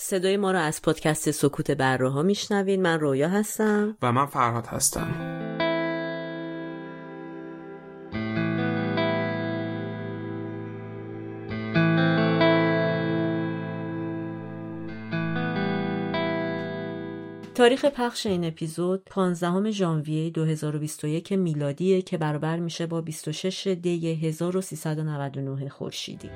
صدای ما رو از پادکست سکوت بره ها میشنوین من رویا هستم. و من فرهاد هستم. تاریخ پخش این اپیزود 15 ژانویه 2021 میلادیه که برابر میشه با 26 دی 1399 خورشیدی.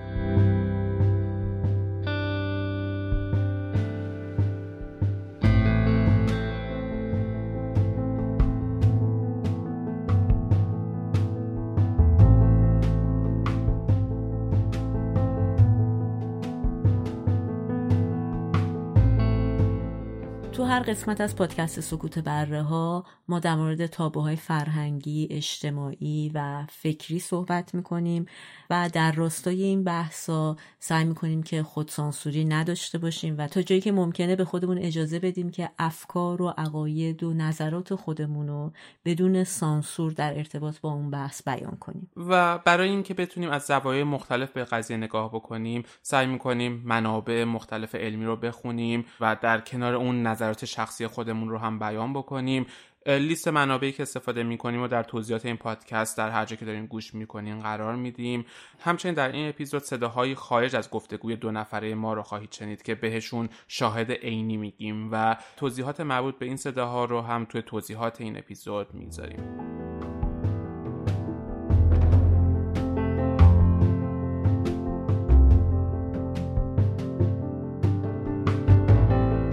هر قسمت از پادکست سکوت بره ها ما در مورد تابوهای فرهنگی، اجتماعی و فکری صحبت می‌کنیم و در راستای این بحثا سعی می‌کنیم که خودسانسوری نداشته باشیم و تا جایی که ممکنه به خودمون اجازه بدیم که افکار و عقاید و نظرات خودمون رو بدون سانسور در ارتباط با اون بحث بیان کنیم. و برای اینکه بتونیم از زوایای مختلف به قضیه نگاه بکنیم سعی می‌کنیم منابع مختلف علمی رو بخونیم و در کنار اون نظرات شخصی خودمون رو هم بیان بکنیم. لیست منابعی که استفاده می‌کنیم و در توضیحات این پادکست در هر جا که داریم گوش می‌کنیم قرار میدیم. همچنین در این اپیزود صداهای خارج از گفتگوی دو نفره ما رو خواهید شنید که بهشون شاهد عینی میگیم و توضیحات مربوط به این صداها رو هم توی توضیحات این اپیزود می‌ذاریم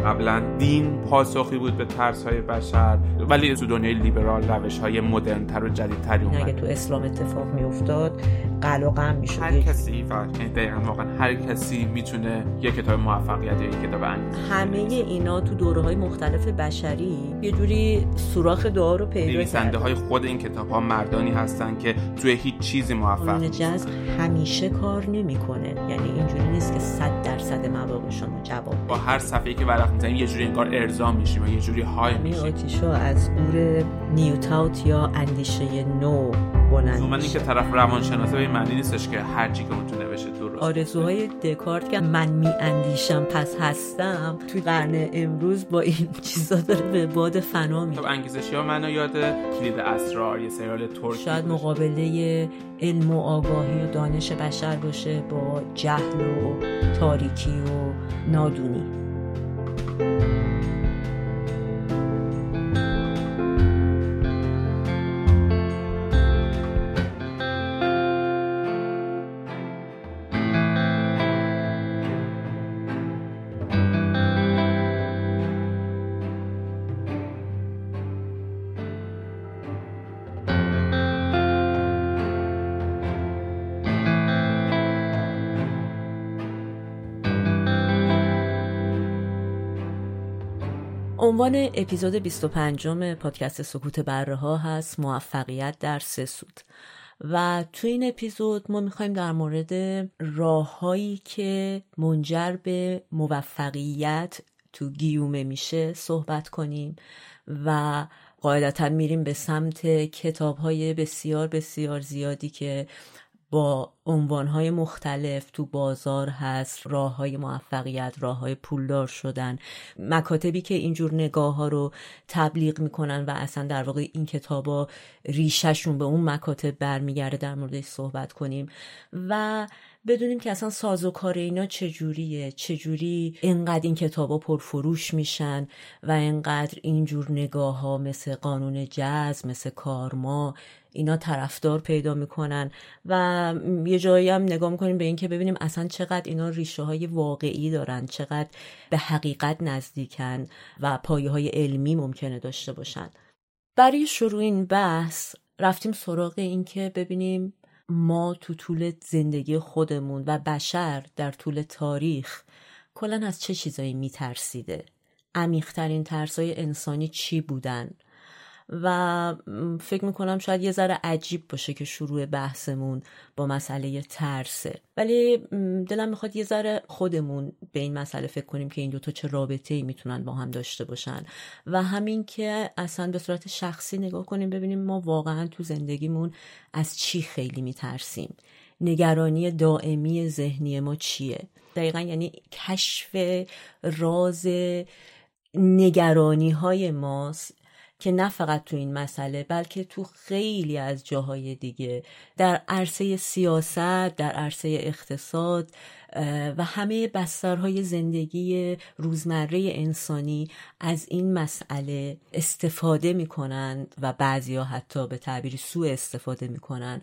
قبلا دین پاسخی بود به ترس های بشر ولی تو دنیای لیبرال روش های مدرن تر و جدیدتری اومد. اگه تو اسلام اتفاق می افتاد قل و غم می‌شد. هر کسی دقیقا واقعا هر کسی می‌تونه یک کتاب موفقیت یا یک کتاب همه اینا تو دوره های مختلف بشری یه جوری سوراخ دعا رو پیدا نویسنده های خود این کتاب ها مردانی هستن که توی هیچ چیزی موفق جذب همیشه کار نمی‌کنه. یعنی اینجوری نیست که 100 درصد مواقع شما جواب با هر صفحه که ورق می‌زنیم یه جوری انگار ارضا میشیم و یه جوری های میشیم. آتیشا از گور نیوتاوت یا اندیشه نو بلند من که طرف روانشناسه به معنی نیستش که هر چی که اون تو نوشته آرزوهای دکارت که من می اندیشم پس هستم توی قرن امروز با این چیزا داره به باد فنا می خب انگیزشی ها منو یاد کلید اسرار یه سریال ترکی شاید مقابله علم و آگاهی و دانش بشر باشه با جهل و تاریکی و نادونی. عنوان اپیزود 25 پادکست سکوت بره ها هست موفقیت در سه سود. و تو این اپیزود ما می‌خوایم در مورد راههایی که منجر به موفقیت تو گیومه میشه صحبت کنیم و قاعدتا میریم به سمت کتاب های بسیار بسیار زیادی که با عنوانهای مختلف تو بازار هست راه های موفقیت راه های پولدار شدن مکاتبی که اینجور نگاه ها رو تبلیغ می‌کنن و اصلا در واقع این کتابا ریشهشون به اون مکاتب برمیگرده در موردش صحبت کنیم. و بدونیم که اصلا سازوکار اینا چجوریه چجوری اینقدر این کتابا پرفروش میشن و اینقدر اینجور نگاه ها مثل قانون جذب مثل کارما اینا طرفدار پیدا می‌کنن و یه جایی هم نگاه می‌کنیم به اینکه ببینیم اصلا چقدر اینا ریشه های واقعی دارن چقدر به حقیقت نزدیکن و پایه های علمی ممکنه داشته باشن. برای شروع این بحث رفتیم سراغ اینکه ببینیم ما تو طول زندگی خودمون و بشر در طول تاریخ کلا از چه چیزایی میترسیده؟ عمیقترین ترسای انسانی چی بودن؟ و فکر می‌کنم شاید یه ذره عجیب باشه که شروع بحثمون با مسئله ترسه. ولی دلم می‌خواد یه ذره خودمون به این مسئله فکر کنیم که این دوتا چه رابطه ای می‌تونن با هم داشته باشن. و همین که اصلا به صورت شخصی نگاه کنیم ببینیم ما واقعا تو زندگیمون از چی خیلی میترسیم. نگرانی دائمی ذهنی ما چیه؟ دقیقا یعنی کشف راز نگرانی های ماست که نه فقط تو این مسئله بلکه تو خیلی از جاهای دیگه در عرصه سیاست در عرصه اقتصاد و همه بسترهای زندگی روزمره انسانی از این مسئله استفاده می‌کنند و بعضیا حتی به تعبیری سوء استفاده می‌کنن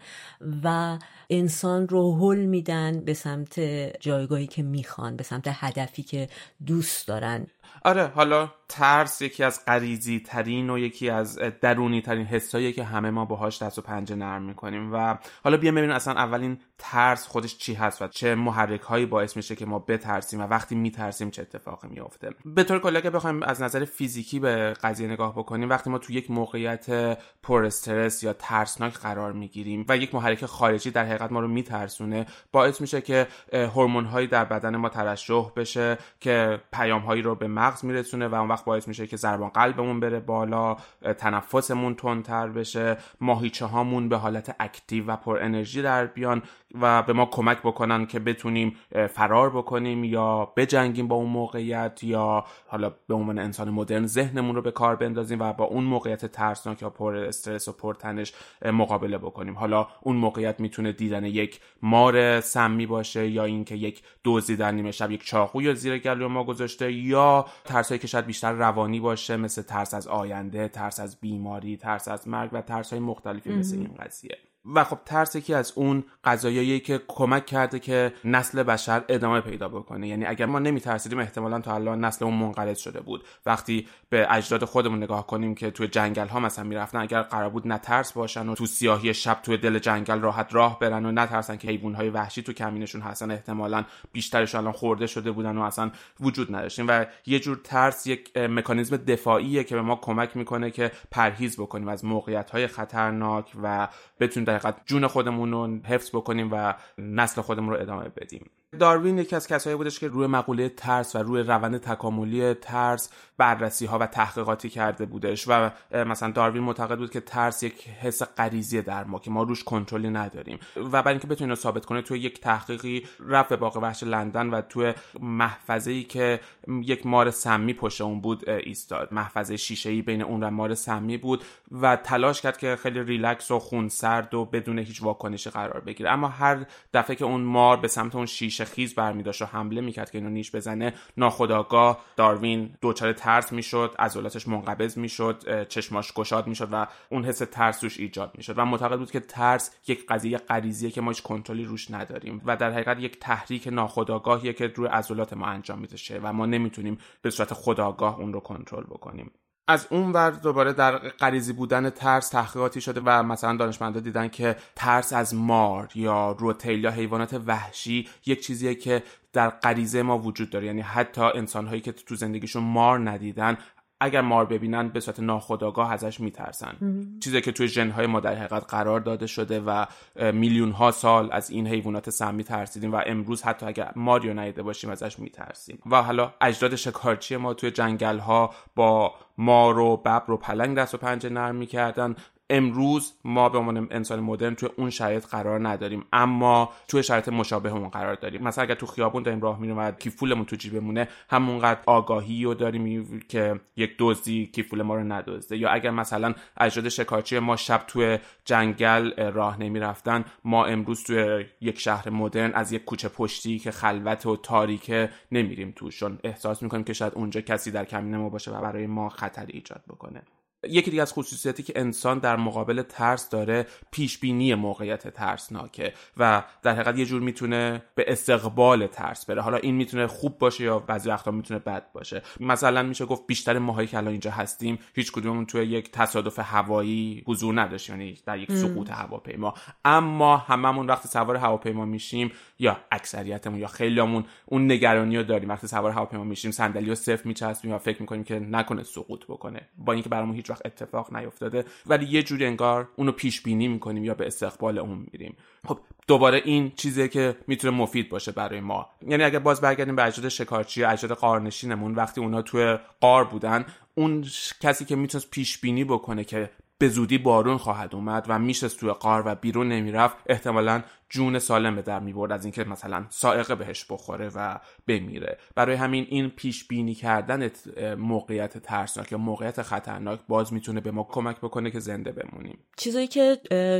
و انسان رو حل میدن به سمت جایگاهی که می‌خوان به سمت هدفی که دوست دارن. آره حالا ترس یکی از غریزی ترین و یکی از درونی ترین حسایی که همه ما باهاش دست و پنجه نرم می‌کنیم. و حالا بیا ببینیم اصلا اولین ترس خودش چی هست و چه محرک هایی باعث میشه که ما بترسیم و وقتی میترسیم چه اتفاقی میافته. به طور کلی که بخوایم از نظر فیزیکی به قضیه نگاه بکنیم وقتی ما تو یک موقعیت پر استرس یا ترسناک قرار می‌گیریم و یک محرک خارجی در حقیقت ما رو میترسونه باعث میشه که هورمون هایی در بدن ما ترشح بشه که پیام هایی رو به مغز میرسونه و اون وقت باعث میشه که ضربان قلبمون بره بالا تنفسمون تندتر بشه ماهیچه هامون به حالت اکتیو و پر انرژی در بیان. و به ما کمک بکنن که بتونیم فرار بکنیم یا بجنگیم با اون موقعیت یا حالا به عنوان انسان مدرن ذهنمون رو به کار بندازیم و با اون موقعیت ترسناک یا پر استرس و پر تنش مقابله بکنیم. حالا اون موقعیت می‌تونه دیدن یک مار سمی باشه یا اینکه یک دزدی در نیمه شب یک چاقوی زیر گلوی ما گذاشته یا ترسایی که شاید بیشتر روانی باشه مثل ترس از آینده ترس از بیماری ترس از مرگ و ترس های مختلفی مثل این قضیه. و خب ترس یکی از اون قضایایی که کمک کرده که نسل بشر ادامه پیدا بکنه. یعنی اگر ما نمیترسیدیم احتمالا تا الان نسلمون منقرض شده بود. وقتی به اجداد خودمون نگاه کنیم که توی جنگل ها مثلا می‌رفتن اگر قرار بود نترس باشن و تو سیاهی شب توی دل جنگل راحت راه برن و نترسن که حیوان های وحشی تو کمینشون هستن احتمالا بیشترشون الان خورده شده بودن و اصلا وجود نداشتیم. و یه جور ترس یک مکانیزم دفاعیه که به ما کمک می‌کنه که پرهیز بکنیم از موقعیت های خطرناک و بتونیم حقیقت جون خودمون رو حفظ بکنیم و نسل خودمون رو ادامه بدیم. داروین یکی از کسایی بودش که روی مقوله ترس و روی روند تکاملی ترس بررسی ها و تحقیقاتی کرده بودش و مثلا داروین معتقد بود که ترس یک حس غریزی در ما که ما روش کنترلی نداریم و برای اینکه بتونه ثابت کنه توی یک تحقیقی رفت به باغ وحش لندن و توی محفظه ای که یک مار سمی پشت اون بود ایستاد. محفظه شیشه ای بین اون و مار سمی بود و تلاش کرد که خیلی ریلکس و خونسرد و بدون هیچ واکنشی قرار بگیره. اما هر دفعه که اون مار به سمت اون شیشه خیز برمیداشت و حمله می‌کرد که اینو نیش بزنه ناخداگاه داروین دچار ترس می‌شد عضلاتش منقبض می‌شد چشماش گشاد می‌شد و اون حس ترس روش ایجاد می‌شد. و معتقد بود که ترس یک قضیه غریزیه که ما هیچ کنترلی روش نداریم و در حقیقت یک تحریک ناخداگاهیه که روی عضلات ما انجام میشه و ما نمی‌تونیم به صورت خداگاه اون رو کنترل بکنیم. از اون ور دوباره در غریزی بودن ترس تحقیقاتی شده و مثلا دانشمندا دیدن که ترس از مار یا روتیل یا حیوانات وحشی یک چیزیه که در غریزه ما وجود داره. یعنی حتی انسانهایی که تو زندگیشون مار ندیدن اگر مار ببینن به صورت ناخودآگاه ازش میترسن. چیزی که توی ژنهای ما در حقیقت قرار داده شده و میلیون ها سال از این حیوانات سمی ترسیدیم و امروز حتی اگر ماریو ندیده باشیم ازش میترسیم. و حالا اجداد شکارچی ما توی جنگل ها با مار و ببر و پلنگ دست و پنجه نرم می‌کردن. امروز ما به عنوان انسان مدرن توی اون شرایط قرار نداریم. اما توی شرایط مشابه اون قرار داریم. مثلا اگر تو خیابون داریم راه میریم و کیفولمون تو جیبمونه همونقدر آگاهی رو داریم که یک دزدی کیفول ما رو ندزده. یا اگر مثلا اجداد شکارچی ما شب توی جنگل راه نمی‌رفتن ما امروز توی یک شهر مدرن از یک کوچه پشتی که خلوت و تاریکه نمیریم توشون. احساس می‌کنیم که شاید اونجا کسی در کمین ما باشه و برای ما خطری ایجاد بکنه. یکی دیگه از خصوصیاتی که انسان در مقابل ترس داره پیش بینی موقعیت ترسناکه و در حقیقت یه جور می‌تونه به استقبال ترس بره. حالا این می‌تونه خوب باشه یا بعضی وقتا می‌تونه بد باشه. مثلا میشه گفت بیشتر ماهایی که الان اینجا هستیم هیچ کدوممون توی یک تصادف هوایی حضور نداشتیم یعنی در یک سقوط هواپیما. اما هممون وقتی سوار هواپیما میشیم یا اکثریتمون یا خیلیامون اون نگرانی رو داریم. وقتی سوار هواپیما میشیم صندلی رو صفر میچسبیم و فکر می‌کنیم که نکنه سقوط بکنه. با اینکه برامون هیچ وقت اتفاق نیفتاده ولی یه جوری انگار اونو پیش بینی می‌کنیم یا به استقبال اون میریم. خب دوباره این چیزی که می‌تونه مفید باشه برای ما. یعنی اگر باز برگردیم به اجداد شکارچی اجداد قارنشینمون وقتی اونا توی قار بودن اون کسی که می‌تونست پیش بینی بکنه که به زودی بارون خواهد اومد و میشه توی قار و بیرون نمی‌رفت. احتمالا جون سالم به در می‌برد از اینکه مثلا سائقه بهش بخوره و بمیره. برای همین این پیش بینی کردن موقعیت ترسناک یا موقعیت خطرناک باز می‌تونه به ما کمک بکنه که زنده بمونیم. چیزایی که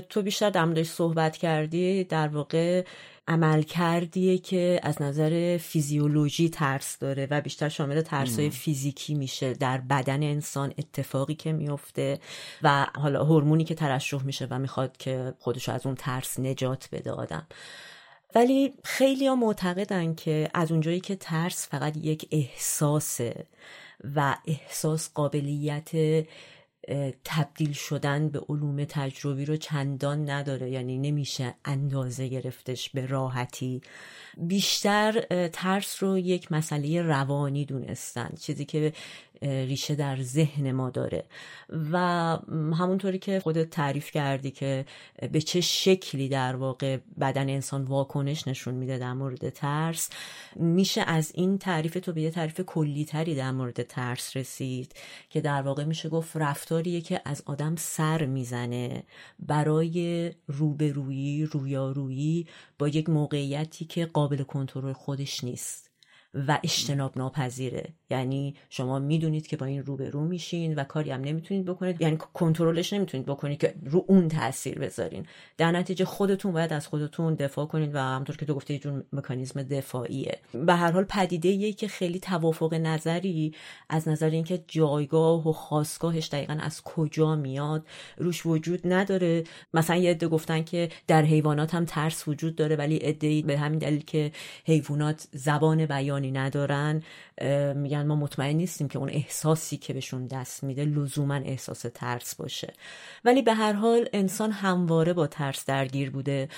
تو بیشتر در صحبت کردی در واقع عمل کردیه که از نظر فیزیولوژی ترس داره و بیشتر شامل ترسای فیزیکی میشه در بدن انسان اتفاقی که میفته و حالا هورمونی که ترشح میشه و می‌خواد که خودش از اون ترس نجات بده آدم. ولی خیلی ها معتقدن که از اونجایی که ترس فقط یک احساسه و احساس قابلیت تبدیل شدن به علوم تجربی رو چندان نداره. یعنی نمیشه اندازه گرفتش به راحتی. بیشتر ترس رو یک مسئله روانی دونستن. چیزی که ریشه در ذهن ما داره. و همونطوری که خودت تعریف کردی که به چه شکلی در واقع بدن انسان واکنش نشون میده در مورد ترس میشه از این تعریف تو به یه تعریف کلی تری در مورد ترس رسید که در واقع میشه گفت رفتاریه که از آدم سر می‌زنه برای روبرویی رویارویی با یک موقعیتی که قابل کنترل خودش نیست. و اجتناب ناپذیره یعنی شما می‌دونید که با این روبرو میشین و کاری هم نمی‌تونید بکنید. یعنی کنترلش نمی‌تونید بکنید که رو اون تاثیر بذارین. در نتیجه خودتون باید از خودتون دفاع کنید و همطور که تو گفته یه جور مکانیزم دفاعیه. به هر حال پدیده یه که خیلی توافق نظری از نظر اینکه جایگاه و خاصگاهش دقیقا از کجا میاد روش وجود نداره. مثلا یه عده گفتن که در حیوانات هم ترس وجود داره ولی عده به همین دلیل که حیوانات زبان بیانی ندارن. میگن ما مطمئن نیستیم که اون احساسی که بهشون دست میده لزوما احساس ترس باشه. ولی به هر حال انسان همواره با ترس درگیر بوده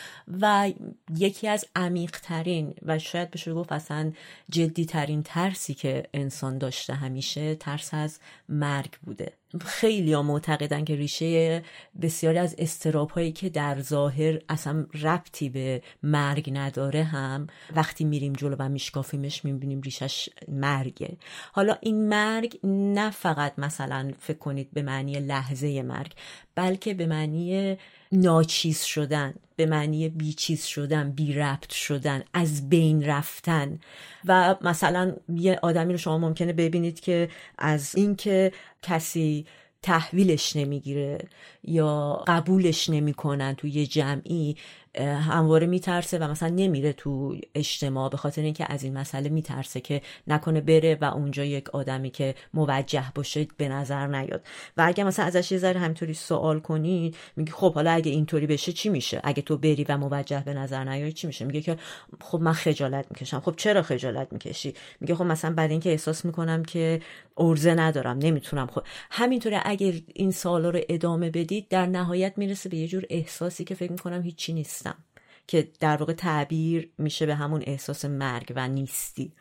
و یکی از عمیقترین و شاید بشه گفت اصلا جدی ترین ترسی که انسان داشته همیشه ترس از مرگ بوده. خیلی ها معتقدن که ریشه بسیاری از استراب هایی که در ظاهر اصلا ربطی به مرگ نداره هم وقتی میریم جلو و میشکافیمش می‌بینیم ریشش مرگه حالا این مرگ نه فقط مثلا فکر کنید به معنی لحظه مرگ بلکه به معنی ناچیز شدن به معنی بیچیز شدن بی ربط شدن از بین رفتن. و مثلا یه آدمی رو شما ممکنه ببینید که از اینکه کسی تحویلش نمی‌گیره یا قبولش نمی‌کنن توی یه جمعی همواره میترسه و مثلا نمیره تو اجتماع به خاطر اینکه از این مسئله میترسه که نکنه بره و اونجا یک آدمی که موجه باشه به نظر نیاد. و اگه مثلا ازش یه ذره همینطوری سوال کنی میگه خب حالا اگه اینطوری بشه چی میشه؟ اگه تو بری و موجه به نظر نیاد چی میشه؟ میگه که خب من خجالت می‌کشم. خب چرا خجالت می‌کشی؟ میگه خب مثلا بعد اینکه احساس می‌کنم که ارزه ندارم نمی‌تونم خب. همینطوری اگه این سوالا رو ادامه بدید در نهایت می‌رسه به یه جور احساسی که فکر می‌کنم هیچی نیستم که در واقع تعبیر میشه به همون احساس مرگ و نیستی.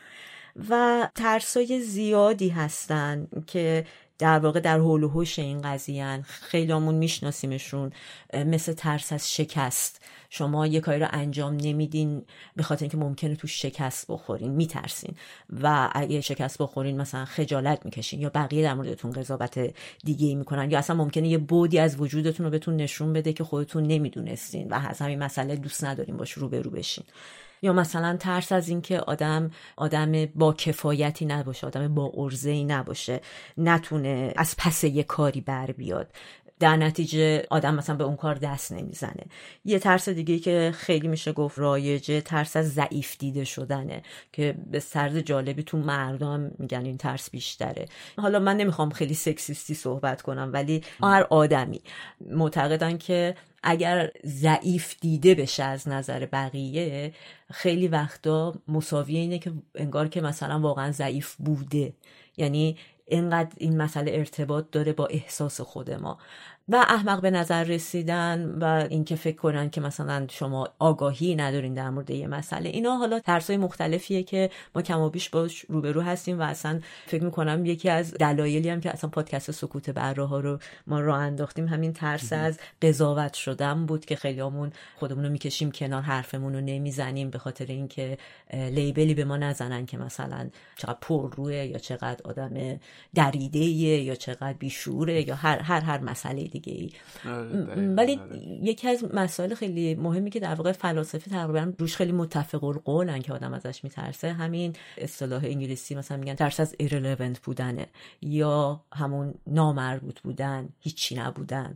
و ترسای زیادی هستن که در واقع در حول و حوش این قضیه خیلی همون میشناسیمشون. مثل ترس از شکست. شما یه کاری رو انجام نمیدین به خاطر اینکه ممکنه تو شکست بخورین. میترسین. و اگه شکست بخورین مثلا خجالت می‌کشین یا بقیه در موردتون قضاوت دیگه ای می‌کنن. یا اصلا ممکنه یه بودی از وجودتون رو بهتون نشون بده که خودتون نمی‌دونستین و از همین مسئله دوست ندارین باش روبرو بشین. یا مثلا ترس از اینکه آدم آدم با کفایتی نباشه آدم با ارزه ای نباشه نتونه از پس یه کاری بر بیاد. در نتیجه آدم مثلا به اون کار دست نمی‌زنه. یه ترس دیگه که خیلی میشه گفت رایجه ترس از ضعیف دیده شدنه که به سرد جالبی تو مردم میگن این ترس بیشتره. حالا من نمی‌خوام خیلی سکسیستی صحبت کنم ولی هر آدمی معتقدن که اگر ضعیف دیده بشه از نظر بقیه خیلی وقتا مساوی اینه که انگار که مثلا واقعا ضعیف بوده. یعنی اینقدر این مسئله ارتباط داره با احساس خود ما. و احمق به نظر رسیدن و اینکه فکر کنن که مثلا شما آگاهی ندارین در مورد یه مسئله. اینا حالا ترسای مختلفیه که ما کم و بیش باش روبرو هستیم و اصلا فکر می‌کنم یکی از دلایلی هم که اصلا پادکست سکوت بره ها رو ما راه انداختیم همین ترس از قضاوت شدن بود که خیلیامون خودمون رو می‌کشیم کنار حرفمون رو نمی‌زنیم به خاطر اینکه لیبلی به ما نزنن که مثلا چقدر پر روه یا چقدر آدم دریده یا چقدر بیشوره یا هر هر هر مسئله دیگه ای. آره، ولی یکی از مسائل خیلی مهمی که در واقع فلاسفه تقریبا روش خیلی متفق القولن که آدم ازش میترسه همین اصطلاح انگلیسی مثلا میگن ترس از ایرلونت بودنه یا همون نامربوط بودن هیچی نبودن.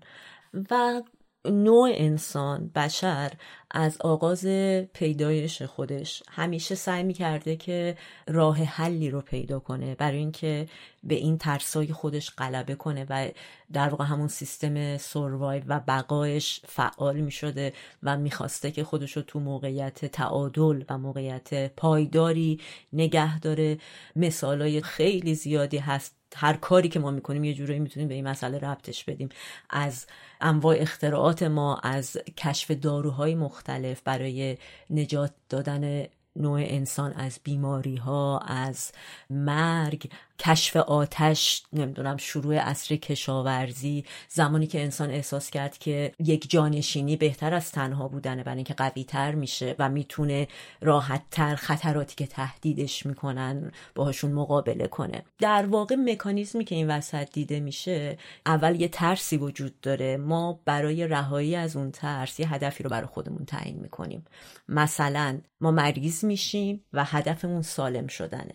و نوع انسان بشر از آغاز پیدایش خودش. همیشه سعی می‌کرده که راه حلی رو پیدا کنه برای اینکه به این ترسای خودش غلبه کنه و در واقع همون سیستم سوروایو و بقایش فعال می‌شده و می‌خواسته که خودش رو تو موقعیت تعادل و موقعیت پایداری نگه داره. مثالای خیلی زیادی هست هر کاری که ما می‌کنیم یه جورایی می‌تونیم به این مسئله ربطش بدیم. از انواع اختراعات ما از کشف داروهای مختلف برای نجات دادن نوع انسان از بیماری ها از مرگ کشف آتش نمی‌دونم شروع اصر کشاورزی زمانی که انسان احساس کرد که یک جانشینی بهتر از تنها بودنه برای اینکه قوی تر میشه و می‌تونه راحت تر خطراتی که تهدیدش می‌کنن باهاشون مقابله کنه. در واقع مکانیزمی که این وسط دیده میشه اول یه ترسی وجود داره. ما برای رهایی از اون ترس یه هدفی رو برای خودمون تعیین می‌کنیم. مثلا ما مریض میشیم و هدفمون سالم شدنه.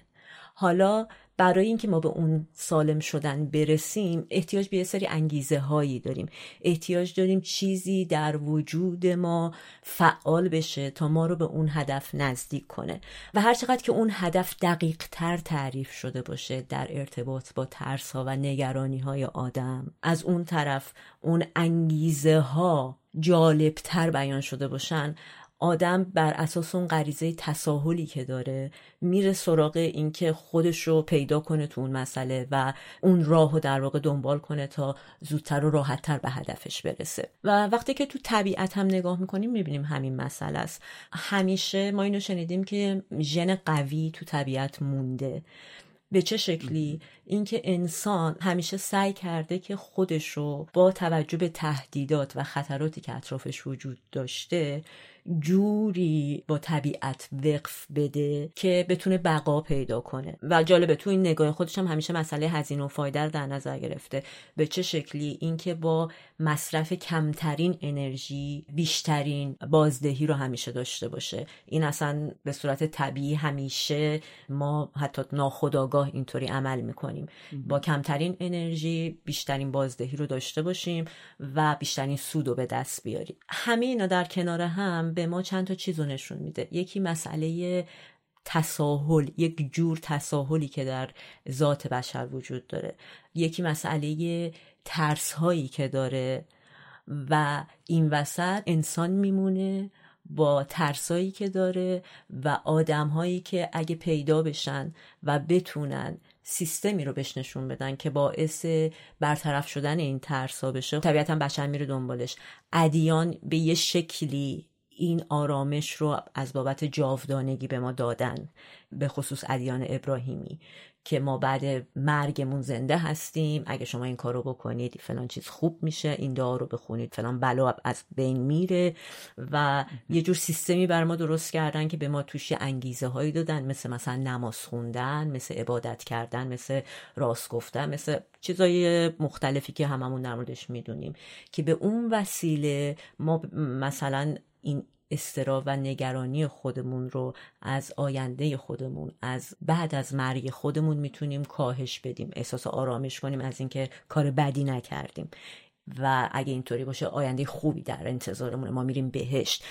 حالا برای اینکه ما به اون سالم شدن برسیم احتیاج به یه سری انگیزه هایی داریم. احتیاج داریم چیزی در وجود ما فعال بشه تا ما رو به اون هدف نزدیک کنه. و هر چقدر که اون هدف دقیق تر تعریف شده باشه در ارتباط با ترس ها و نگرانی های آدم از اون طرف اون انگیزه ها جالب تر بیان شده باشن آدم بر اساس اون غریزه تساهلی که داره میره سراغ اینکه خودش رو پیدا کنه تو اون مسئله و اون راه رو در واقع دنبال کنه تا زودتر و راحتتر به هدفش برسه. و وقتی که تو طبیعت هم نگاه می‌کنیم می‌بینیم همین مسئله است. همیشه ما اینو شنیدیم که ژن قوی تو طبیعت مونده. به چه شکلی؟ اینکه انسان همیشه سعی کرده که خودش رو با توجه به تهدیدات و خطراتی که اطرافش وجود داشته جوری با طبیعت وقف بده که بتونه بقا پیدا کنه. و جالبه تو این نگاه خودش هم همیشه مسئله هزینه و فایده رو در نظر گرفته. به چه شکلی؟ اینکه با مصرف کمترین انرژی بیشترین بازدهی رو همیشه داشته باشه. این اصلا به صورت طبیعی همیشه ما حتی ناخداگاه اینطوری عمل می‌کنیم. با کمترین انرژی بیشترین بازدهی رو داشته باشیم و بیشترین سود رو به دست بیاریم. همه اینا در کنار هم به ما چند تا چیز رو نشون میده. یکی مسئله تساهل یک جور تساهلی که در ذات بشر وجود داره. یکی مسئله ترس هایی که داره و این وسط انسان میمونه با ترسایی که داره و آدمهایی که اگه پیدا بشن و بتونن سیستمی رو بهش نشون بدن که باعث برطرف شدن این ترسا بشه. طبیعتا بشر میره دنبالش. ادیان به یه شکلی این آرامش رو از بابت جاودانگی به ما دادن به خصوص ادیان ابراهیمی. که ما بعد مرگمون زنده هستیم. اگه شما این کارو بکنید فلان چیز خوب میشه این دعا رو بخونید فلان بلا از بین میره و یه جور سیستمی بر ما درست کردن که به ما توش انگیزه هایی دادن مثل مثلا نماز خوندن مثل عبادت کردن مثل راست گفتن مثل چیزای مختلفی که هممون در موردش می‌دونیم. که به اون وسیله ما مثلا این استرا و نگرانی خودمون رو از آینده خودمون از بعد از مرگ خودمون می‌تونیم کاهش بدیم احساس آرامش کنیم از اینکه کار بدی نکردیم. و اگه اینطوری باشه آینده خوبی در انتظارمونه ما میریم بهشت.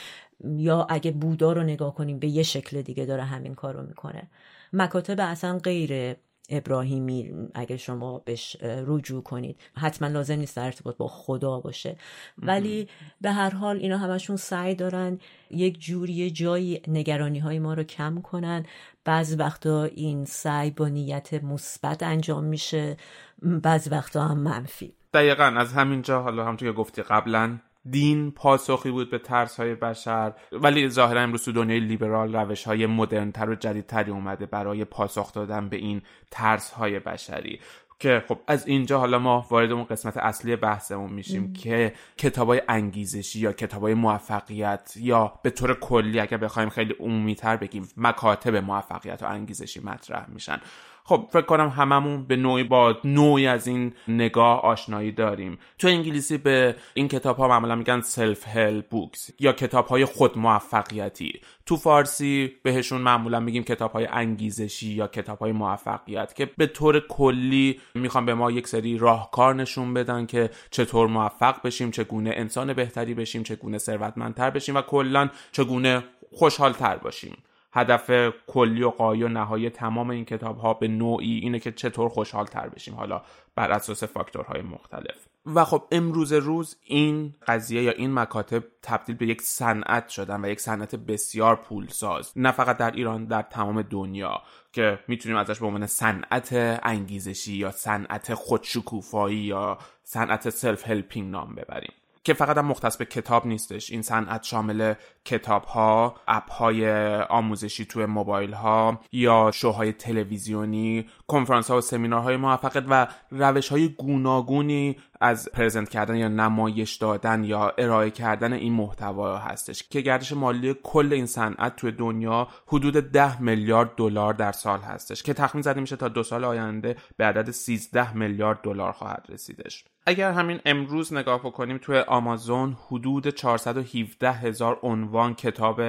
یا اگه بودا رو نگاه کنیم به یه شکل دیگه داره همین کار رو می‌کنه. مکاتب اصلا غیر ابراهیمی اگه شما بهش رجوع کنید حتما لازم نیست در ارتباط با خدا باشه. ولی به هر حال اینا همشون سعی دارن یک جوری جایی نگرانی های ما رو کم کنن. بعض وقتا این سعی با نیت مثبت انجام میشه بعض وقتا هم منفی. دقیقا از همینجا حالا همونطور که گفتی قبلا دین پاسخی بود به ترس های بشر. ولی ظاهرا امروز تو دنیای لیبرال روش های مدرن تر و جدیدتری اومده برای پاسخ دادن به این ترس های بشری. که خب از اینجا حالا ما وارد اون قسمت اصلی بحثمون میشیم که کتابای انگیزشی یا کتابای موفقیت یا به طور کلی اگر بخوایم خیلی عمومیتر بگیم مکاتب موفقیت و انگیزشی مطرح میشن. خب فکر کنم هممون به نوعی با نوعی از این نگاه آشنایی داریم. تو انگلیسی به این کتاب ها معمولا میگن سلف هل بوکس یا کتاب های خود موفقیتی تو فارسی بهشون معمولا میگیم کتاب های انگیزشی یا کتاب های موفقیت که به طور کلی می‌خوام به ما یک سری راهکار نشون بدن که چطور موفق بشیم چگونه انسان بهتری بشیم چگونه ثروتمندتر بشیم و کلا چگونه خوشحالتر باشیم. هدف کلی و قایی و نهایی تمام این کتاب ها به نوعی اینه که چطور خوشحال تر بشیم. حالا بر اساس فاکتورهای مختلف. و خب امروز روز این قضیه یا این مکاتب تبدیل به یک صنعت شدن و یک صنعت بسیار پولساز. نه فقط در ایران در تمام دنیا که می‌تونیم ازش به عنوان صنعت انگیزشی یا صنعت خودشکوفایی یا صنعت سلف هلپینگ نام ببریم. که فقط هم مختص به کتاب نیستش. این صنعت شامل کتاب ها اپ های آموزشی توی موبایل ها یا شوهای تلویزیونی کنفرانس ها و سمینارهای موفقیت و روش های گوناگونی از پرزنت کردن یا نمایش دادن یا ارائه کردن این محتوا هستش که گردش مالی کل این صنعت توی دنیا حدود 10 میلیارد دلار در سال هستش که تخمین زده میشه تا دو سال آینده به عدد 13 میلیارد دلار خواهد رسیدش. اگر همین امروز نگاه بکنیم توی آمازون حدود 417 هزار عنوان کتاب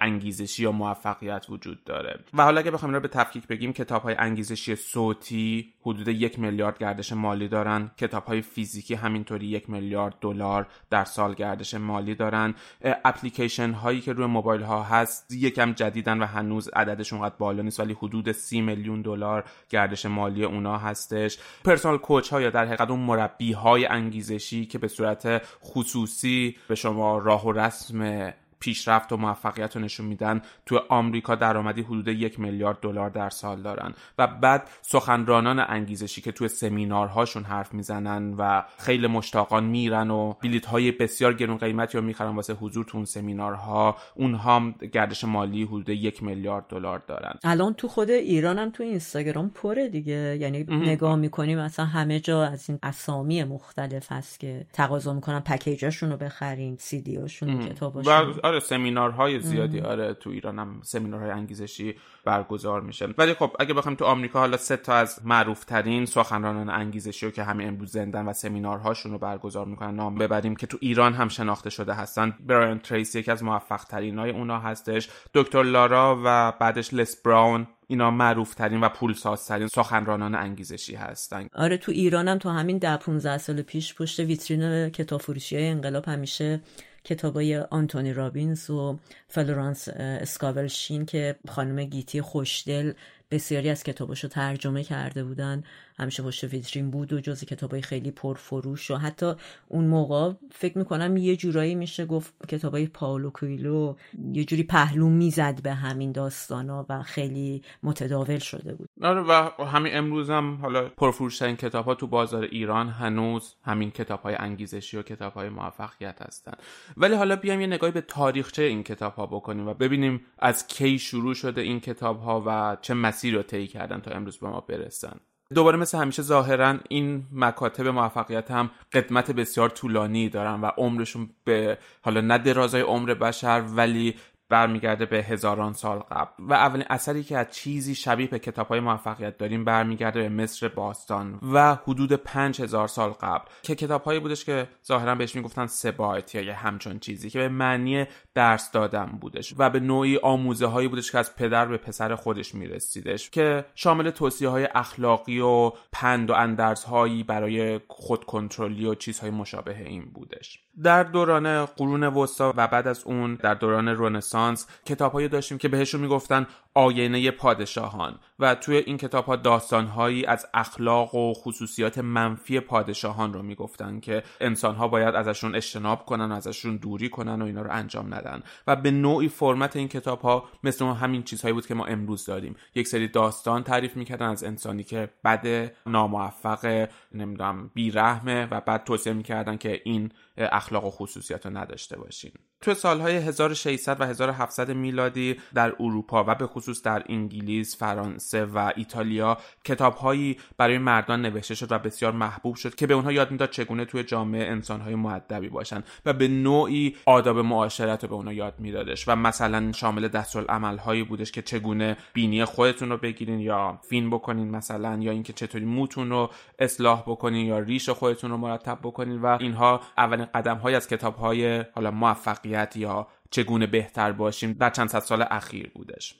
انگیزشی یا موفقیت وجود داره. و حالا اگه بخوایم رو به تفکیک بگیم کتاب های انگیزشی صوتی حدود یک میلیارد گردش مالی دارن. کتاب های فیزیکی همینطوری یک میلیارد دلار در سال گردش مالی دارن. اپلیکیشن هایی که روی موبایل ها هست یکم جدیدن و هنوز عددشون قد بالا نیست ولی حدود سی میلیون دلار گردش مالی اونا هستش. پرسونال کوچ ها یا در حقیقت اون مربی های انگیزشی که به صورت خصوصی به شما راه و رسم پیشرفت و موفقیت رو نشون میدن. تو آمریکا درآمدی حدود یک میلیارد دلار در سال دارن. و بعد سخنرانان انگیزشی که توی سمینارهاشون حرف می‌زنن و خیلی مشتاقان میرن و بلیت های بسیار گرون قیمتی رو می‌خرن واسه حضور تو اون سمینارها اونها هم گردش مالی حدود یک میلیارد دلار دارن. الان تو خود ایران هم تو اینستاگرام پره دیگه. یعنی نگاه می‌کنیم مثلا همه جا از این اسامی مختلف هست که تقاضا می‌کنن پکیجاشون رو بخریم سی دی هاشون کتاباشون آره سمینارهای زیادی. آره تو ایران هم سمینارهای انگیزشی برگزار میشه. ولی خب اگه بخوایم تو آمریکا حالا سه تا از معروف ترین سخنرانان انگیزشی رو که همین امروز زندن و سمینارهاشون رو برگزار می‌کنن نام ببریم که تو ایران هم شناخته شده هستن. برایان تریسی یکی از موفق ترین های اونا هستش. دکتر لارا و بعدش لس براون اینا معروف ترین و پولسازترین سخنرانان انگیزشی هستن. آره تو ایرانم تو همین ده 15 سال پیش پشت ویترین کتاب فروشی انقلاب همیشه کتابای آنتونی رابینز و فلورانس اسکاول شین که خانم گیتی خوشدل بسیاری از کتاباشو ترجمه کرده بودن. همیشه پشت ویترین بود و جز کتابای خیلی پرفروش و حتی اون موقع فکر می‌کنم یه جورایی میشه گفت کتابای پائولو کوئیلو یه جوری پهلو می‌زد به همین داستانا و خیلی متداول شده بود. آره و همین امروز هم حالا پرفروشترین کتاب ها تو بازار ایران هنوز همین کتاب های انگیزشی و کتاب های موفقیت هستن. ولی حالا بیایم یه نگاهی به تاریخچه این کتاب ها بکنیم و ببینیم از کی شروع شده این کتاب ها و چه مسیر رو طی کردن تا امروز به ما برسن. دوباره مثل همیشه ظاهرا این مکاتب موفقیت هم قدمت بسیار طولانی دارن و عمرشون به حالا نه درازای عمر بشر ولی برمیگرده به هزاران سال قبل. و اولین اثری که از چیزی شبیه به کتاب های موفقیت داریم برمیگرده به مصر باستان و حدود پنج هزار سال قبل. که کتاب هایی بودش که ظاهرا بهش می‌گفتن سبایت یا یه همچون چیزی که به معنی درس دادن بودش و به نوعی آموزه هایی بودش که از پدر به پسر خودش میرسیدش که شامل توصیه های اخلاقی و پند و اندرس هایی برای خود کنترلی و چیزهای مشابه این بودش. در دوران قرون وسطا و بعد از اون در دوران رنسانس کتابهایی داشتیم که بهشون می‌گفتن آینه پادشاهان و توی این کتاب ها داستانهایی از اخلاق و خصوصیات منفی پادشاهان رو می‌گفتن که انسان ها باید ازشون اجتناب کنن و ازشون دوری کنن و اینا رو انجام ندن. و به نوعی فرمت این کتاب ها مثل همین چیزهایی بود که ما امروز داریم. یک سری داستان تعریف می‌کردن از انسانی که بد ناموفق نمی‌دونم بیرحمه و بعد توصیه می‌کردن که این اخلاق و خصوصیت رو نداشته باشین. تو سالهای 1600 و 1700 میلادی در اروپا و به خصوص در انگلیس، فرانسه و ایتالیا کتابهایی برای مردان نوشته شد و بسیار محبوب شد که به اونها یاد می‌داد چگونه توی جامعه انسانهای معدبی باشن و به نوعی آداب معاشرت رو به اونها یاد میدادش. و مثلا شامل دستورالعملهایی بودش که چگونه بینی خودتون رو بگیرین یا فین بکنین مثلا یا اینکه چطوری موتون رو اصلاح بکنین یا ریش خودتون رو مرتب بکنین و اینها اولین قدم های از کتاب های حالا موفقیت یا چگونه بهتر باشیم در چند صد سال اخیر بودش.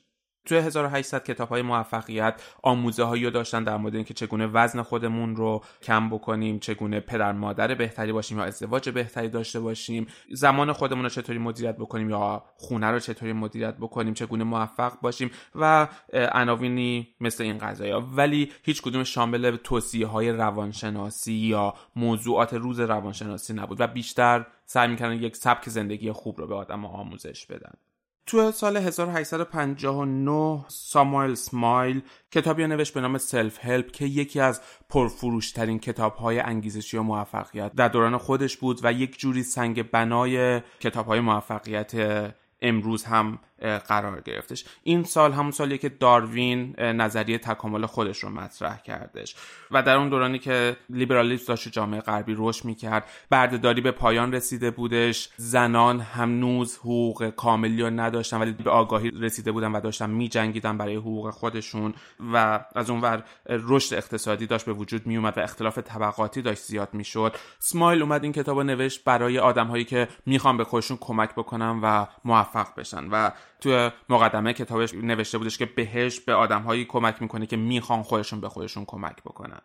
توی 1800 کتاب های موفقیت آموزه هایی رو داشتن در مورد اینکه چگونه وزن خودمون رو کم بکنیم چگونه پدر مادر بهتری باشیم یا ازدواج بهتری داشته باشیم زمان خودمون رو چطوری مدیریت بکنیم یا خونه رو چطوری مدیریت بکنیم چگونه موفق باشیم و عناوینی مثل این قضايا ولی هیچ کدوم شامل توصیه های روانشناسی یا موضوعات روز روانشناسی نبود و بیشتر سعی می‌کردن یک سبک زندگی خوب رو به آدم آموزش بدن. تو سال 1859 ساموئل سمایل کتابی نوشت به نام سلف هلپ که یکی از پرفروشترین کتاب های انگیزشی و موفقیت در دوران خودش بود و یک جوری سنگ بنای کتاب های موفقیت امروز هم قرار گرفتش. این سال همون سالیه که داروین نظریه تکامل خودش رو مطرح کردش. و در اون دورانی که لیبرالیسم داشت جامعه غربی رشد می‌کرد بردهداری به پایان رسیده بودش. زنان هنوز حقوق کاملی رو نداشتن ولی به آگاهی رسیده بودن و داشتن میجنگیدن برای حقوق خودشون. و از اونور رشد اقتصادی داشت به وجود میومد و اختلاف طبقاتی داشت زیاد می‌شد. سمایل اومد این کتاب رو نوشت برای آدمهایی که می‌خوان به خودشون کمک بکنن و موفق بشن. و توی مقدمه کتابش نوشته بودش که بهش به آدمهایی کمک می‌کنه که می‌خوان خودشون به خودشون کمک بکنن.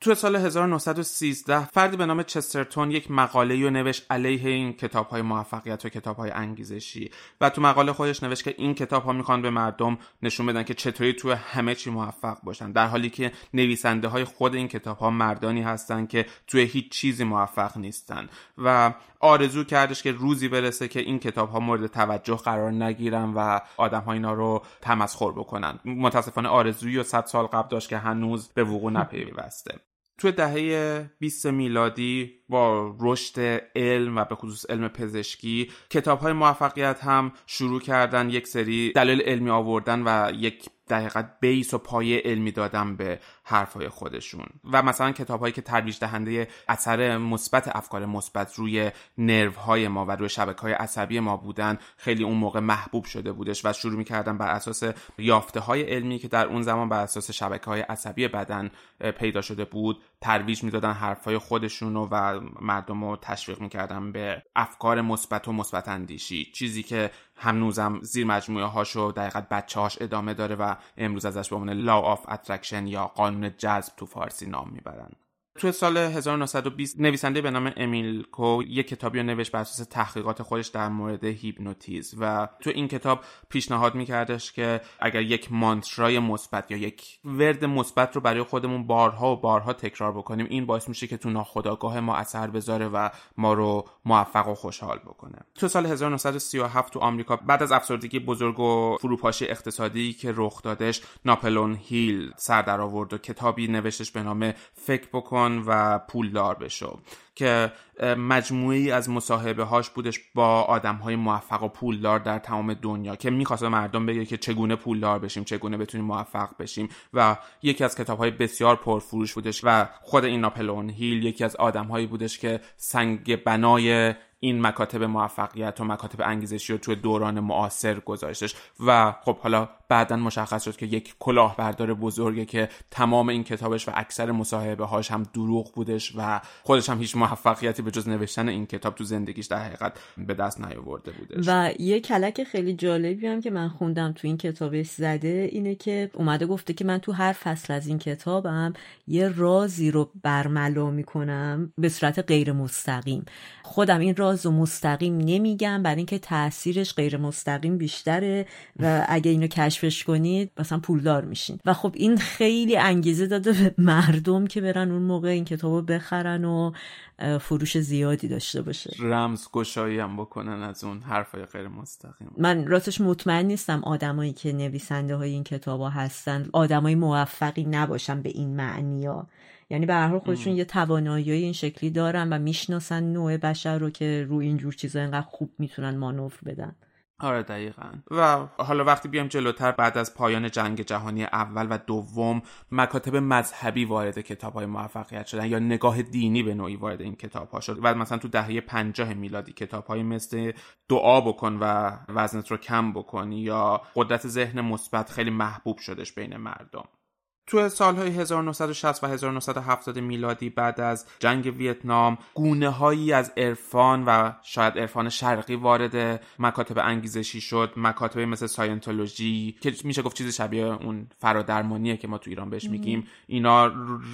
تو سال 1913 فردی به نام چسترتون یک مقاله رو نوشت علیه این کتاب های موفقیت و کتاب های انگیزشی. و تو مقاله خودش نوشت که این کتاب ها می‌خوان به مردم نشون بدن که چطوری تو همه چی موفق باشن. در حالی که نویسنده های خود این کتاب ها مردانی هستن که توی هیچ چیزی موفق نیستن. و آرزو کردش که روزی برسه که این کتاب ها مورد توجه قرار نگیرن و آدم ها اینا رو تمسخر بکنن. متاسفانه آرزویی و صد سال قبل داشت که هنوز به وقوع نپیوسته. توی دهه 20 میلادی با رشد علم و به خصوص علم پزشکی کتاب های موفقیت هم شروع کردن یک سری دلیل علمی آوردن و یک در حقیقت بیس و پایه علمی دادن به حرفهای خودشون. و مثلا کتاب هایی که ترویج دهنده اثر مثبت افکار مثبت روی نرو های ما و روی شبکه های عصبی ما بودن خیلی اون موقع محبوب شده بودش و شروع می‌کردن بر اساس یافته های علمی که در اون زمان بر اساس شبکه های عصبی بدن پیدا شده بود ترویج می‌دادن حرفهای خودشون و مردم رو تشویق می‌کردن به افکار مثبت و مثبت اندیشی. چیزی که هنوزم زیر مجموعه هاشو دقیقا بچه هاش ادامه داره و امروز ازش به عنوان Law of Attraction یا قانون جذب تو فارسی نام می‌برن توی سال 1920 نویسنده به نام امیل کو یک کتابی رو نوشت بر اساس تحقیقات خودش در مورد هیپنوتیزم و تو این کتاب پیشنهاد میکردش که اگر یک مانترای مثبت یا یک ورد مثبت رو برای خودمون بارها و بارها تکرار بکنیم این باعث میشه که تو ناخودآگاه ما اثر بذاره و ما رو موفق و خوشحال بکنه. تو سال 1937 تو آمریکا بعد از افسردگی بزرگ و فروپاشی اقتصادی که رخ دادش ناپلون هیل سر در آورد و کتابی نوشتش به نام فکر بکن. و پولدار بشو که مجموعی از مصاحبه هاش بودش با آدم های موفق و پولدار در تمام دنیا که می‌خواست مردم بگه که چگونه پولدار بشیم چگونه بتونیم موفق بشیم و یکی از کتاب های بسیار پرفروش بودش و خود این ناپلون هیل یکی از آدم هایی بودش که سنگ بنای این مکاتب موفقیت و مکاتب انگیزشی رو توی دوران معاصر گذاشتش. و خب حالا بعدا مشخص شد که یک کلاهبردار بزرگه که تمام این کتابش و اکثر مصاحبه هاش هم دروغ بودش و خودش هم هیچ موفقیتی به جز نوشتن این کتاب تو زندگیش در حقیقت به دست نیاورده بودش. و یه کلک خیلی جالبی هم که من خوندم تو این کتابش زده اینه که اومده گفته که من تو هر فصل از این کتابم یه رازی رو برملا می‌کنم به صورت غیر مستقیم خودم این راز رو مستقیم نمیگم برای اینکه تاثیرش غیر مستقیم بیشتره و اگه اینو کشفش کنید مثلا پولدار میشین. و خب این خیلی انگیزه داده به مردم که برن اون موقع این کتابو بخرن و فروش زیادی داشته باشه. رمز گشایی هم بکنن از اون حرفای غیر مستقیم. من راستش مطمئن نیستم آدمایی که نویسنده های این کتابا هستن آدمای موفقی نباشن به این معنی ها. یعنی به هر حال خودشون یه توانایی این شکلی دارن و می‌شناسن نوع بشر رو که روی اینجور چیزا اینقدر خوب می‌تونن مانور بدن. آره دقیقا. و حالا وقتی بیام جلوتر بعد از پایان جنگ جهانی اول و دوم مکاتب مذهبی وارد کتاب های موفقیت شدن یا نگاه دینی به نوعی وارد این کتاب ها شد. و مثلا تو دهه پنجاه میلادی کتاب های مثل دعا بکن و وزنت رو کم بکن یا قدرت ذهن مثبت خیلی محبوب شدش بین مردم. تو سالهای 1960 و 1970 میلادی بعد از جنگ ویتنام گونه هایی از عرفان و شاید عرفان شرقی وارد مکاتب انگیزشی شد مکاتب مثل ساینتولوژی که میشه گفت چیز شبیه اون فرادرمانیه که ما تو ایران بهش میگیم. اینا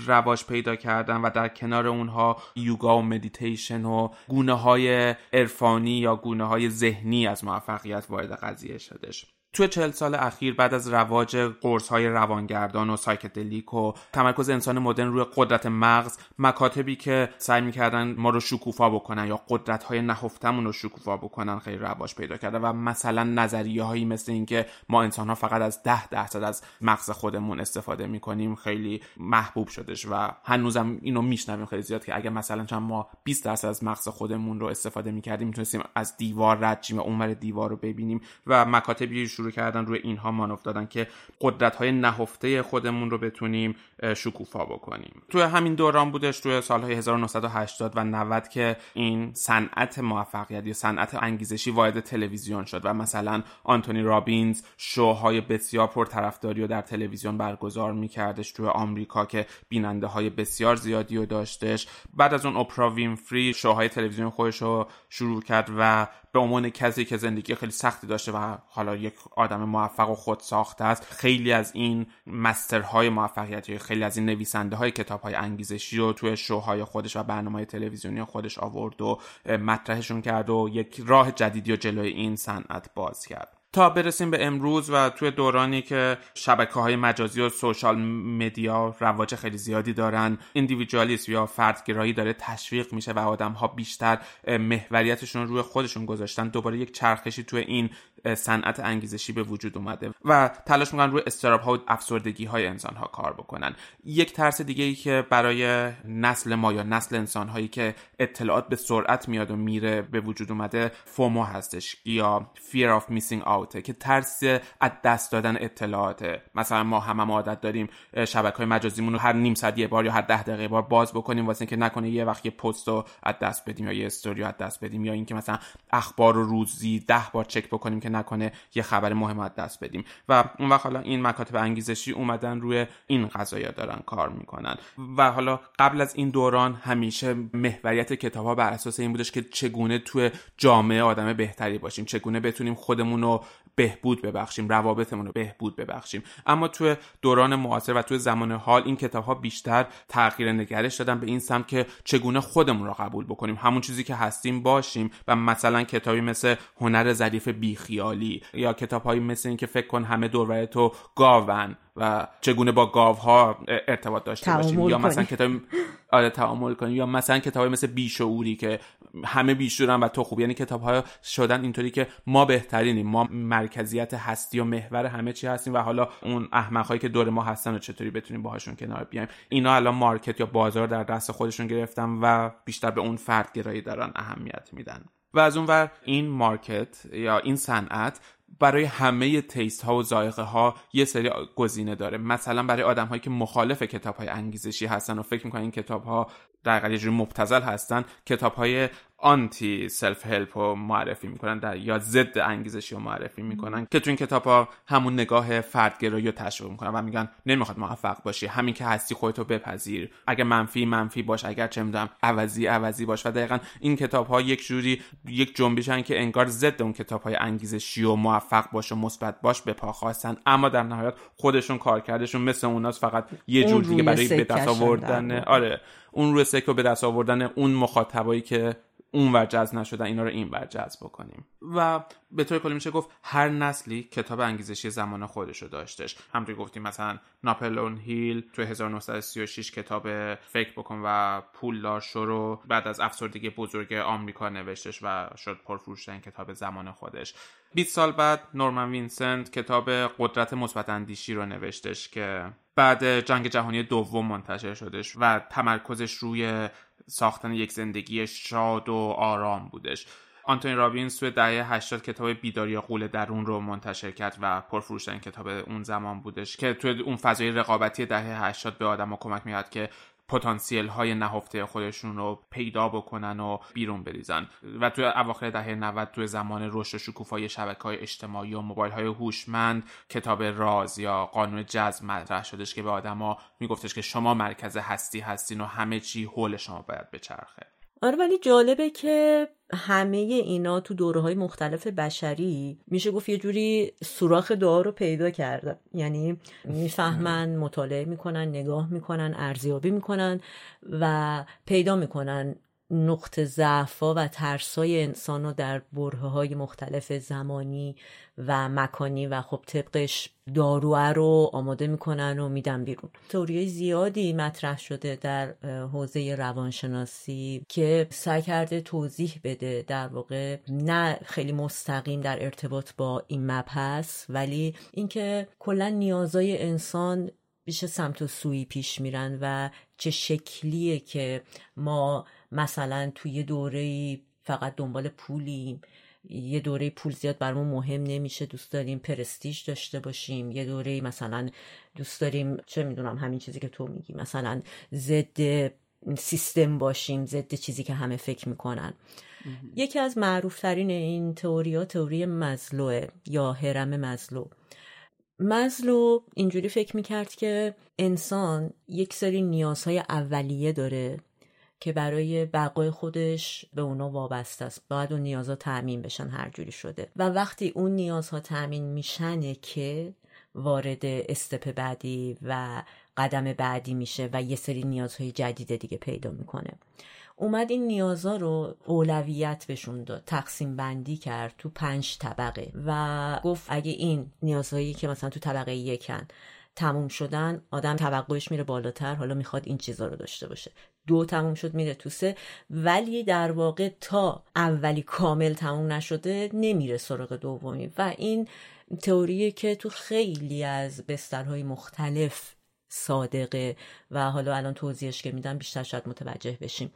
رواج پیدا کردن و در کنار اونها یوگا و مدیتیشن و گونه های عرفانی یا گونه های ذهنی از موفقیت وارد قضیه شدش توی چهل سال اخیر بعد از رواج قرص های روانگردان و سایکدلیک و تمرکز انسان مدرن روی قدرت مغز مکاتبی که سعی می‌کردن ما رو شکوفا بکنن یا قدرت های نهفتمون رو شکوفا بکنن خیلی رواج پیدا کرده و مثلا نظریه هایی مثل اینکه ما انسان ها فقط از ده درصد از مغز خودمون استفاده می‌کنیم خیلی محبوب شدش و هنوزم اینو میشنویم خیلی زیاد که اگه مثلا چند ما 20 درصد از مغز خودمون رو استفاده می‌کردیم می‌تونستیم از دیوار رد و اونور دیوار رو ببینیم و مکاتبی شروع کردن روی اینها مان افتادن که قدرت های نهفته خودمون رو بتونیم شکوفا بکنیم. توی همین دوران بودش توی سالهای 1980 و 90 که این صنعت موفقیت یا صنعت انگیزشی وارد تلویزیون شد و مثلا آنتونی رابینز شوهای بسیار پرطرفداری رو در تلویزیون برگزار میکردش توی آمریکا که بیننده های بسیار زیادی رو داشتش. بعد از اون اپرا وینفری شوهای تلویزیون خودش رو شروع کرد و به عنوان کسی که زندگی خیلی سختی داشته و حالا یک آدم موفق و خود ساخته است خیلی از این مسترهای موفقیتی خیلی از این نویسنده های کتاب های انگیزشی رو توی شوهای خودش و برنامه های تلویزیونی خودش آورد و مطرحشون کرد و یک راه جدیدی و جلوی این صنعت باز کرد. تا برسیم به امروز و توی دورانی که شبکه های مجازی و سوشال مدیا رواج خیلی زیادی دارن ایندیویدوالیسم یا فردگرایی داره تشویق میشه و آدم ها بیشتر محوریتشون رو روی خودشون گذاشتن دوباره یک چرخشی توی این صنعت انگیزشی به وجود اومده و تلاش می‌کنن روی استراب ها و افسردگی های انسان ها کار بکنن. یک ترس دیگه ای که برای نسل ما یا نسل انسان هایی که اطلاعات به سرعت میاد و میره به وجود اومده فومو هستش یا fear of missing out که ترس از دست دادن اطلاعاته. مثلا ما هم, هم عادت داریم شبکه های مجازیمون رو هر نیم ساعت یه بار یا هر ده دقیقه بار باز بکنیم واسه اینکه نکنه یه وقت یه پست رو از دست بدیم یا یه استوری از دست بدیم یا اینکه مثلا اخبار رو روزی ده بار چک بکنیم نکنه یه خبر مهم دست بدیم. و اون وقت حالا این مکاتب انگیزشی اومدن روی این قضايا دارن کار می‌کنن. و حالا قبل از این دوران همیشه محوریت کتاب ها بر اساس این بودش که چگونه توی جامعه آدم بهتری باشیم چگونه بتونیم خودمون رو بهبود ببخشیم روابطمون رو بهبود ببخشیم. اما توی دوران معاصر و توی زمان حال این کتاب ها بیشتر تغییر نگرش دادن به این سمت که چگونه خودمون رو قبول بکنیم. همون چیزی که هستیم باشیم و مثلا کتابی مثل هنر ظریف بیخیالی یا کتابهایی مثل این که فکر کن همه دور تو گاون و چگونه با گاوها ارتباط داشته باشیم. یا مثلا کتاب آره تعامل کنیم. یا مثلا کتاب مثل بیشعوری که همه بیشورن و تو خوب. یعنی کتاب ها شدن اینطوری که ما بهترینیم. ما مرکزیت هستی و محور همه چی هستیم و حالا اون احمق هایی که دور ما هستن و چطوری بتونیم باهاشون کنار بیایم. اینا الان مارکت یا بازار در دست خودشون گرفتن و بیشتر به اون فردگرایی دارن اهمیت میدن. و از اونور این market یا این صنعت برای همه taste ها و ذائقه ها یه سری گزینه داره. مثلا برای آدم هایی که مخالف کتاب های انگیزشی هستن و فکر می‌کنن این کتاب ها در یه جوری مبتذل هستن کتاب های anti self-help رو معرفی می‌کنن در یا ضد انگیزشی رو معرفی می‌کنن که تو این کتاب ها همون نگاه فردگرایی رو تشویق می‌کنن و میگن نمی‌خواد موفق باشی همین که هستی خودتو بپذیر. اگر منفی منفی باش اگر چه می‌دونم عوضی عوضی باش. و دقیقا این کتاب ها یک جوری یک جنبشن که انگار ضد اون کتاب های انگیزشی و موفق باش و مثبت باش به پا خواستن. اما در نهایت خودشون کارکردشون مثل اوناست فقط یه جور دیگه برای به دست آوردن. آره اون روی سکو به دست آوردن اون مخاطبایی که اونور جذب نشدن اینا رو اینور جذب بکنیم. و به طور کلی میشه گفت هر نسلی کتاب انگیزشی زمان خودش رو داشتش. همونطور گفتیم مثلا ناپلون هیل تو 1936 کتاب فکر بکن و پولدار شو رو بعد از افسردگی بزرگ آمریکا نوشتش و شد پرفروشترین کتاب زمان خودش. 20 سال بعد نورمن وینسنت کتاب قدرت مثبت اندیشی رو نوشتش که بعد جنگ جهانی دوم منتشر شدش و تمرکزش روی ساختن یک زندگی شاد و آرام بودش. آنتونی رابینز توی دهه 80 کتاب بیداری غول درون رو منتشر کرد و پرفروشترین کتاب اون زمان بودش که توی اون فضای رقابتی دهه 80 به آدم کمک میاد که پتانسیل های نهفته خودشون رو پیدا بکنن و بیرون بریزن. و توی اواخر دهه 90 توی زمان رشد شکوفای شبکه های اجتماعی و موبایل های هوشمند کتاب راز یا قانون جذب مطرح شدش که به آدما میگفتش که شما مرکز هستی هستین و همه چی حول شما باید بچرخه. آره ولی جالبه که همه اینا تو دوره های مختلف بشری میشه گفت یه جوری سوراخ دعا رو پیدا کردن. یعنی می‌فهمن مطالعه می‌کنن نگاه می‌کنن ارزیابی می‌کنن و پیدا می‌کنن نقط ضعفا و ترسای انسان رو در بره های مختلف زمانی و مکانی و خب طبقش داروه رو آماده می‌کنن و میدن بیرون. توریای زیادی مطرح شده در حوزه روانشناسی که سعی کرده توضیح بده در واقع نه خیلی مستقیم در ارتباط با این مبحث ولی اینکه کلا نیازای انسان بیش سمت و سوی پیش میرن و چه شکلیه که ما مثلا توی دوره فقط دنبال پولیم یه دوره پول زیاد برامون مهم نمیشه دوست داریم پرستیج داشته باشیم یه دوره مثلا دوست داریم چه می‌دونم همین چیزی که تو میگی مثلا ضد سیستم باشیم ضد چیزی که همه فکر می‌کنن. یکی از معروفترین این تئوریا تئوری مزلوه یا هرم مزلو مزلو اینجوری فکر می‌کرد که انسان یک سری نیازهای اولیه داره که برای بقای خودش به اونا وابسته است. باید اون نیازها تأمین بشن هر جوری شده. و وقتی اون نیازها تأمین میشنه که وارد استپ بعدی و قدم بعدی میشه و یه سری نیازهای جدید دیگه پیدا می‌کنه. اومد این نیازها رو اولویت بهشون داد. تقسیم بندی کرد تو پنج طبقه و گفت اگه این نیازهایی که مثلا تو طبقه یکن تموم شدن آدم توقعش میره بالاتر حالا می‌خواد این چیزا رو داشته باشه. دو تموم شد میره تو سه. ولی در واقع تا اولی کامل تموم نشده نمیره سراغ دومی. و این تئوریه که تو خیلی از بسترهای مختلف صادقه. و حالا الان توضیحش که میدم بیشتر شاید متوجه بشیم.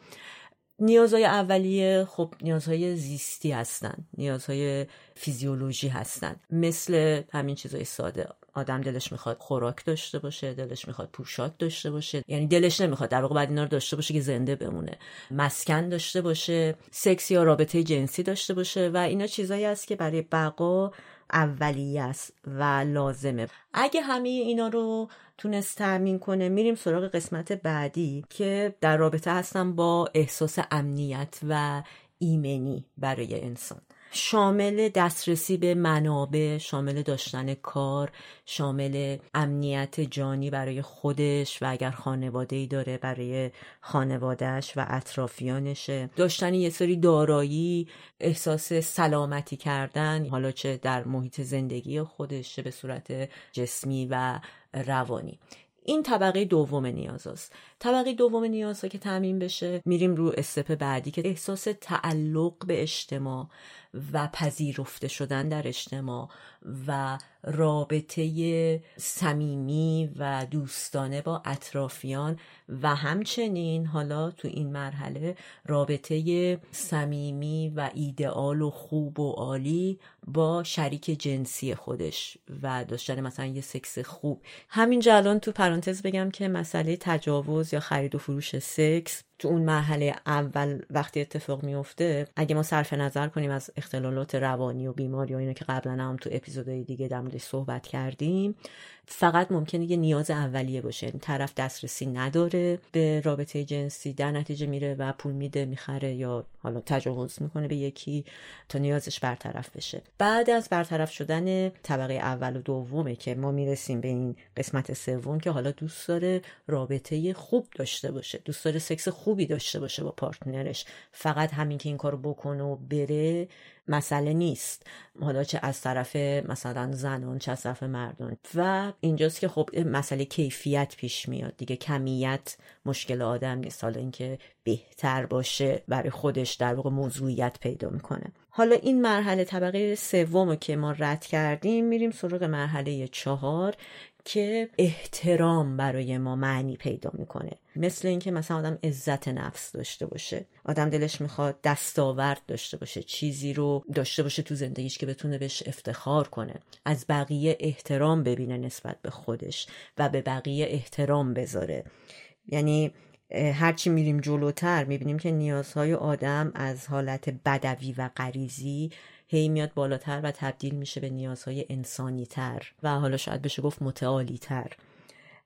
نیازهای اولیه خب نیازهای زیستی هستن نیازهای فیزیولوژی هستن. مثل همین چیزهای ساده آدم دلش می‌خواد خوراک داشته باشه دلش می‌خواد پوشاک داشته باشه. یعنی دلش نمی‌خواد در واقع بعد اینا رو داشته باشه که زنده بمونه. مسکن داشته باشه سکس یا رابطه جنسی داشته باشه و اینا چیزایی است که برای بقا اولیه است و لازمه. اگه همه اینا رو تونست تأمین کنه میریم سراغ قسمت بعدی که در رابطه هستم با احساس امنیت و ایمنی برای انسان. شامل دسترسی به منابع شامل داشتن کار شامل امنیت جانی برای خودش و اگر خانواده ای داره برای خانوادهش و اطرافیانشه. داشتن یه سری دارایی احساس سلامتی کردن حالا چه در محیط زندگی خودش به صورت جسمی و روانی. این طبقه دوم نیاز است. طبقه دوم نیاز که تعمین بشه میریم رو استپ بعدی که احساس تعلق به اجتماع. و پذیرفته شدن در اجتماع و رابطه صمیمی و دوستانه با اطرافیان و همچنین حالا تو این مرحله رابطه صمیمی و ایدئال و خوب و عالی با شریک جنسی خودش و داشتن مثلا یه سکس خوب. همینجا الان تو پرانتز بگم که مسئله تجاوز یا خرید و فروش سکس تو اون مرحله اول وقتی اتفاق میفته اگه ما صرف نظر کنیم از اختلالات روانی و بیماری و اینا که قبلا هم تو اپیزودهای دیگه در صحبت کردیم فقط ممکنه یه نیاز اولیه باشه. یعنی طرف دسترسی نداره به رابطه جنسی در نتیجه میره و پول میده می‌خره یا حالا تجاوز می‌کنه به یکی تا نیازش برطرف بشه. بعد از برطرف شدن طبقه اول و دومه که ما می‌رسیم به این قسمت سوم که حالا دوست داره رابطه خوب داشته باشه دوست داره سکس خوبی داشته باشه با پارتنرش. فقط همین که این کارو بکنه و بره مسئله نیست. حالا چه از طرف مثلا زنان چه از طرف مردان و اینجاست که خب مسئله کیفیت پیش میاد. دیگه کمیت مشکل آدم نیست. حالا اینکه بهتر باشه برای خودش در واقع موضوعیت پیدا می‌کنه. حالا این مرحله طبقه سوم که ما رد کردیم میریم سراغ مرحله چهار. که احترام برای ما معنی پیدا می‌کنه. مثل اینکه مثلا آدم عزت نفس داشته باشه. آدم دلش می‌خواد دستاورد داشته باشه چیزی رو داشته باشه تو زندگیش که بتونه بهش افتخار کنه. از بقیه احترام ببینه نسبت به خودش و به بقیه احترام بذاره. یعنی هرچی میریم جلوتر می‌بینیم که نیازهای آدم از حالت بدوی و غریزی هی میاد بالاتر و تبدیل میشه به نیازهای انسانی تر و حالا شاید بشه گفت متعالی تر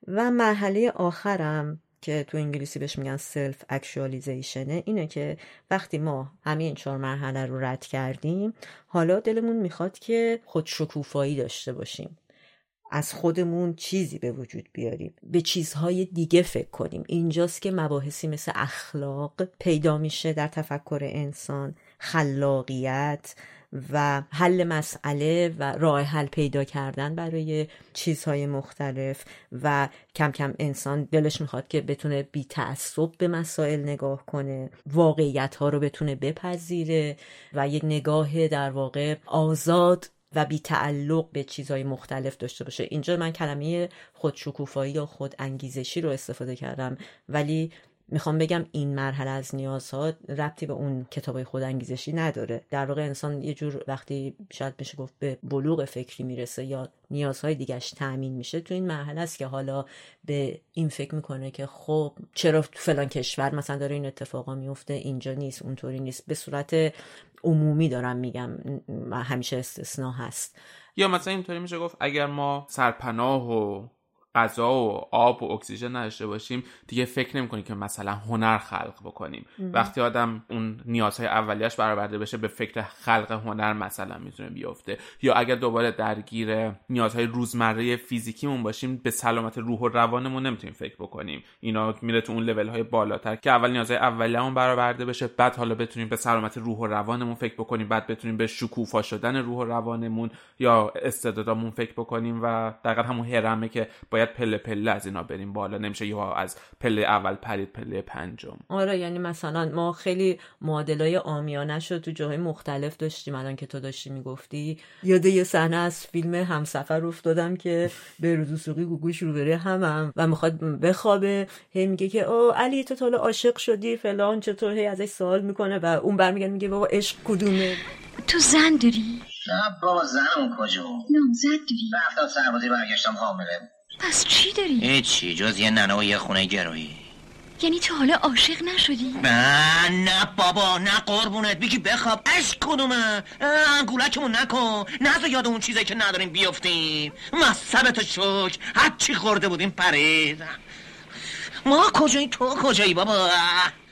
و مرحله آخرم که تو انگلیسی بهش میگن سلف اکچوالیزیشنه اینه که وقتی ما همه این چهار مرحله رو رد کردیم حالا دلمون می‌خواد که خودشکوفایی داشته باشیم. از خودمون چیزی به وجود بیاریم. به چیزهای دیگه فکر کنیم. اینجاست که مباحثی مثل اخلاق پیدا میشه در تفکر انسان خلاقیت و حل مسئله و راه حل پیدا کردن برای چیزهای مختلف و کم کم انسان دلش می‌خواد که بتونه بی تعصب به مسائل نگاه کنه واقعیت ها رو بتونه بپذیره و یک نگاه در واقع آزاد و بی تعلق به چیزهای مختلف داشته باشه. اینجا من کلمه خودشکوفایی یا خود انگیزشی رو استفاده کردم ولی می‌خوام بگم این مرحله از نیازها ربطی به اون کتابای خود انگیزشی نداره. در واقع انسان یه جور وقتی شاید بشه گفت به بلوغ فکری می‌رسه یا نیازهای دیگهش تأمین میشه تو این مرحله است که حالا به این فکر می‌کنه که خب چرا تو فلان کشور مثلا داره این اتفاقا میفته اینجا نیست اونطوری نیست. به صورت عمومی دارم میگم همیشه استثنا هست. یا مثلا اینطوری میشه گفت اگر ما سرپناه و غذا و آب و اکسیژن نداشته باشیم دیگه فکر نمی‌کنیم که مثلا هنر خلق بکنیم. وقتی آدم اون نیازهای اولیش برآورده بشه به فکر خلق هنر مثلا می‌تونه بیفته. یا اگر دوباره درگیر نیازهای روزمره فیزیکیمون باشیم به سلامت روح و روانمون نمی‌تونیم فکر بکنیم. اینا میره تو اون لول های بالاتر که اول نیازهای اولیه‌مون برآورده بشه بعد حالا بتونیم به سلامت روح و روانمون فکر بکنیم بعد بتونیم به شکوفا شدن روح و روانمون یا استعدادامون فکر بکنیم و دقیقا همون هرمه که باید پله پله از اینا بریم بالا. نمیشه یا از پله اول پرید پله پنجم. آره یعنی مثلا ما خیلی معادلای آمیانه شد تو جاهای مختلف داشتیم. الان که تو داشتی می‌گفتی یاد یه صحنه از فیلم همسفر افتادم که به روزوسوقی گوگوش رو بره همم و می‌خواد بخوابه. هی میگه که او علی تو تا عاشق شدی فلان چطور؟ هی ازش سوال می‌کنه و اون برمیگرد میگه بابا عشق کدومه؟ تو زن داری؟ نه بابا زنم کجا؟ نامزد داری؟ رفتم سربازی برگشتم حامله پس چی داری؟ هیچی جز یه ننه و یه خونه گرایی یعنی تو حالا عاشق نشدی؟ نه نه بابا نه قربونت. بگی بخواب. اش کدومه انگولکمون نکن. نزا یاد اون چیزایی که نداریم بیافتیم مصبت شک. هر چی خورده بودیم پرید ما کجایی؟ تو کجایی بابا؟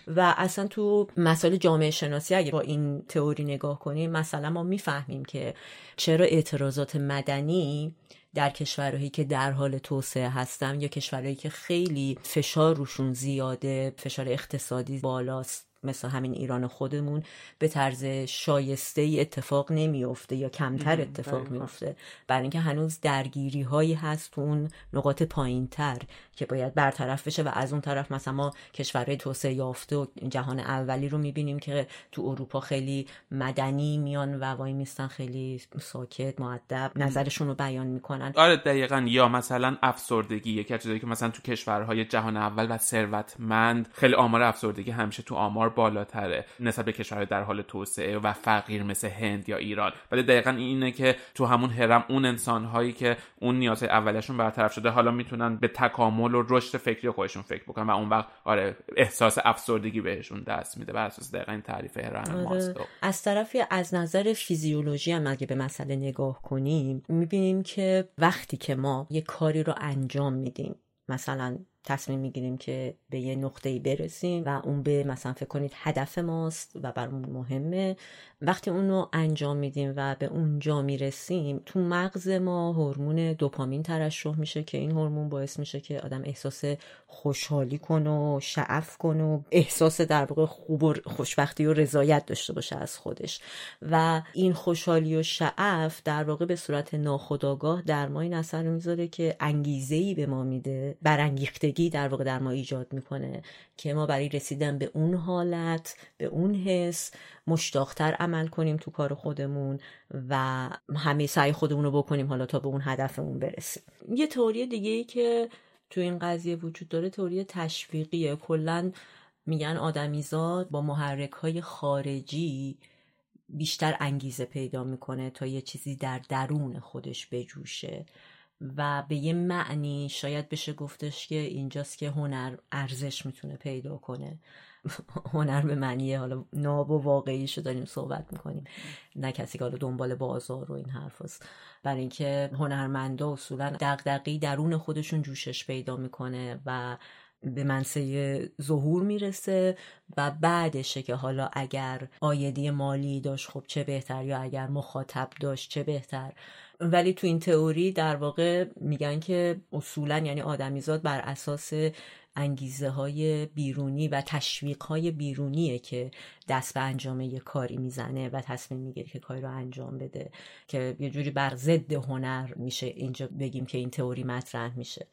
و اصلا تو مسائل جامعه شناسی اگه با این تئوری نگاه کنیم مثلا ما می‌فهمیم که چرا اعتراضات مدنی در کشورهایی که در حال توسعه هستن یا کشورهایی که خیلی فشار روشون زیاده فشار اقتصادی بالاست. مثل همین ایران خودمون به طرز شایسته ای اتفاق نمیافته یا کمتر اتفاق میافته. برای اینکه هنوز درگیری هایی هست تو اون نقاط پایین تر که باید برطرف بشه و از اون طرف مثلا ما کشورهای توسعه یافته و جهان اولی رو می‌بینیم که تو اروپا خیلی مدنی میان و وای میستن خیلی ساکت معدب نظرشون رو بیان می‌کنن. آره دقیقا. یا مثلا افسردگی یکی از چیزایی که مثلا تو کشورهای جهان اول و ثروتمند خیلی آمار افسردگی همیشه تو آمار بالاتره نسبت به کشورهای در حال توسعه و فقیر مثل هند یا ایران. ولی دقیقا اینه که تو همون هرم اون انسانهایی که اون نیازهای اولشون برطرف شده حالا می‌تونن به تکامل و رشد فکری خودشون فکر بکنن و اون وقت آره احساس افسردگی بهشون دست میده. بر اساس دقیقا این تعریف هرم آره. از طرفی از نظر فیزیولوژی هم اگه به مسئله نگاه کنیم می‌بینیم که وقتی که ما یه کاری رو انجام میدیم مثلا تصمیم می‌گیریم که به یه نقطه برسیم و اون به مثلا فکر کنید هدف ماست و برامون مهمه. وقتی اون رو انجام میدیم و به اونجا می‌رسیم تو مغز ما هورمون دوپامین ترشح میشه که این هورمون باعث میشه که آدم احساس خوشحالی کنه و شعف کنه و احساس در واقع خوب و خوشبختی و رضایت داشته باشه از خودش. و این خوشحالی و شعف در واقع به صورت ناخودآگاه در ما این اثر می‌ذاره که انگیزه ای به ما میده برانگیختگی در واقع در ما ایجاد می‌کنه که ما برای رسیدن به اون حالت به اون حس مشتاقتر عمل کنیم تو کار خودمون و همه سعی خودمون رو بکنیم حالا تا به اون هدفمون برسیم. یه تئوری دیگه ای که تو این قضیه وجود داره تئوری تشویقیه. کلا میگن آدمیزاد با محرک های خارجی بیشتر انگیزه پیدا می‌کنه تا یه چیزی در درون خودش بجوشه. و به یه معنی شاید بشه گفتش که اینجاست که هنر ارزش می‌تونه پیدا کنه. هنر به معنی حالا ناب و واقعیشو داریم صحبت می‌کنیم. نه کسی که حالا دنبال بازار و این حرف هست. برای اینکه هنرمندا اصولا دقدقی درون خودشون جوشش پیدا می‌کنه و به منصه ظهور می‌رسه و بعدشه که حالا اگر آیدی مالی داشت خب چه بهتر یا اگر مخاطب داشت چه بهتر؟ ولی تو این تئوری در واقع میگن که اصولا یعنی آدمیزاد بر اساس انگیزه های بیرونی و تشویق های بیرونیه که دست به انجام یه کاری می‌زنه و تصمیم می‌گیره که کاری رو انجام بده که یه جوری بر ضد هنر میشه اینجا بگیم که این تئوری مطرح میشه.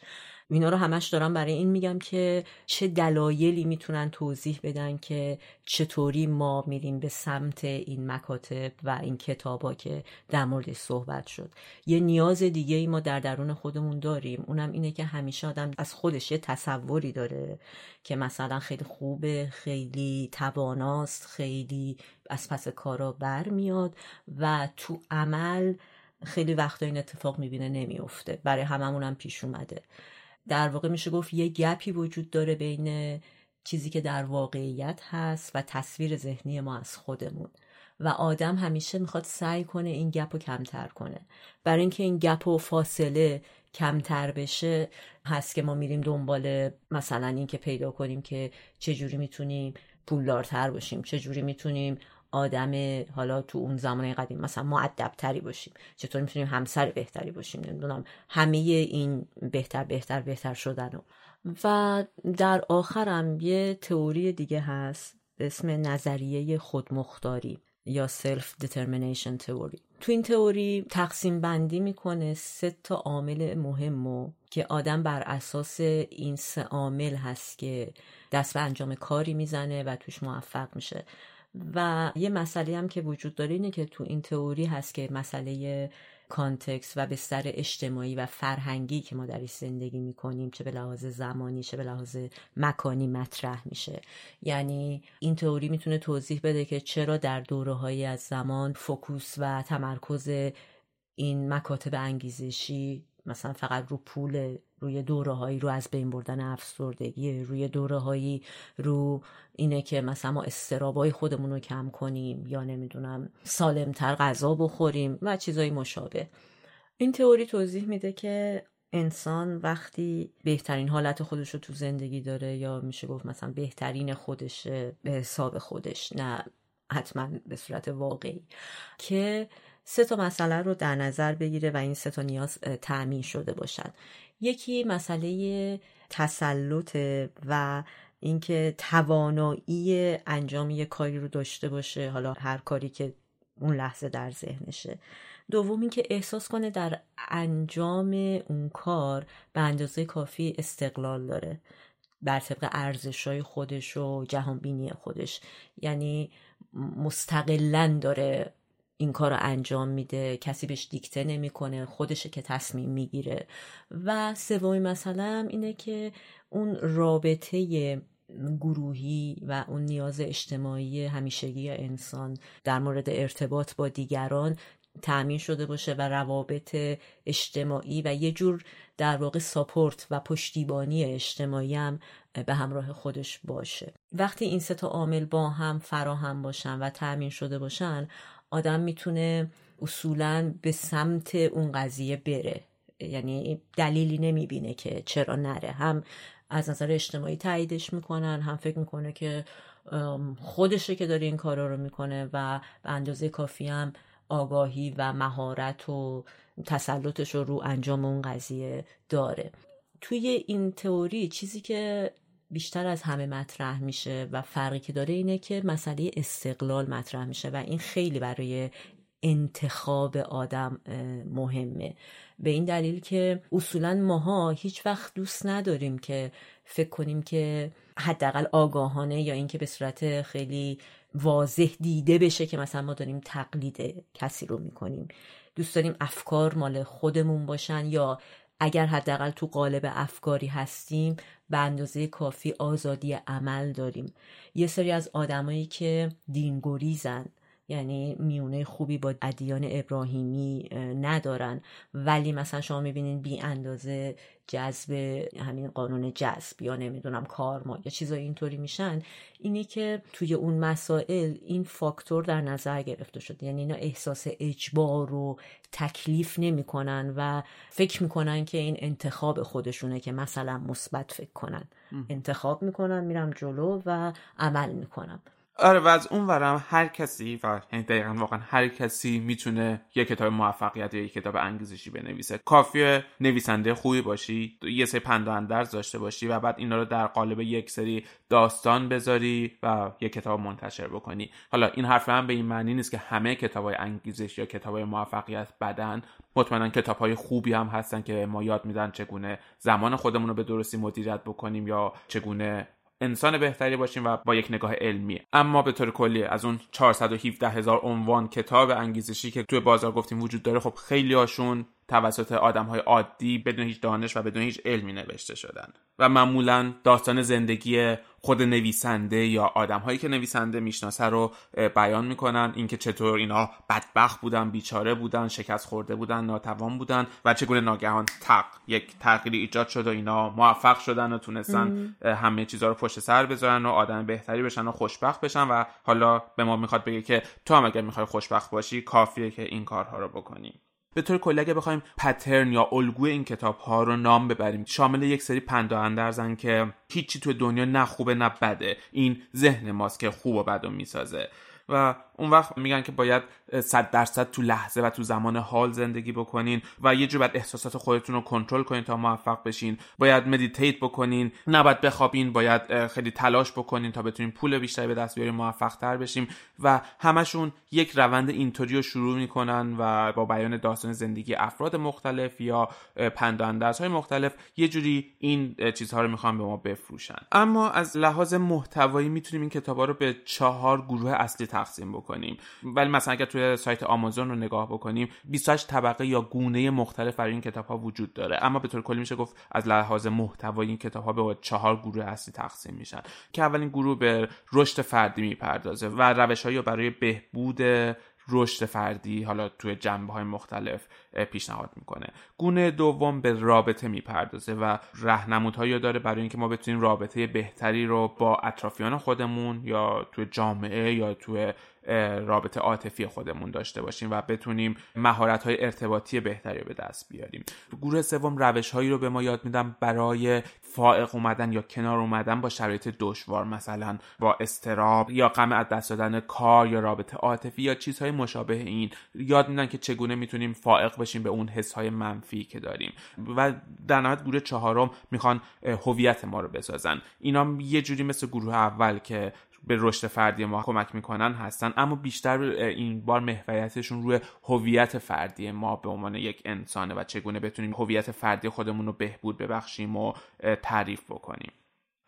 اینا رو همش دارم برای این میگم که چه دلایلی می‌تونن توضیح بدن که چطوری ما میریم به سمت این مکاتب و این کتابا که در موردش صحبت شد. یه نیاز دیگه ای ما در درون خودمون داریم. اونم اینه که همیشه آدم از خودش یه تصوری داره که مثلا خیلی خوبه خیلی تواناست خیلی از پس کارا برمیاد و تو عمل خیلی وقتا این اتفاق می‌بینه نمیافته. برای هممون هم پیش اومده. در واقع میشه گفت یه گپی وجود داره بین چیزی که در واقعیت هست و تصویر ذهنی ما از خودمون. و آدم همیشه می‌خواد سعی کنه این گپ رو کمتر کنه. برای اینکه این گپ و فاصله کمتر بشه هست که ما میریم دنبال مثلا اینکه پیدا کنیم که چجوری می‌تونیم پولدارتر باشیم چجوری می‌تونیم آدم حالا تو اون زمان قدیم مثلا معدب تری باشیم چطور می‌تونیم همسر بهتری باشیم نمی‌دونم همه این بهتر بهتر بهتر شدن و. در آخرم یه تئوری دیگه هست به اسم نظریه خودمختاری یا سلف determination تئوری تو این تئوری تقسیم بندی می‌کنه سه تا عامل مهم که آدم بر اساس این سه عامل هست که دست به انجام کاری می‌زنه و توش موفق میشه. و یه مسئله هم که وجود داره اینه که تو این تئوری هست که مسئله context و بستر اجتماعی و فرهنگی که ما درش زندگی می‌کنیم چه به لحاظ زمانی چه به لحاظ مکانی مطرح میشه. یعنی این تئوری می‌تونه توضیح بده که چرا در دوره هایی از زمان focus و تمرکز این مکاتب انگیزشی مثلا فقط رو پول روی دوره هایی رو از بین بردن افسردگی روی دوره هایی رو اینه که مثلا ما استرابای خودمون رو کم کنیم یا نمی‌دونم سالمتر غذا بخوریم و چیزایی مشابه. این تئوری توضیح میده که انسان وقتی بهترین حالت خودش رو تو زندگی داره یا میشه گفت مثلا بهترین خودش به حساب خودش نه حتما به صورت واقعی که سه تا مسئله رو در نظر بگیره و این سه تا نیاز تأمین شده باشن. یکی مسئله تسلط و اینکه توانایی انجام یه کاری رو داشته باشه حالا هر کاری که اون لحظه در ذهنشه. دوم اینکه احساس کنه در انجام اون کار به اندازه کافی استقلال داره بر طبق ارزش های خودش و جهانبینی خودش. یعنی مستقلا داره این کار رو انجام میده کسی بهش دیکته نمی‌کنه خودشه که تصمیم می‌گیره. و سومی مثلا اینه که اون رابطه گروهی و اون نیاز اجتماعی همیشگی انسان در مورد ارتباط با دیگران تأمین شده باشه و روابط اجتماعی و یه جور در واقع ساپورت و پشتیبانی اجتماعی هم به همراه خودش باشه. وقتی این سه تا عامل با هم فراهم باشن و تأمین شده باشن آدم می‌تونه اصولا به سمت اون قضیه بره. یعنی دلیلی نمی‌بینه که چرا نره. هم از نظر اجتماعی تاییدش می‌کنن هم فکر می‌کنه که خودشه که داره این کارا رو می‌کنه و به اندازه کافی هم آگاهی و مهارت و تسلطش رو رو انجام اون قضیه داره. توی این تئوری چیزی که بیشتر از همه مطرح میشه و فرقی که داره اینه که مسئله استقلال مطرح میشه و این خیلی برای انتخاب آدم مهمه. به این دلیل که اصولا ماها هیچ وقت دوست نداریم که فکر کنیم که حداقل آگاهانه یا اینکه به صورت خیلی واضح دیده بشه که مثلا ما داریم تقلید کسی رو می‌کنیم. دوست داریم افکار مال خودمون باشن یا اگر حداقل تو قالب افکاری هستیم به اندازه کافی آزادی عمل داریم. یه سری از آدمایی که دینگوریزن یعنی میونه خوبی با ادیان ابراهیمی ندارن. ولی مثلا شما می‌بینین بی اندازه جذب همین قانون جذب یا نمی‌دونم کارما یا چیزای اینطوری میشن. اینی که توی اون مسائل این فاکتور در نظر گرفته شد. یعنی اینا احساس اجبار و تکلیف نمی‌کنن و فکر می‌کنن که این انتخاب خودشونه که مثلا مثبت فکر کنن. انتخاب می‌کنن میرم جلو و عمل می‌کنم. آره و از اون ورم هر کسی و یعنی دقیقا واقعا هر کسی می‌تونه یه کتاب موفقیت یا یه کتاب انگیزشی بنویسه. کافیه نویسنده خوبی باشی یه سری پند و اندرز داشته باشی و بعد اینا رو در قالب یک سری داستان بذاری و یه کتاب منتشر بکنی. حالا این حرف هم به این معنی نیست که همه کتاب های انگیزش یا کتاب های موفقیت بدن. مطمئنا کتاب های خوبی هم هستن که ما یاد میدن چگونه زمان خودمون رو به درستی مدیریت بکنیم یا چگونه انسان بهتری باشیم و با یک نگاه علمی. اما به طور کلی از اون 417 هزار عنوان کتاب انگیزشی که توی بازار گفتیم وجود داره خب خیلی هاشون توسط آدم های عادی بدون هیچ دانش و بدون هیچ علمی نوشته شدن. و معمولا داستان زندگی خود نویسنده یا آدم هایی که نویسنده می‌شناسه رو بیان می‌کنن اینکه چطور اینا بدبخت بودن بیچاره بودن شکست خورده بودن ناتوان بودن و چگونه ناگهان تق یک تغییری ایجاد شد و اینا موفق شدن و تونستن همه چیزها رو پشت سر بذارن و آدم بهتری بشن و خوشبخت بشن و حالا به ما می‌خواد بگه که تو هم اگر می‌خوای خوشبخت باشی کافیه که این کارها رو بکنی. به طور کلی اگه بخوایم pattern یا الگوی این کتاب ها رو نام ببریم شامل یک سری پند و اندرزن که هیچی تو دنیا نه خوبه نه بده. این ذهن ماست که خوب و بد می‌سازه. و اون وقت میگن که باید صد درصد تو لحظه و تو زمان حال زندگی بکنین و یه جور باید احساسات خودتون رو کنترل کنین تا موفق بشین. باید meditate بکنین نباید بخوابین باید خیلی تلاش بکنین تا بتونین پول بیشتری به دست بیارین موفق تر بشیم و همشون یک روند اینطوری رو شروع می‌کنن و با بیان داستان زندگی افراد مختلف یا پند های مختلف یه جوری این چیزها رو می‌خوان به ما بفروشن. اما از لحاظ محتوایی می‌تونیم این کتابا رو به چهار گروه اصلی تقسیم بکنیم. ولی مثلا اگر توی سایت آمازون رو نگاه بکنیم 28 طبقه یا گونه مختلف برای این کتاب ها وجود داره. اما به طور کلی میشه گفت از لحاظ محتوایی این کتاب ها به چهار گروه اصلی تقسیم میشن. که اولین گروه به رشد فردی می‌پردازه و روش برای بهبود رشد فردی حالا توی جنبه های مختلف پیشنهاد می‌کنه. گونه دوم به رابطه می‌پردازه و راهنمودهایی داره برای اینکه ما بتونیم رابطه بهتری رو با اطرافیان خودمون یا توی جامعه یا توی رابطه عاطفی خودمون داشته باشیم و بتونیم مهارت های ارتباطی بهتری به دست بیاریم. گروه سوم روش هایی رو به ما یاد میدم برای فائق اومدن یا کنار اومدن با شرایط دشوار مثلا با استراب یا غم از دست دادن کار یا رابطه عاطفی یا چیزهای مشابه این. یاد میدن که چگونه می‌تونیم فائق بشیم به اون حس های منفی که داریم. و در نهایت گروه چهارم می‌خوان هویت ما رو بسازن. اینا یه جوری مثل گروه اول که به رشد فردی ما کمک می‌کنن هستن. اما بیشتر این بار محوریتشون روی هویت فردی ما به عنوان یک انسانه و چگونه بتونیم هویت فردی خودمون رو بهبود ببخشیم و تعریف بکنیم.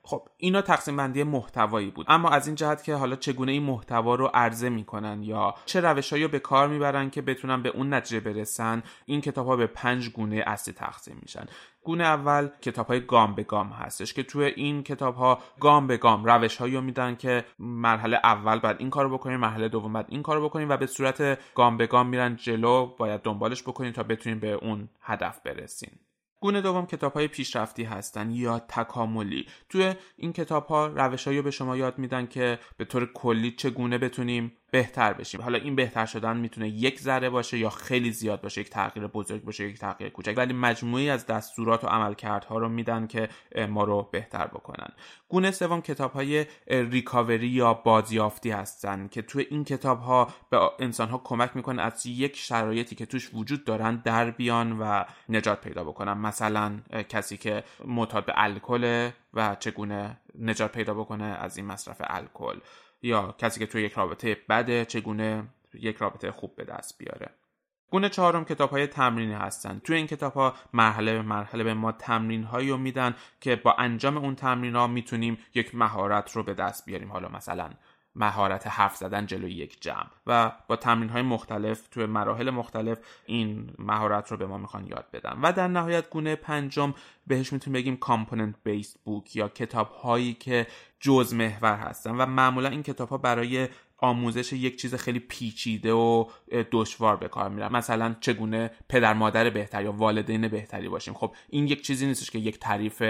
خب اینا تقسیم بندی محتوایی بود. اما از این جهت که حالا چگونه این محتوا رو عرضه می‌کنن یا چه روشهایی رو به کار می‌برن که بتونن به اون نتیجه برسن این کتاب ها به پنج گونه اصلی تقسیم میشن. گونه اول کتاب های گام به گام هستش که توی این کتاب ها گام به گام روش هایی رو میدن که مرحله اول بعد این کارو بکنیم مرحله دوم بعد این کارو بکنیم و به صورت گام به گام میرن جلو. باید دنبالش بکنیم تا بتونیم به اون هدف برسیم. گونه دوم کتاب های پیشرفتی هستن یا تکاملی. توی این کتاب ها روش رو به شما یاد میدن که به طور کلی چگونه بتونیم بهتر بشیم. حالا این بهتر شدن می‌تونه یک ذره باشه یا خیلی زیاد باشه یک تغییر بزرگ باشه یک تغییر کوچک. ولی مجموعی از دستورات و عملکردها رو میدن که ما رو بهتر بکنن. گونه سوم کتاب های ریکاوری یا بازیافتی هستن که توی این کتاب ها به انسان ها کمک می‌کنه از یک شرایطی که توش وجود دارن در بیان و نجات پیدا بکنن. مثلا کسی که معتاد به الکل و چگونه نجات پیدا بکنه از این مصرف الکل. یا کسی که توی یک رابطه بده چگونه یک رابطه خوب به دست بیاره. گونه چهارم کتاب های تمرینی هستن. توی این کتاب ها مرحله به مرحله به ما تمرین هایی رو میدن که با انجام اون تمرین ها می‌تونیم یک مهارت رو به دست بیاریم. حالا مثلا مهارت حرف زدن جلوی یک جمع. و با تمرین های مختلف توی مراحل مختلف این مهارت رو به ما می‌خوان یاد بدن. و در نهایت گونه پنجم بهش می‌تونیم بگیم کامپوننت بیسد بوک یا کتاب هایی که جز محور هستن و معمولا این کتاب ها برای آموزش یک چیز خیلی پیچیده و دشوار به کار میرن. مثلا چگونه پدر مادر بهتر یا والدین بهتری باشیم. خب این یک چیزی نیستش که یک تعریف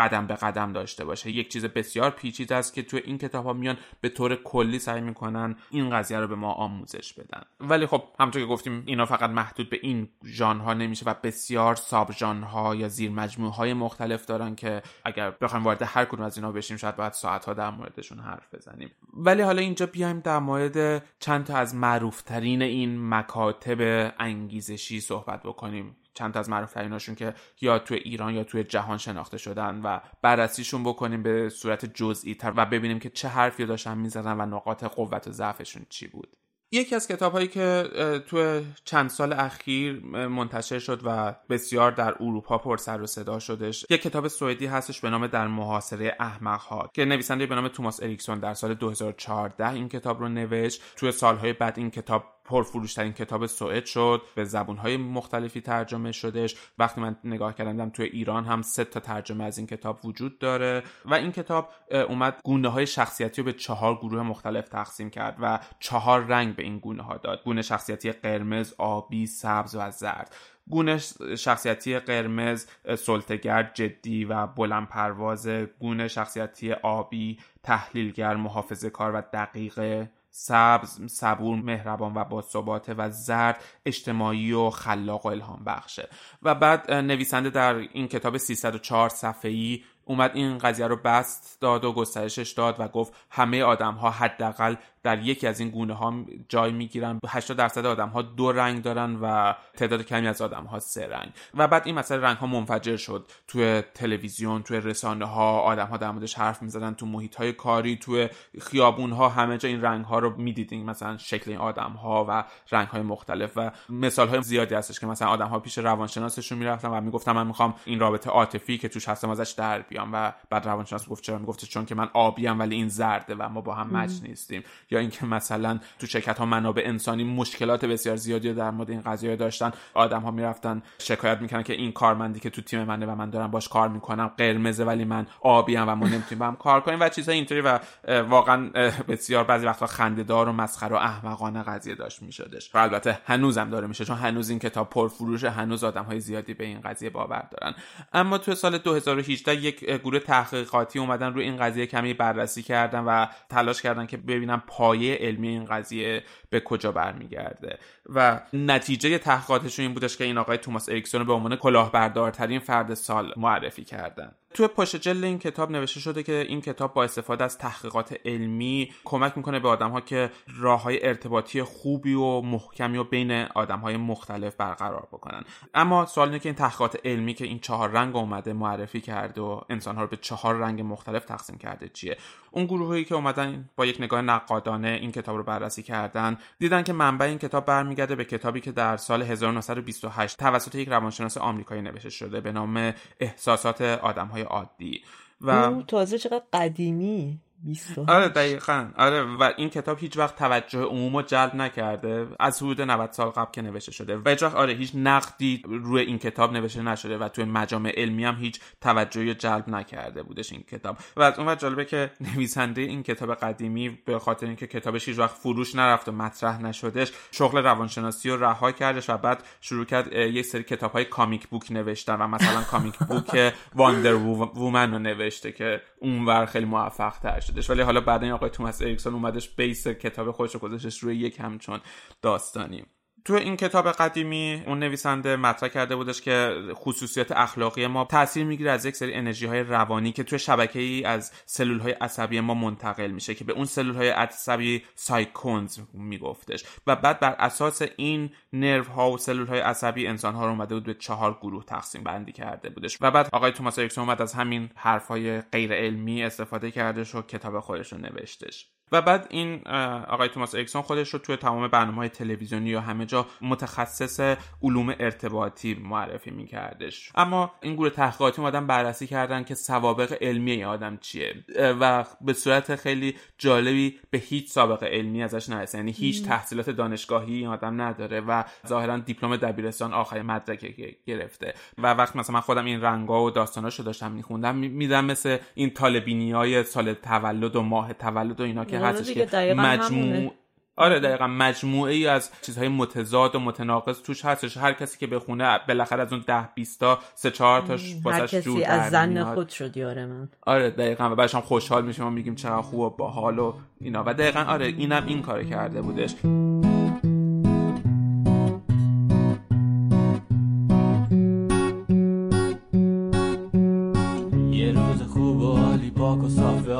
قدم به قدم داشته باشه. یک چیز بسیار پیچیده است که تو این کتاب ها میان به طور کلی سعی می‌کنن این قضیه رو به ما آموزش بدن. ولی خب همونطور که گفتیم اینا فقط محدود به این ژانرها نمیشه و بسیار ساب ژانرها یا زیر مجموعه های مختلف دارن که اگر بخوایم وارد هر کدوم از اینا بشیم شاید باید ساعت ها در موردشون حرف بزنیم. ولی حالا اینجا بیایم در مورد چند تا از معروفترین این مکاتب انگیزشی صحبت بکنیم. چند از معروف تریناشون که یا تو ایران یا تو جهان شناخته شدن و بررسیشون بکنیم به صورت جزئی تر و ببینیم که چه حرفی داشتن می‌زدن و نقاط قوت و ضعفشون چی بود. یکی از کتاب هایی که تو چند سال اخیر منتشر شد و بسیار در اروپا پر سر و صدا شدش یک کتاب سوئدی هستش به نام در محاصره احمق ها که نویسنده به نام توماس اریکسون در سال 2014 این کتاب رو نوشت. توی سالهای بعد این کتاب پرفروشترین کتاب سوئد شد به زبونهای مختلفی ترجمه شدش وقتی من نگاه کردم توی ایران هم سه تا ترجمه از این کتاب وجود داره و این کتاب اومد گونه های شخصیتی رو به چهار گروه مختلف تقسیم کرد و چهار رنگ به این گونه ها داد. گونه شخصیتی قرمز آبی سبز و زرد. گونه شخصیتی قرمز سلطگر جدی و بلند پرواز. گونه شخصیتی آبی تحلیلگر محافظه کار و دقیقه. سبز صبور مهربان و با ثبات و زرد اجتماعی و خلاق و الهام بخشه. و بعد نویسنده در این کتاب 304 صفحه‌ای اومد این قضیه رو بست داد و گسترشش داد و گفت همه آدم ها حداقل در یکی از این گونه ها جای می‌گیرن. 80 درصد آدم ها دو رنگ دارن و تعداد کمی از آدم ها سه رنگ. و بعد این مسئله رنگ ها منفجر شد. توی تلویزیون توی رسانه ها آدم ها در موردش حرف می‌زدن. تو محیط های کاری توی خیابون ها همه جا این رنگ ها رو می‌دیدین مثلا شکل این آدم ها و رنگ های مختلف. و مثال های زیادی هستش که مثلا آدم ها پیش روانشناسشون می‌رفتن و می‌گفتن من می‌خوام این رابطه عاطفی که توش هستم ازش در بیام. و بعد روانشناس گفت چرا؟ می‌گفت چون که من آبیم ولی این زرده و ما با هم مچ نیستیم. یا اینکه مثلا تو شرکت ها منابع انسانی مشکلات بسیار زیادی در مورد این قضیه داشتن. آدم ها می‌رفتن شکایت می‌کنن که این کارمندی که تو تیم منه و من دارم باش کار می‌کنم قرمزه ولی من آبیم و ما نمی‌تونیم با هم کار کنیم و چیزای اینطوری و واقعا بسیار بعضی وقتا خندهدار و مسخره و احمقانه قضیه داشت میشدش. و البته هنوزم داره میشه چون هنوز این کتاب پرفروش هنوز آدم های زیادی به این قضیه باور دارن. اما تو سال 2018 یک گروه تحقیقاتی اومدن روی این قضیه کمی بررسی کردن و تلاش کردن که ببینن پایه علمی این قضیه به کجا برمیگرده. و نتیجه تحقیقاتشون این بودش که این آقای توماس اریکسون به عنوان کلاهبردارترین فرد سال معرفی کردن. توی پشت جلد این کتاب نوشته شده که این کتاب با استفاده از تحقیقات علمی کمک می‌کنه به آدم ها که راه های ارتباطی خوبی و محکمی و بین آدم های مختلف برقرار بکنن. اما سوال اینه که این تحقیقات علمی که این چهار رنگ اومده معرفی کرده و انسان ها رو به چهار رنگ مختلف تقسیم کرده چیه؟ اون گروهایی که اومدن با یک نگاه نقادانه این کتاب رو بررسی کردن دیدن که منبع این کتاب برمیگرده به کتابی که در سال 1928 توسط یک روانشناس آمریکایی نوشته شده به نام احساسات آدم های عادی. و او تازه چقدر قدیمی. 20 آره دقیقا. آره و این کتاب هیچ وقت توجه عموم رو جلب نکرده. از حدود 90 سال قبل که نوشته شده. و هیچ وقت آره هیچ نقدی روی این کتاب نوشته نشده و توی مجامع علمی هم هیچ توجهی رو جلب نکرده بودش این کتاب. و از اون وقت جالبه که نویسنده این کتاب قدیمی به خاطر اینکه کتابش هیچ وقت فروش نرفت و مطرح نشدش شغل روانشناسی رو رها کردش و بعد شروع کرد یک سری کتاب های کامیک بوک نوشتن و مثلا comic book Wonder Woman رو نوشته که اونور خیلی موفق تر شدش ولی حالا بعد این آقای توماس اریکسون اومدش base کتاب خودش رو گذاشتش روی یک همچون داستانی تو این کتاب قدیمی اون نویسنده مطرح کرده بودش که خصوصیات اخلاقی ما تاثیر می‌گیره از یک سری انرژی های روانی که توی شبکه ای از سلول های عصبی ما منتقل میشه که به اون سلول های عصبی psychons میگفتش. و بعد بر اساس این نورون ها و سلول های عصبی انسان ها رو اومده بود به چهار گروه تقسیم بندی کرده بودش. و بعد آقای توماس اریکسون اومد از همین حرف های غیر علمی استفاده کردش و کتاب خودش رو نوشتش. و بعد این آقای توماس اریکسون خودش رو توی تمام برنامه های تلویزیونی یا همه جا متخصص علوم ارتباطی معرفی میکردش. اما این گروه تحقیقاتی اومدن بررسی کردن که سوابق علمی این آدم چیه. و به صورت خیلی جالبی به هیچ سابقه علمی ازش نرسه. یعنی هیچ تحصیلات دانشگاهی این آدم نداره و ظاهرا دیپلم دبیرستان آخر مدرک گرفته. و وقت مثلا من خودم این رنگا و داستاناشو داشتم میخوندم میدم مثل این طالبینی های سال تولد و ماه تولد و اینا که هستش که مجموع آره دقیقا مجموعه ای از چیزهای متضاد و متناقض توش هستش. هر کسی که بخونه بالاخره از اون ده 20 تا سه چهار تاش واسش جور کسی از زن خود شد یاره من. آره دقیقا. و بعدش هم خوشحال میشیم و میگیم چقدر خوب و باحال و اینا. و دقیقا آره اینم این کار کرده بودش.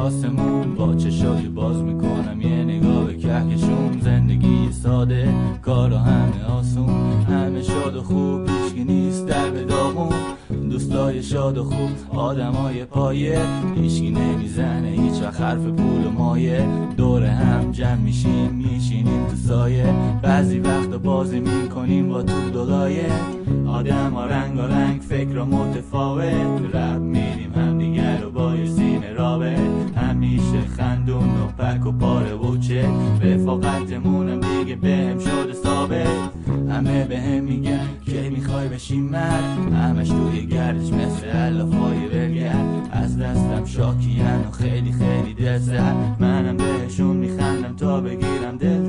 آسمون با چشای باز می‌کنم. یه نگاه به کهکشون زندگی ساده کارا همه آسون. همه شاد و خوب هیچکی نیست در به داغون دوستای شاد و خوب آدمای پایه. هیچکی نمی‌زنه هیچ حرف پول و مایه. دور هم جمع میشیم میشینیم تو سایه. بعضی وقت بازی می‌کنیم با تو دلایه. آدم ها رنگ و رنگ فکر متفاوت رب میریم هم دیگر رو با یه سینه رابه همیشه خندون و پک و پاره و چه رفاقتمونم دیگه بهم شده ثابت. همه به هم میگن که می‌خوای بشی مرد. همش توی گردش مثل علافای برگرد از دستم شاکیان و خیلی خیلی دل زد منم بهشون میخندم تا بگیرم دل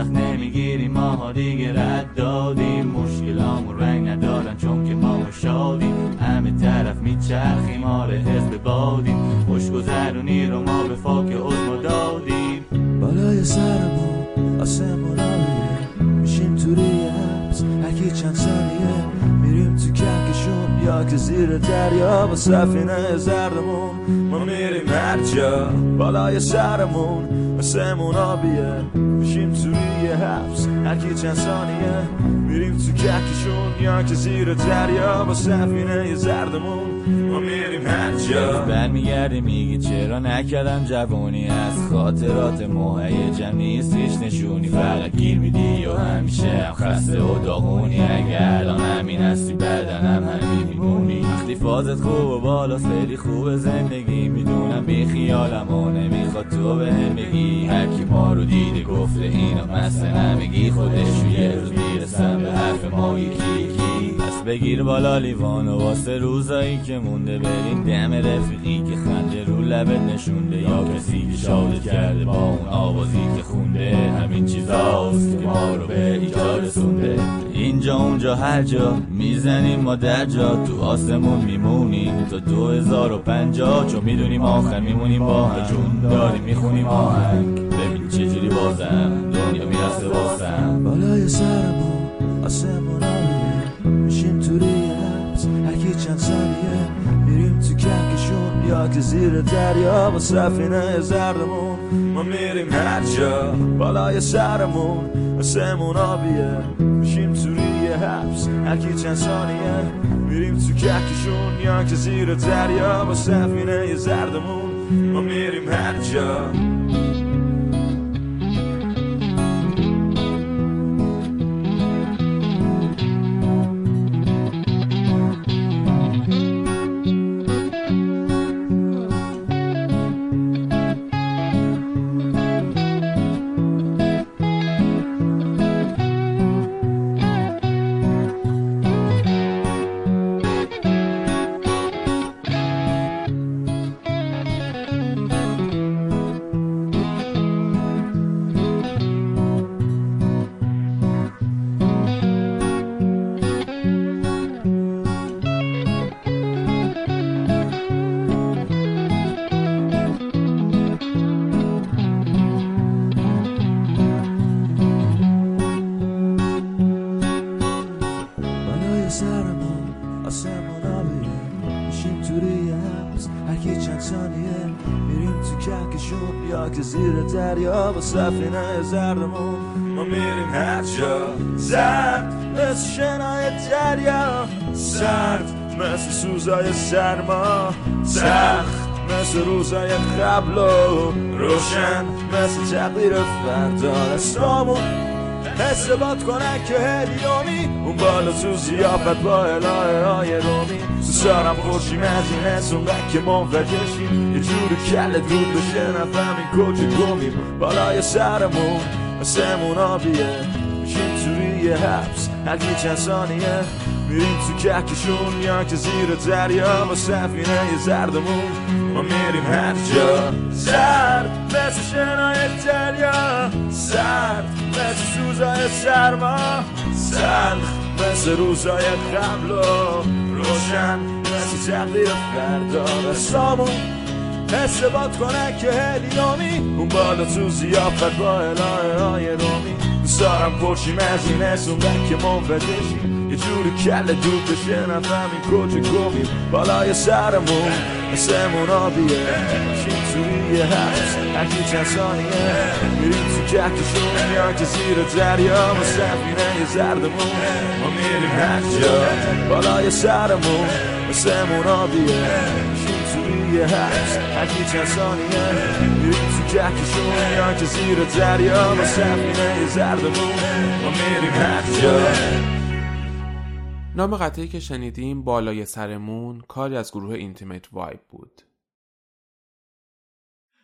سخت نمی‌گیری ماها دیگه رد دادیم. مشکلامون رنگ ندارن چون که ما شادیم. همه طرف میچرخیم آره حزب بادیم. خوش گذرونی رو ما به فاک عزم دادیم. بالای سرمون آسمون میشیم تو ریابس هرکی چند ثانیه میریم تو کهکشون. یا که زیر دریا با سفینه زردمون. ما میریم هر جا بالای سرمون آسمون آبیه. میشیم تو ریه حبس هرکی چند ثانیه. میریم تو کهکشون یا که زیر دریا با سفینه زردمون. برمیگرده میگه چرا نکردم جوانی؟ از خاطرات مهیجم نیست هیچ نشونی. فقط گیر میدی و همیشه هم خسته و داغونی. اگر الان همین هستی بدنم همین میمونی. وقتی فازت خوب و بالاست خیلی خوب زندگی می‌دونم. بی خیالم و نمی‌خواد تو به هم بگی. هر کی ما رو دیده گفته اینا مثل نمیگی خودش یه روز می‌رسم به حرف ما یکی. پس بگیر بالا لیوان و واسه روزایی که مونده بریم. دم رفیقی که خنده رو لبت نشونده. یا کسی که شادت کرده با اون آوازی که خونده. همین چیزاست که ما رو به اینجا رسونده. اینجا اونجا هر جا می‌زنیم ما در جا. تو آسمون میمونیم. تا دو هزار و پنجاه چون می‌دونیم آخر میمونیم با هم. جون داریم می‌خونیم آهنگ. ببین چجوری بازم. دنیا می‌رسه بازم بالای سرمون آسمون که زیر دریا با سفینه زردمون. ما میریم هر جا بالای سرمون. آسمون آبیه. میشیم تو ریه حبس. هرکی چند ثانیه میریم تو کهکشون. یا که زیر دریا با سفینه زردمون. ما میریم هر جا. سفینه زردمون. ما میریم هر جا. زرد مثل شنای دریا. سرد مثل سوزای سرما. سخت مثل روزای قبل و روشن. مثل تقدیر فردا. دستامون حس کنه که هلیومی. اون بالا تو زیافت با الهه های رومی. تو سارم خوشیم از این حس اونقدر که منفجرشیم یه جور کل دود بشه نفهمیم کجا گمیم بالای سرمون مثل آبیه. میشیم توی یه حبس. هرکی چند ثانیه. میریم تو کهکشون یا که زیر دریا با سفینه زردمون. ما میریم هر جا. زرد مثل شنای دریا. سرد مثل سوزای سرما. سلخ مثل روزای قبل و روشن مثل تقدیر فردا. رسامون حس باد کنه که هلیومی. اون بالا تو زیافت با الهه های رومی. دوست دارم پرشیم از این اونقدر که منفجرشیم یه جوری کل دود بشه نفهمیم کجا گمیم بالای سرمون مثل منابیه باشیم توی یه حبس هرکی چند ثانیه میریم تو کهکشون یا که زیر دریا با سفینه زردمون ما میریم هر جا بالای سرمون مثل منابیه باشیم توی یه حبس هرکی چند ثانیه میریم تو کهکشون یا که زیر دریا با سفینه زردمون ما میریم هر جا نام قطعی که شنیدیم بالای سرمون کاری از گروه اینتیمیت وایب بود.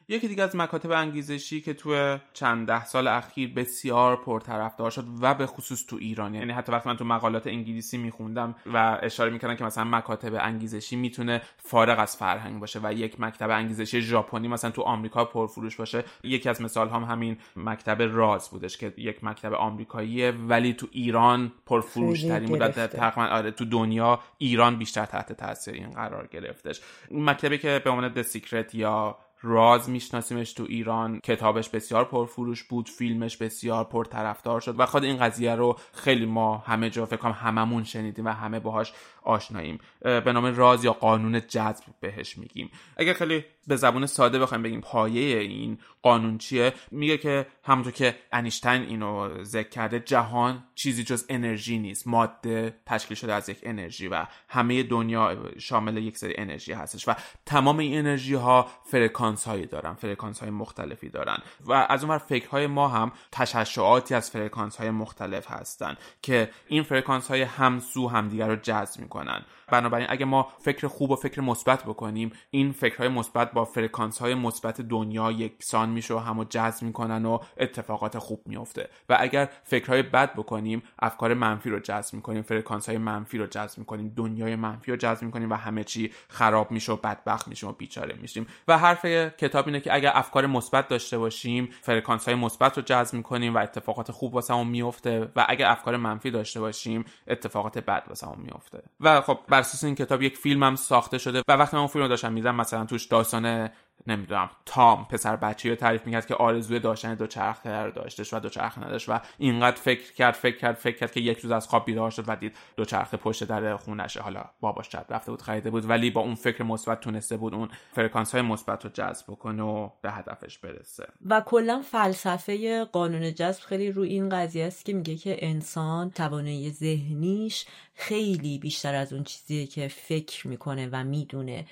یکی دیگه از مکاتب انگیزشی که تو چند ده سال اخیر بسیار پرطرفدار شد و به خصوص تو ایران. یعنی حتی وقتی من تو مقالات انگلیسی میخوندم و اشاره می‌کردن که مثلا مکاتب انگیزشی می‌تونه فارغ از فرهنگ باشه و یک مکتب انگیزشی ژاپنی مثلا تو آمریکا پرفروش باشه یکی از مثال هم همین مکتب راز بودش که یک مکتب آمریکاییه ولی تو ایران پرفروش ترین بود تقریبا آره تو دنیا ایران بیشتر تحت تاثیر این قرار گرفتش. مکتبی که به عنوان The Secret یا راز میشناسیمش تو ایران. کتابش بسیار پرفروش بود فیلمش بسیار پرطرفدار شد و خود این قضیه رو خیلی ما همه جا فکر کنم هممون شنیدیم و همه باهاش آشناییم. به نام راز یا قانون جذب بهش میگیم. اگر خیلی به زبون ساده بخوایم بگیم پایه این قانون چیه میگه که همونطور که انیشتین اینو ذکر کرده جهان چیزی جز انرژی نیست. ماده تشکیل شده از یک انرژی و همه دنیا شامل یک سری انرژی هستش و تمام این انرژی ها فرکانس هایی دارن فرکانس های مختلفی دارن. و از اون فکرهای ما هم تشعشعاتی از فرکانس های مختلف هستن که این فرکانس های همسو همدیگر رو جذب می‌کنن. کنن بنابراین اگه ما فکر خوب و فکر مثبت بکنیم این فکرهای مثبت با فرکانس های مثبت دنیا یکسان میشه و همو جذب می‌کنن و اتفاقات خوب میفته و اگر فکرهای بد بکنیم افکار منفی رو جذب می‌کنیم فرکانس های منفی رو جذب می‌کنیم دنیای منفی رو جذب می‌کنیم و همه چی خراب میشه و بدبخت میشیم و بیچاره میشیم. و حرف کتاب اینه که اگر افکار مثبت داشته باشیم فرکانس های مثبت رو جذب می‌کنیم و اتفاقات خوب واسمون میفته و اگر افکار منفی داشته باشیم اتفاقات بد واسمون میفته و خب بر اساس این کتاب یک فیلم هم ساخته شده و وقتی من اون فیلم رو داشتم میدم مثلا توش داستان نمی‌دونم تام پسر بچه رو تعریف می‌کرد که آرزوی داشتن دو چرخه رو داشتش و دو چرخه نداشت و اینقدر فکر کرد فکر کرد فکر کرد که یک روز از خواب بیدار شد و دید دو چرخه پشت در خونشه حالا باباش چپ رفته بود خریده بود ولی با اون فکر مثبت تونسته بود اون فرکانس های مثبت رو جذب کنه و به هدفش برسه. و کلا فلسفه قانون جذب خیلی رو این قضیه است که میگه که انسان توانایی ذهنیش خیلی بیشتر از اون چیزیه که فکر می‌کنه و می‌دونه.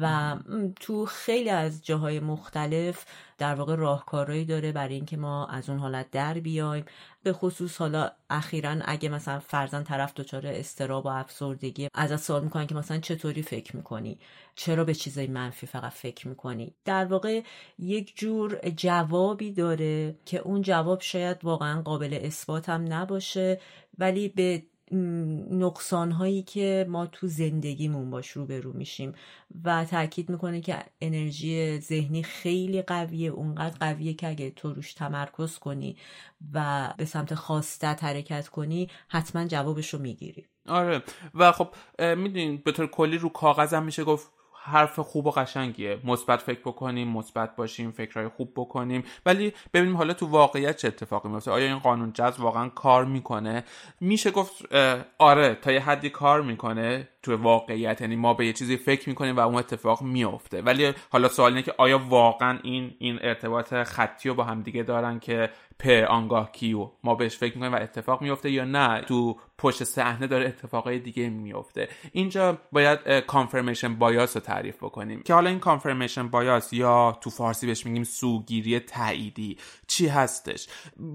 و تو خیلی از جاهای مختلف در واقع راهکارهایی داره برای اینکه ما از اون حالت در بیایم. به خصوص حالا اخیرا اگه مثلا فرزن طرف دچار استراب و افسردگی از سوال می‌کنن که مثلا چطوری فکر می‌کنی؟ چرا به چیزای منفی فقط فکر می‌کنی؟ در واقع یک جور جوابی داره که اون جواب شاید واقعا قابل اثبات هم نباشه ولی به نقصان هایی که ما تو زندگیمون باش روبرو میشیم و تاکید می‌کنه که انرژی ذهنی خیلی قویه اونقدر قویه که اگه تو روش تمرکز کنی و به سمت خواستت حرکت کنی حتما جوابش رو می‌گیری. آره. و خب می‌دونین به طور کلی رو کاغذ هم میشه گفت حرف خوب و قشنگیه. مثبت فکر بکنیم مثبت باشیم فکرهای خوب بکنیم. ولی ببینیم حالا تو واقعیت چه اتفاقی میفته. آیا این قانون جذب واقعا کار می‌کنه؟ میشه گفت آره تا یه حدی کار می‌کنه. تو واقعیت یعنی ما به یه چیزی فکر می‌کنیم و اون اتفاق میفته ولی حالا سوال اینه که آیا واقعا این این ارتباط خطی رو با هم دیگه دارن که پ آنگاه کیو ما بهش فکر می‌کنیم و اتفاق میفته یا نه؟ تو پشت صحنه داره اتفاقای دیگه میفته اینجا باید کانفرمیشن بایاس رو تعریف بکنیم. که حالا این کانفرمیشن بایاس یا تو فارسی بهش میگیم سوگیری تاییدی چی هستش؟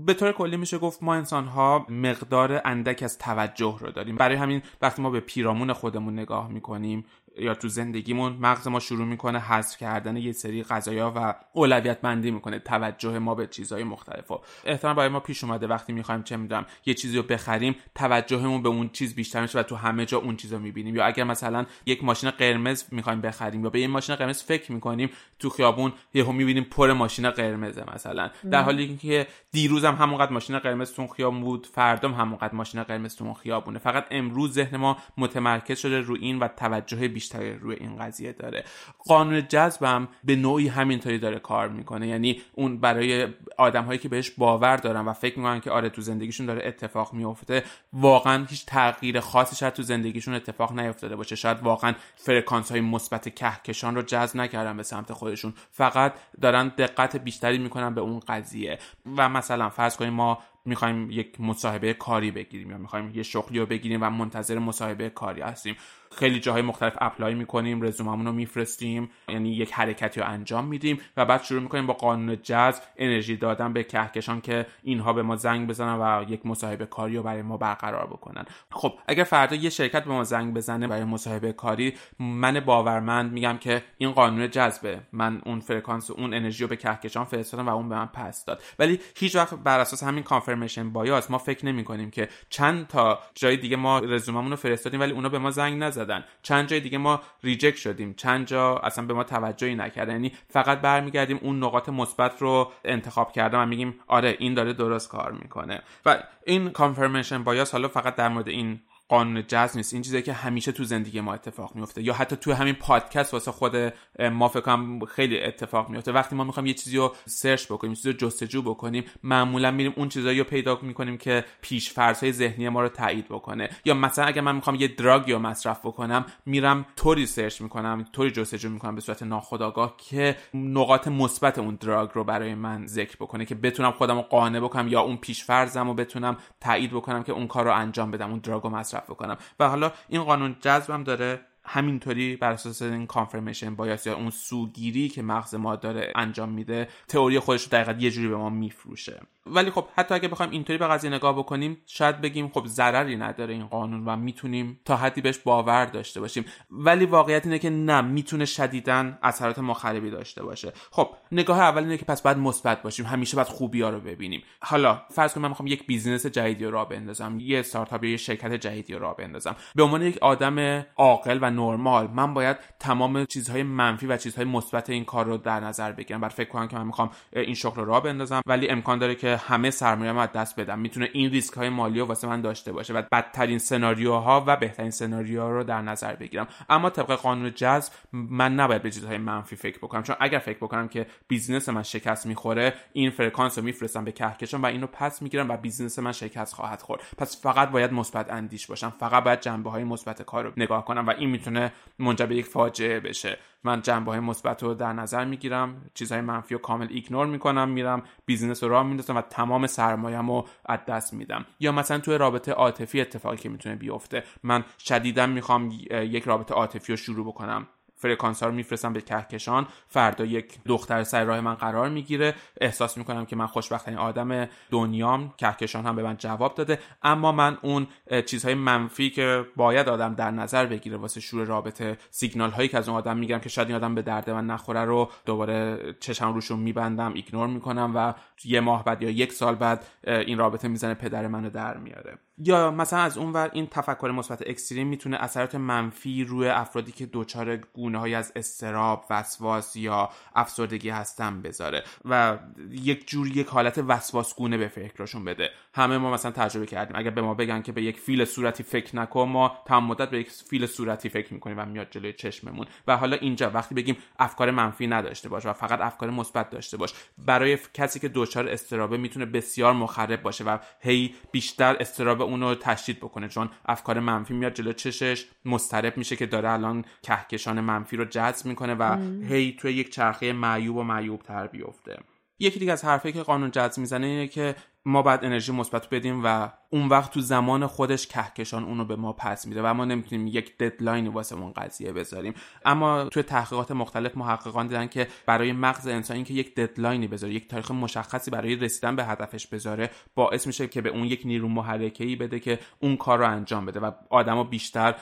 به طور کلی میشه گفت ما انسان ها مقدار اندک از توجه رو داریم. برای همین وقتی ما به پیرامون خودمون نگاه می‌کنیم. یا تو زندگیمون مغز ما شروع می‌کنه حذف کردن یه سری غذایا و اولویت بندی می‌کنه توجه ما به چیزهای مختلف. احتمال برای ما پیش اومده وقتی می‌خوایم چه می‌دونم یه چیزی رو بخریم توجهمون به اون چیز بیشتر میشه و تو همه جا اون چیز رو می‌بینیم. یا اگر مثلا یک ماشین قرمز می‌خوایم بخریم یا به یه ماشین قرمز فکر می‌کنیم تو خیابون یهو می‌بینیم پر ماشین قرمزه مثلا. در حالی که دیروز هم همونقدر ماشین قرمز تو خیابون بود فردام همونقدر ماشین قرمز تو خیابونه. فقط امروز ذهن ما متمرکز شده رو این و توجه بیشتر بیشتری روی این قضیه داره. قانون جذبم به نوعی همینطوری داره کار می‌کنه. یعنی اون برای آدم هایی که بهش باور دارن و فکر می‌کنن که آره تو زندگیشون داره اتفاق میفته واقعا هیچ تغییر خاصی شاید تو زندگیشون اتفاق نیفتاده باشه. شاید واقعا فرکانس های مثبت کهکشان رو جذب نکردن به سمت خودشون. فقط دارن دقت بیشتری می‌کنن به اون قضیه. و مثلا فرض کنیم ما می‌خوایم یک مصاحبه کاری بگیریم یا می‌خوایم یه شغلی رو بگیریم و منتظر مصاحبه کاری هستیم. خیلی جاهای مختلف apply می‌کنیم رزوممون رو میفرستیم یعنی یک حرکتی رو انجام میدیم و بعد شروع می‌کنیم با قانون جذب انرژی دادن به کهکشان که اینها به ما زنگ بزنن و یک مصاحبه کاری رو برای ما برقرار بکنن. خب اگر فردا یه شرکت به ما زنگ بزنه برای مصاحبه کاری من باورمند میگم که این قانون جذبه. من اون فرکانس اون انرژی رو به کهکشان فرستادم و اون به من پس داد. ولی هیچ وقت بر اساس همین confirmation bias ما فکر نمی کنیم که چند تا جای دیگه ما رزوممون رو فرستادیم ولی اونا به ما زنگ نزدن. چند جای دیگه ما reject شدیم. چند جا اصلا به ما توجهی نکردن. یعنی فقط برمیگردیم اون نقاط مثبت رو انتخاب کردیم و میگیم آره این داره درست کار می‌کنه. و این confirmation bias حالا فقط در مورد این قانون جذب نیست. این چیزی که همیشه تو زندگی ما اتفاق میفته یا حتی تو همین پادکست واسه خود ما فکر کنم خیلی اتفاق میفته وقتی ما می‌خوایم یه چیزی رو سرچ بکنیم چیزی رو جستجو بکنیم معمولا میریم اون چیزایی رو پیدا می‌کنیم که پیش های ذهنی ما رو تایید بکنه. یا مثلا اگر من می‌خوام یه دراگ رو مصرف بکنم میرم طوری سرچ می‌کنم طوری جستجو می‌کنم به صورت ناخودآگاه که نقاط مثبت اون دراگ رو برای من ذکر بکنه که بتونم خودم قانع بکنم یا اون پیش فرضم رو بتونم تایید بکنم که اون کار رو انجام بدم اون دراگ رو مصرف بکنم. و حالا این قانون جذبم داره. همینطوری بر اساس این confirmation bias یا اون سوگیری که مغز ما داره انجام میده تئوری خودش رو دقیقا یه جوری به ما میفروشه. ولی خب حتی اگه بخوایم اینطوری به قضیه نگاه بکنیم شاید بگیم خب ضرری نداره این قانون و می‌تونیم تا حدی بهش باور داشته باشیم. ولی واقعیت اینه که نه می‌تونه شدیدا اثرات مخربی داشته باشه. خب نگاه اول اینه که پس باید مثبت باشیم. همیشه باید خوبی ها رو ببینیم. حالا فرض کنیم من می‌خوام یک business جدیدی رو راه بندازم یه استارتاپ یه شرکت جدیدی رو راه بندازم. به عنوان یک آدم عاقل و نرمال من باید تمام چیزهای منفی و چیزهای مثبت این کار رو در نظر بگیرم. باید فکر کنم که من می‌خوام این شغل رو راه بندازم. ولی امکان داره که همه سرمایه‌ام از دست بدم. می‌تونه این ریسک های مالی رو واسه من داشته باشه و بدترین سناریوها و بهترین سناریوها رو در نظر بگیرم. اما طبق قانون جذب من نباید به چیزهای منفی فکر بکنم. چون اگر فکر بکنم که business من شکست می‌خوره این فرکانس رو میفرستم به کهکشان و اینو پس می‌گیرم و business من شکست خواهد خورد. پس فقط باید مثبت اندیش باشم. فقط باید جنبه های مثبت کار رو نگاه کنم و این می‌تونه منجر به یک فاجعه بشه. من جنبه های مثبت رو در نظر می‌گیرم چیزهای منفی رو کامل ignore می‌کنم میرم business رو راه میندازم و تمام سرمایه‌مو رو از دست میدم. یا مثلا توی رابطه عاطفی اتفاقی که می‌تونه بیفته من شدیدا می‌خوام یک رابطه عاطفی رو شروع بکنم. فرکانس رو میفرستم به کهکشان. فردا یک دختر سر راه من قرار می‌گیره. احساس می‌کنم که من خوشبختترین آدم دنیام. کهکشان هم به من جواب داده. اما من اون چیزهای منفی که باید آدم در نظر بگیره واسه شروع رابطه سیگنال هایی که از اون آدم میگم که شاید این آدم به درد من نخوره رو دوباره چشم روشون میبندم ignore می‌کنم و یه ماه بعد یا یک سال بعد این رابطه می‌زنه پدر منو در میاره. یا مثلا از اون ور این تفکر مثبت extreme می‌تونه اثرات منفی روی افرادی که دچار گونه های از اضطراب وسواس یا افسردگی هستن بذاره و یک جور یک حالت وسواس گونه به فکرشون بده. همه ما مثلا تجربه کردیم. اگر به ما بگن که به یک فیل صورتی فکر نکن ما تمام مدت به یک فیل صورتی فکر می‌کنیم و میاد جلوی چشممون. و حالا اینجا وقتی بگیم افکار منفی نداشته باش و فقط افکار مثبت داشته باش برای کسی که دچار استرابه می‌تونه بسیار مخرب باشه و هی بیشتر استراب اونو تشدید بکنه چون افکار منفی میاد جلو چشش مضطرب میشه که داره الان کهکشان منفی رو جذب می‌کنه و هی توی یک چرخه معیوب و معیوب تر بیفته. یکی دیگه از حرفی که قانون جذب می‌زنه اینه که ما باید انرژی مثبت بدیم و اون وقت تو زمان خودش کهکشان اونو به ما پس میده و ما نمی‌تونیم یک ددلاینی واسه اون قضیه بذاریم. اما توی تحقیقات مختلف محققان دیدن که برای مغز انسانی که یک ددلاینی بذاره یک تاریخ مشخصی برای رسیدن به هدفش بذاره باعث میشه که به اون یک نیرو محرکه بده که اون کار رو انجام بده و آدما بیشتر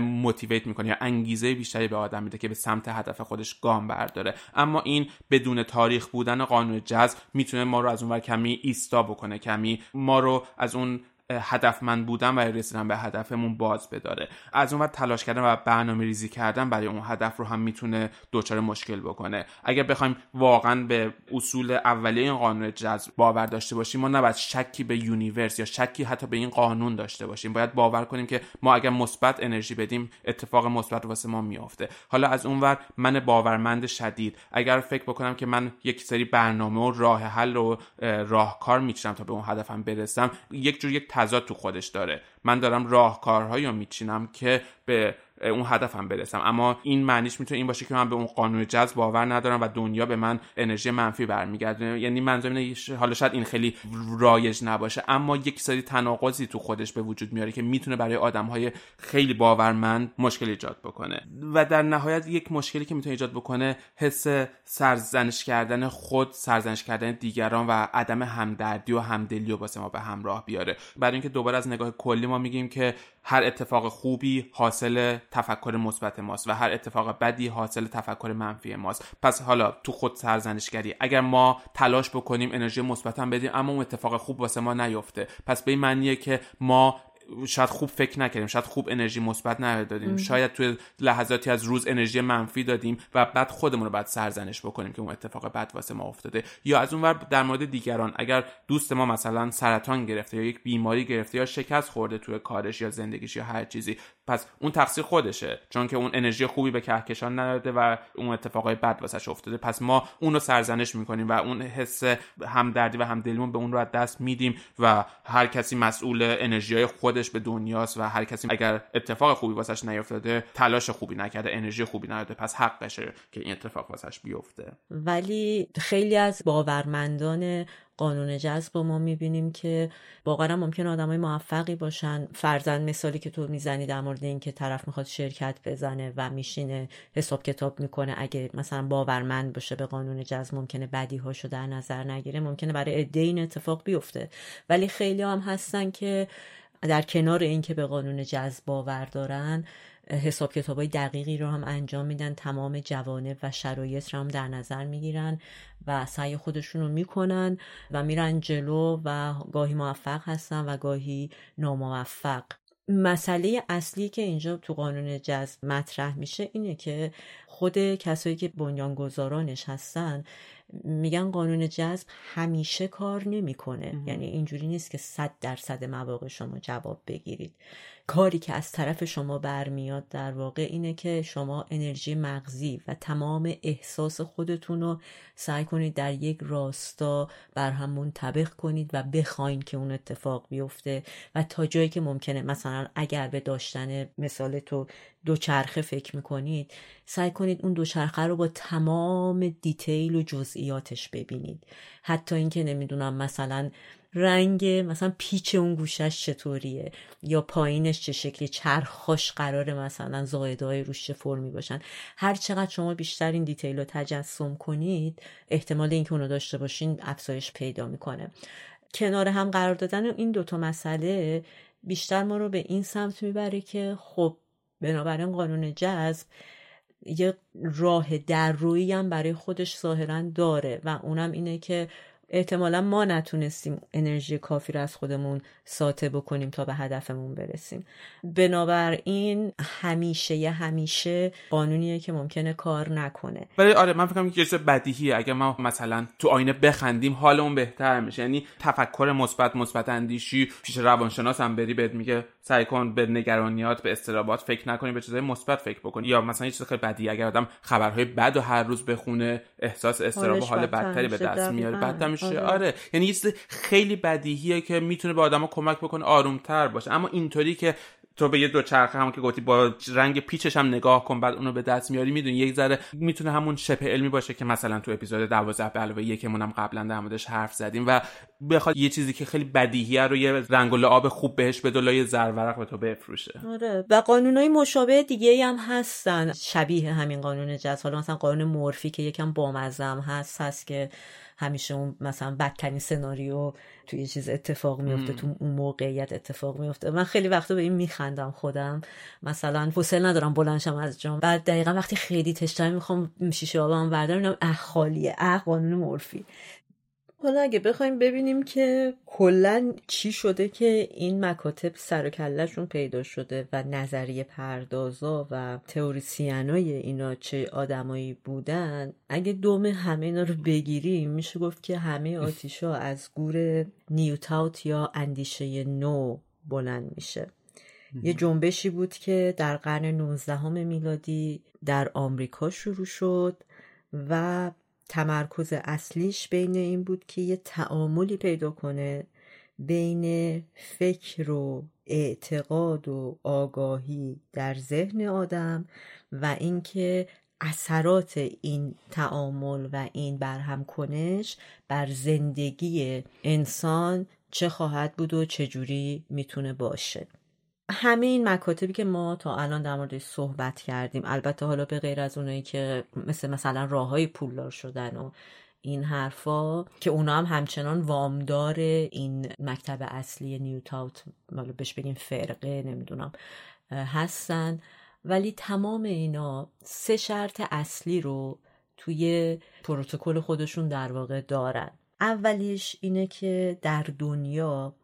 motivate می‌کنه یا انگیزه بیشتری به آدم میده که به سمت هدف خودش گام برداره. اما این بدون تاریخ بودن قانون جذب می‌تونه ما رو از اون ور کمی ایستا بکنه کمی ما رو از اون هدفمند بودن و رسیدن به هدفمون باز بداره. از اون تلاش کردن و برنامه ریزی کردن برای اون هدف رو هم می‌تونه دچار مشکل بکنه. اگر بخوایم واقعا به اصول اولیه این قانون جذب باور داشته باشیم ما نباید شکی به universe یا شکی حتی به این قانون داشته باشیم. باید باور کنیم که ما اگر مثبت انرژی بدیم اتفاق مثبت واسه ما میافته. حالا از اونور من باورمند شدید. اگر فکر بکنم که من یک سری برنامه و راه حل و راهکار میچینم تا به اون هدفم برسم یک جور یک تضاد تو خودش داره. من دارم راهکارهایی رو میچینم که به اون هدفم برسم. اما این معنیش می‌تونه این باشه که من به اون قانون جذب باور ندارم و دنیا به من انرژی منفی برمیگرده یعنی منظورم اینه حالا شاید این خیلی رایج نباشه اما یک سری تناقضی تو خودش به وجود میاره که می‌تونه برای آدمهای خیلی باورمند مشکل ایجاد بکنه. و در نهایت یک مشکلی که می‌تونه ایجاد بکنه حس سرزنش کردن خود سرزنش کردن دیگران و عدم همدردی و همدلی و واسه ما به همراه بیاره. برای اینکه دوباره از نگاه کلی ما میگیم که هر اتفاق خوبی حاصل تفکر مثبت ماست و هر اتفاق بدی حاصل تفکر منفی ماست. پس حالا تو خود سرزنشگری اگر ما تلاش بکنیم انرژی مثبت هم بدیم اما اون اتفاق خوب واسه ما نیفته. پس به این معنیه که ما شاید خوب فکر نکردیم شاید خوب انرژی مثبت ندادیم شاید توی لحظاتی از روز انرژی منفی دادیم و بعد خودمون رو بعد سرزنش بکنیم که اون اتفاق بد واسه ما افتاده. یا از اونور در مورد دیگران اگر دوست ما مثلا سرطان گرفته یا یک بیماری گرفته یا شکست خورده توی کارش یا زندگیش یا هر چیزی پس اون تقصیر خودشه. چون که اون انرژی خوبی به کهکشان نداده و اون اتفاقای بد واسش افتاده. پس ما اون رو سرزنش می‌کنیم و اون حس همدردی و همدلیمون به اون رو از دست میدیم و هر کسی مسئول انرژی های خودش به دنیاست و هر کسی اگر اتفاق خوبی واسش نیفتاده تلاش خوبی نکرده انرژی خوبی نداده پس حقشه که این اتفاق واسش بیفته. ولی خیلی از باورمندان قانون جذب ما می‌بینیم که واقعا ممکن آدمای موفقی باشن. فرزن مثالی که تو می‌زنی در مورد اینکه طرف می‌خواد شرکت بزنه و میشینه حساب کتاب می‌کنه اگه مثلا باورمند باشه به قانون جذب ممکنه بدی هاشو در نظر نگیره ممکنه برای عده این اتفاق بیفته. ولی خیلی هم هستن که در کنار اینکه به قانون جذب باور دارن حساب کتاب های دقیقی رو هم انجام میدن تمام جوانب و شرایط رو هم در نظر می‌گیرن و سعی خودشون رو می‌کنن و میرن جلو و گاهی موفق هستن و گاهی ناموفق. مسئله اصلی که اینجا تو قانون جذب مطرح میشه اینه که خود کسایی که بنیانگذارانش هستن میگن قانون جذب همیشه کار نمی‌کنه. یعنی اینجوری نیست که صد درصد مواقع شما جواب بگیرید. کاری که از طرف شما برمیاد در واقع اینه که شما انرژی مغزی و تمام احساس خودتون رو سعی کنید در یک راستا بر هم منطبق کنید و بخواین که اون اتفاق بیفته و تا جایی که ممکنه مثلا اگر به داشتن مثال تو دوچرخه فکر می‌کنید سعی کنید اون دوچرخه رو با تمام دیتیل و جزئیاتش ببینید. حتی اینکه نمی‌دونم مثلا رنگ مثلا پیچ اون گوشش چطوریه؟ یا پایینش چه شکلی؟ چرخاش قراره مثلا زایدهای روش چه فرمی باشن؟ هر چقدر شما بیشتر این دیتیل رو تجسم کنید احتمال اینکه اونو داشته باشین افزایش پیدا می‌کنه. کنار هم قرار دادن این دوتا مسئله بیشتر ما رو به این سمت می‌بره که خب بنابراین قانون جذب یه راه در روی هم برای خودش ظاهرا داره و اونم اینه که احتمالا ما نتونستیم انرژی کافی رو از خودمون ساطع بکنیم تا به هدفمون برسیم. بنابراین همیشه یه همیشه قانونیه که ممکنه کار نکنه. ولی آره من فکر که چیز بدیهیه. اگر ما مثلا تو آینه بخندیم حالمون بهتر میشه. یعنی تفکر مثبت مثبت اندیشی پیش روانشناس هم بری بهت میگه سعی کن به نگرانیات به استرابات فکر نکنی به چیزای مثبت فکر بکنی. یا مثلا یه چیز خیلی بدی اگر آدم خبرهای بد و هر روز بخونه احساس استراب حال بدتر بدتری به. دست میاره. میشه آره. آره. یعنی یه چیز خیلی بدیهیه که می‌تونه به آدما کمک بکنه آرومتر باشه. اما اینطوری که تو به یه دوچرخه هم که گفتی با رنگ پیچش هم نگاه کن بعد اونو به دست میاری می‌دونی یک ذره می‌تونه همون شبه علمی باشه که مثلا تو اپیزود 12 به علاوه یکمون هم قبلا در موردش حرف زدیم و بخواد یه چیزی که خیلی بدیهیه رو یه رنگ و لعاب خوب بهش بده لای زرورق به تو بفروشه. آره. و قانونهای مشابه دیگه هم هستن. شبیه همین قانون جز حالا مثلا قانون مورفی که یکم بامزه هم هست هست که همیشه اون مثلا بدترین سناریو توی یه چیز اتفاق میفته تو اون موقعیت اتفاق میفته. من خیلی وقتا به این میخندم خودم. مثلا حوصله ندارم بلنشم از جام. بعد دقیقا وقتی خیلی تشنه می‌خوام شیشه آبم بردارم اه خالیه اه قانون مورفی. حالا اگه بخوایم ببینیم که کلا چی شده که این مکاتب سر و کلهشون پیدا شده و نظریه پردازا و تئوریسینای اینا چه آدمایی بودن اگه دوم همه اینا رو بگیریم میشه گفت که همه آتیشا از گور نیوتاوت یا اندیشه نو بلند میشه. یه جنبشی بود که در قرن 19 میلادی در آمریکا شروع شد و تمرکز اصلیش بین این بود که یه تعاملی پیدا کنه بین فکر و اعتقاد و آگاهی در ذهن آدم و اینکه اثرات این تعامل و این برهم کنش بر زندگی انسان چه خواهد بود و چجوری می‌تونه باشه. همه این مکاتبی که ما تا الان در موردش صحبت کردیم البته حالا به غیر از اونایی که مثل مثلا راه های پولدار شدن و این حرفا که اونا هم همچنان وامدار این مکتب اصلی نیوتاوت حالا بهش بگیم فرقه نمی‌دونم هستن. ولی تمام اینا سه شرط اصلی رو توی پروتکل خودشون در واقع دارن. اولیش اینه که در دنیا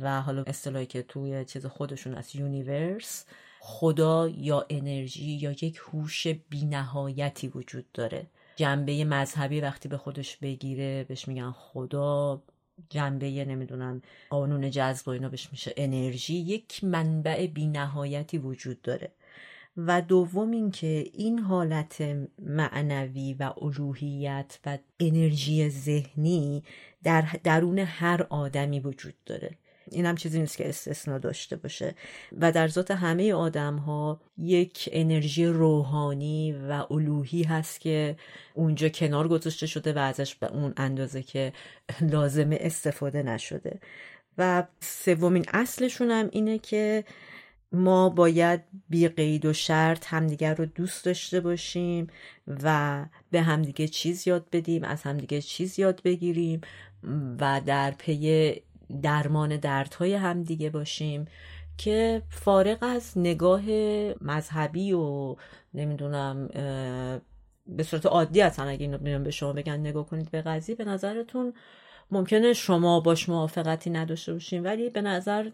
و حالا اصطلاحی که توی چیز خودشون از universe خدا یا انرژی یا یک هوش بینهایتی وجود داره. جنبه مذهبی وقتی به خودش بگیره بهش میگن خدا. جنبه نمی‌دونم قانون جذب و اینا بهش میشه انرژی. یک منبع بینهایتی وجود داره. و دوم اینکه این حالت معنوی و الوهیت و انرژی ذهنی در درون هر آدمی وجود داره. این هم چیزی نیست که استثنا داشته باشه. و در ذات همه آدم ها یک انرژی روحانی و الوهی هست که اونجا کنار گذاشته شده و ازش به اون اندازه که لازمه استفاده نشده. و سومین اصلشون هم اینه که ما باید بی قید و شرط همدیگر رو دوست داشته باشیم و به همدیگه چیز یاد بدیم از همدیگه چیز یاد بگیریم و در پی درمان دردهای همدیگه باشیم که فارغ از نگاه مذهبی و نمی‌دونم به صورت عادی اصلا اگه اینو به شما بگن نگاه کنید به قضیه به نظرتون ممکنه شما باش موافقتی نداشته باشین ولی به نظر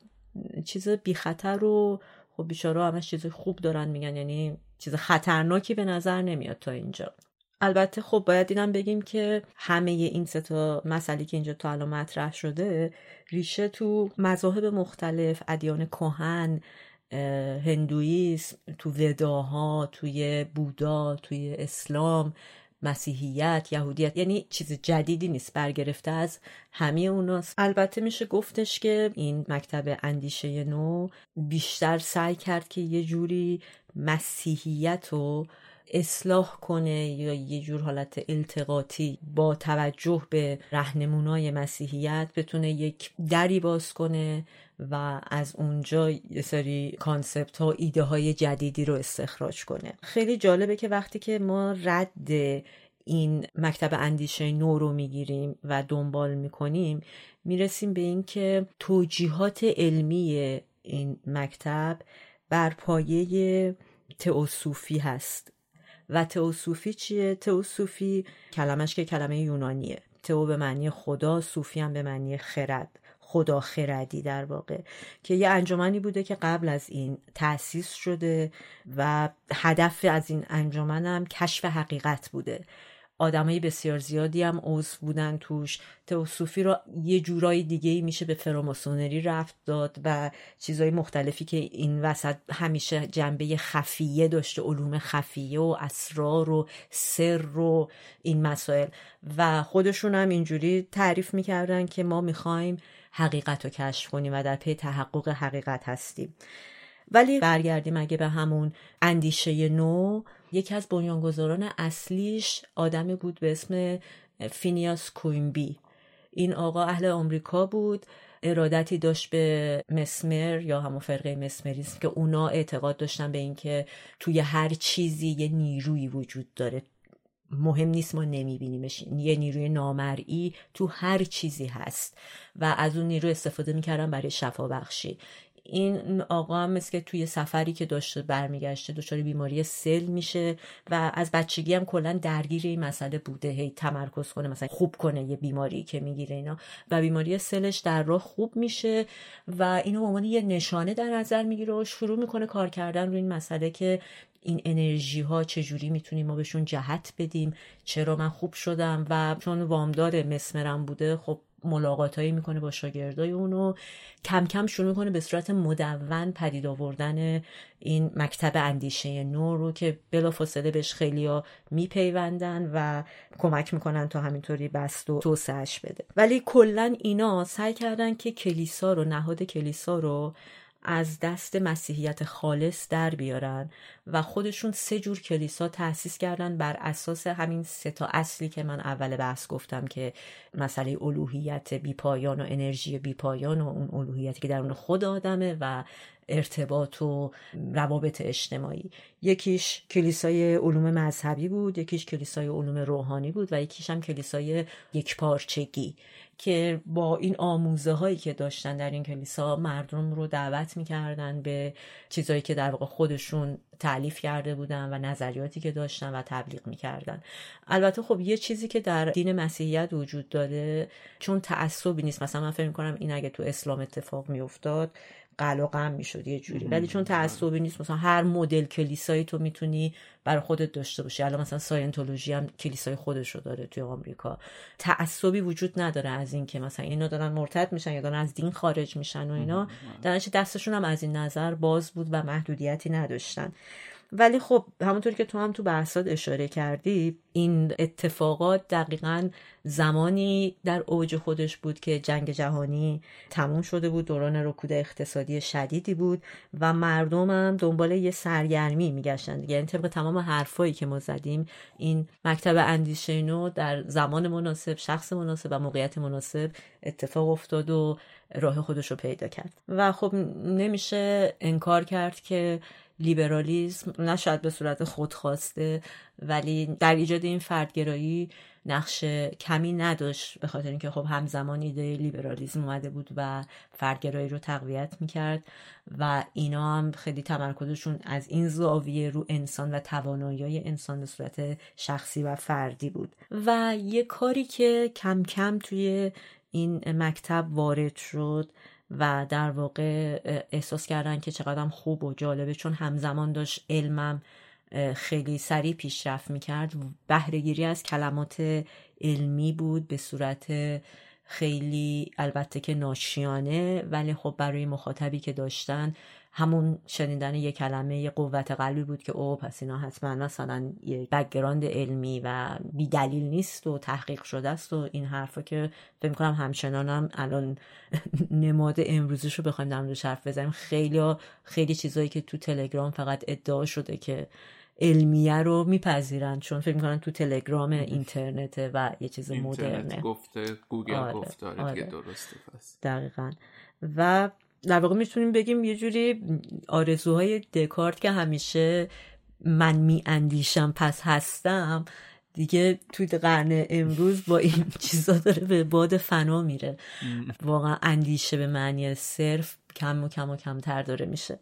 چیز بی خطر و خب بیچاره همش چیز خوب دارن میگن یعنی چیز خطرناکی به نظر نمیاد تا اینجا. البته خب باید اینم بگیم که همه این سه تا مسئله که اینجا تا الان مطرح شده ریشه تو مذاهب مختلف ادیان کهن هندویسم تو وداها توی بودا توی اسلام مسیحیت یهودیت یعنی چیز جدیدی نیست برگرفته از همه اوناست. البته میشه گفتش که این مکتب اندیشه نو بیشتر سعی کرد که یه جوری مسیحیت رو اصلاح کنه یا یه جور حالت التقاطی با توجه به رهنمونای مسیحیت بتونه یک دری باز کنه و از اونجا یه سری کانسپت ها ایده های جدیدی رو استخراج کنه. خیلی جالبه که وقتی که ما رد این مکتب اندیشه نو رو می‌گیریم و دنبال می‌کنیم می‌رسیم به این که توجیهات علمی این مکتب بر پایه تئوسوفی هست. و تئوسوفی چیه؟ تئوسوفی کلمش که کلمه یونانیه تئو به معنی خدا صوفی هم به معنی خرد خدا خردی در واقع که یه انجمنی بوده که قبل از این تأسیس شده و هدف از این انجمن هم کشف حقیقت بوده آدمای بسیار زیادی هم عضو بودن توش. تئوسوفی رو یه جورایی دیگه ای میشه به فراماسونری رفت داد و چیزهای مختلفی که این وسط همیشه جنبه خفیه داشته علوم خفیه و اسرار و سر و این مسائل. و خودشون هم اینجوری تعریف می‌کردن که ما می‌خوایم حقیقت رو کشف کنیم و در پی تحقق حقیقت هستیم. ولی برگردیم اگه به همون اندیشه نو یکی از بنیانگذاران اصلیش آدمی بود به اسم فینیاس کوینبی این آقا اهل آمریکا بود ارادتی داشت به مسمر یا همون فرقه مسمریسم که اونا اعتقاد داشتن به اینکه توی هر چیزی یه نیروی وجود داره. مهم نیست ما نمیبینیمش. یه نیروی نامرئی تو هر چیزی هست و از اون نیرو استفاده می‌کردن برای شفا بخشی این آقا مثل که توی سفری که داشته برمیگشته دچار بیماری سل میشه و از بچگی هم کلا درگیر این مسئله بوده. هی تمرکز کنه مثلا خوب کنه یه بیماری که می‌گیره اینا. و بیماری سلش در راه خوب میشه و اینو به عنوان یه نشانه در نظر می‌گیره و شروع می‌کنه کار کردن روی این مسئله که این انرژی ها چجوری می‌تونیم ما بهشون جهت بدیم چرا من خوب شدم و چون وامدار مسمرم بوده خب ملاقات هایی می‌کنه با شاگردای اونو. کم کم شروع می‌کنه به صورت مدون پدید آوردن این مکتب اندیشه نو رو که بلافاصله بهش خیلی ها میپیوندن و کمک می‌کنن تا همینطوری بست و توسعهش بده. ولی کلا اینا سعی کردن که کلیسا رو نهاد کلیسا رو از دست مسیحیت خالص در بیارن و خودشون سه جور کلیسا تأسیس کردن بر اساس همین سه تا اصلی که من اول بحث گفتم که مسئله الوهیت بیپایان و انرژی بیپایان و اون الوهیتی که درون خود آدمه و ارتباط و روابط اجتماعی. یکیش کلیسای علوم مذهبی بود یکیش کلیسای علوم روحانی بود و یکیش هم کلیسای یکپارچگی که با این آموزه هایی که داشتن در این کلیسا مردم رو دعوت می‌کردن به چیزهایی که در واقع خودشون تعلیف کرده بودن و نظریاتی که داشتن و تبلیغ می‌کردن. البته خب یه چیزی که در دین مسیحیت وجود داره چون تعصبی نیست. مثلا من فکر می‌کنم این اگه تو اسلام اتفاق میافتاد قل و غم می‌شد یه جوری. ولی چون تعصبی نیست مثلا هر مدل کلیسایی تو می‌تونی برای خودت داشته باشی. الان مثلا ساینتولوژی هم کلیسای خودش رو داره توی آمریکا. تعصبی وجود نداره از این که مثلا اینا دارن مرتد میشن یا دارن از دین خارج میشن و اینا. در دستشون هم از این نظر باز بود و محدودیتی نداشتن. ولی خب همونطور که تو هم تو بحثات اشاره کردی این اتفاقات دقیقا زمانی در اوج خودش بود که جنگ جهانی تموم شده بود دوران رکود اقتصادی شدیدی بود و مردم هم دنبال یه سرگرمی میگشتن یعنی طبق تمام حرفایی که ما زدیم این مکتب اندیشه نو در زمان مناسب شخص مناسب و موقعیت مناسب اتفاق افتاد و راه خودش رو پیدا کرد. و خب نمیشه انکار کرد که لیبرالیزم نه شاید به صورت خودخواسته ولی در ایجاد این فردگرایی نقش کمی نداشت به خاطر اینکه خب همزمان ایده لیبرالیزم اومده بود و فردگرایی رو تقویت می‌کرد. و اینا هم خیلی تمرکزشون از این زاویه رو انسان و توانایی انسان به صورت شخصی و فردی بود. و یه کاری که کم کم توی این مکتب وارد شد و در واقع احساس کردن که چقدر خوب و جالبه. چون همزمان داشت علمم خیلی سریع پیشرفت می‌کرد. بهره‌گیری از کلمات علمی بود به صورت خیلی البته که ناشیانه ولی خب برای مخاطبی که داشتن همون شنیدن یه کلمه یه قوت قلبی بود که او پس اینا حتما مثلا یه background علمی و بی دلیل نیست و تحقیق شده است و این حرفا که فکر کنم همچنان هم الان نماد امروزش رو بخوایم در موردش حرف بزنیم خیلی خیلی چیزایی که تو تلگرام فقط ادعا شده که علمیه رو میپذیرن چون فکر می‌کنن تو تلگرام اینترنته و یه چیز مدرنه گفته گوگل آره، گفته آره. آره. درسته پس دقیقا و در واقع می‌تونیم بگیم یه جوری آرزوهای دکارت که همیشه من می اندیشم پس هستم دیگه توی قرن امروز با این چیزا داره به باد فنا میره. واقعا اندیشه به معنی صرف کم و کم و کمتر داره میشه.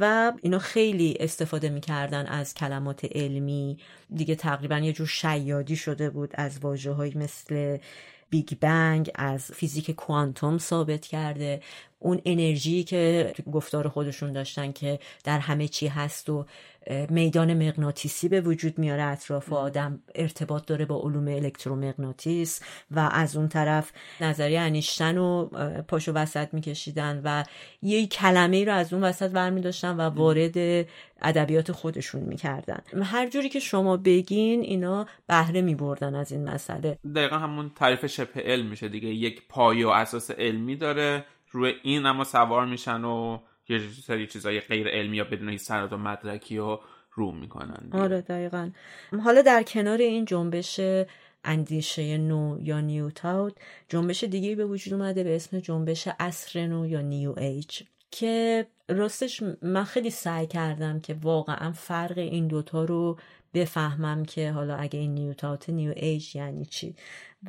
و اینا خیلی استفاده می‌کردن از کلمات علمی. دیگه تقریبا یه جور شیادی شده بود از واژه های مثل Big Bang از فیزیک کوانتوم ثابت کرده. اون انرژی که تو گفتار خودشون داشتن که در همه چی هست و میدان مغناطیسی به وجود میاره اطراف آدم ارتباط داره با علوم الکترومغناطیس و از اون طرف نظریه انیشتن رو پاشو وسط میکشیدن و یه کلمه رو از اون وسط برمی داشتن و وارد ادبیات خودشون می‌کردن. هر جوری که شما بگین اینا بهره میبردن از این مسئله. دقیقا همون تعریف شبه علم میشه دیگه. یک پایه و اساس علمی داره. روی این اما سوار میشن و یه سری چیزای غیر علمی یا بدون هیچ سند و مدرکی و رو می‌کنن آره دقیقا. حالا در کنار این جنبش اندیشه نو یا New Thought جنبش دیگه به وجود اومده به اسم جنبش عصر نو یا New Age. که راستش من خیلی سعی کردم که واقعا فرق این دوتا رو بفهمم که حالا اگه این New Thought New Age یعنی چی.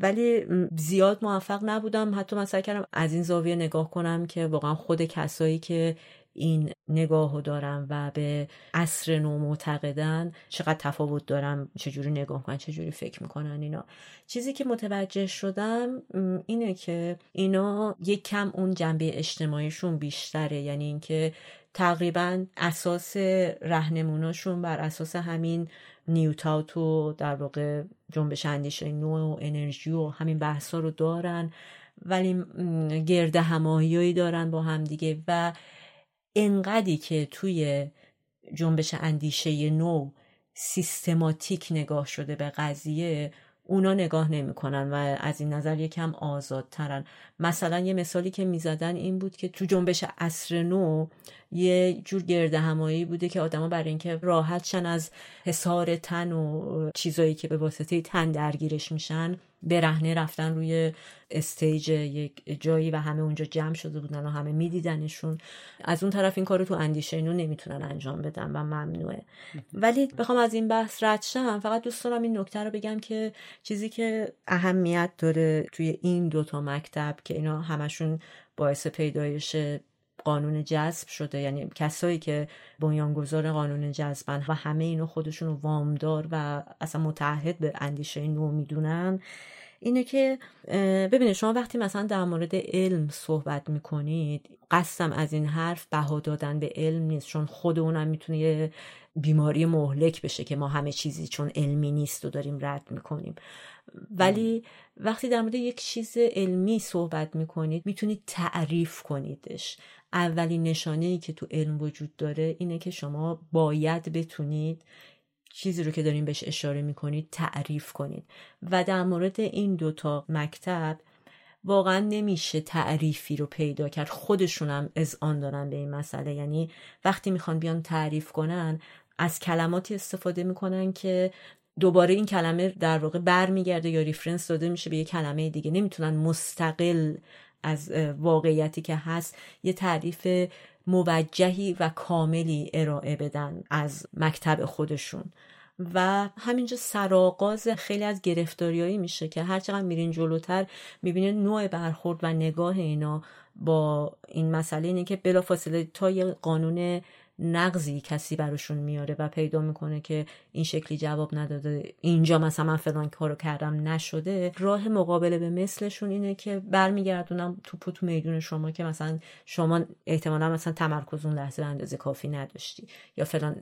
ولی زیاد موفق نبودم. حتی من سعی کردم از این زاویه نگاه کنم که واقعا خود کسایی که این نگاه رو دارم و به عصر نو معتقدن چقدر تفاوت دارم چجوری نگاه کنن چجوری فکر می‌کنن اینا. چیزی که متوجه شدم اینه که اینا یک کم اون جنبه اجتماعیشون بیشتره. یعنی اینکه تقریبا اساس رهنموناشون بر اساس همین نیوتاوت و در واقع جنبش اندیشه نو و انرژی و همین بحثا رو دارن ولی گرده هماهیایی دارن با هم دیگه و انقدی که توی جنبش اندیشه نو سیستماتیک نگاه شده به قضیه اونا نگاه نمی‌کنن و از این نظر یکم آزادترن. مثلا یه مثالی که می‌زدن این بود که تو جنبش اصر نو یه جور گرده همایی بوده که آدما برای اینکه راحت شن از حسار تن و چیزایی که به واسطه تن درگیرش میشن برهنه رفتن روی استیج یک جایی و همه اونجا جمع شده بودن و همه میدیدنشون. از اون طرف این کارو تو اندیشه اینو نمی‌تونن انجام بدن و ممنوعه. ولی بخوام از این بحث رد شم. فقط دوست دارم این نکته رو بگم که چیزی که اهمیت داره توی این دوتا مکتب که اینا همشون باعث پیدایش قانون جذب شده یعنی کسایی که بنیانگذار قانون جذبن و همه اینو خودشون رو وامدار و اصلا متحد به اندیشه نو می‌دونن اینه که ببینید شما وقتی مثلا در مورد علم صحبت می‌کنید قصدم از این حرف بها دادن به علم نیست چون خود اونم می‌تونه یه بیماری مهلک بشه که ما همه چیزی چون علمی نیست و داریم رد می‌کنیم. ولی وقتی در مورد یک چیز علمی صحبت می‌کنید می‌تونید تعریف کنیدش. اولین نشانه ای که تو علم وجود داره اینه که شما باید بتونید چیزی رو که داریم بهش اشاره می‌کنید تعریف کنید. و در مورد این دوتا مکتب واقعا نمیشه تعریفی رو پیدا کرد. خودشونم از آن دارن به این مسئله. یعنی وقتی می‌خوان بیان تعریف کنن از کلماتی استفاده می‌کنن که دوباره این کلمه در واقع برمیگرده یا ریفرنس داده میشه به یه کلمه دیگه. نمی‌تونن مستقل از واقعیتی که هست یه تعریف موجهی و کاملی ارائه بدن از مکتب خودشون. و همینجا سرآغاز خیلی از گرفتاریایی میشه که هرچقدر میرین جلوتر می‌بینید نوع برخورد و نگاه اینا با این مسئله اینه که بلافاصله تا یه قانون نقضی کسی براشون میاره و پیدا می‌کنه که این شکلی جواب نداده اینجا مثلا من فلان کارو کردم نشده. راه مقابله به مثلشون اینه که برمیگردونم توپو تو میدون شما که مثلا شما احتمالا مثلا تمرکز اون لحظه اندازه کافی نداشتی یا فلان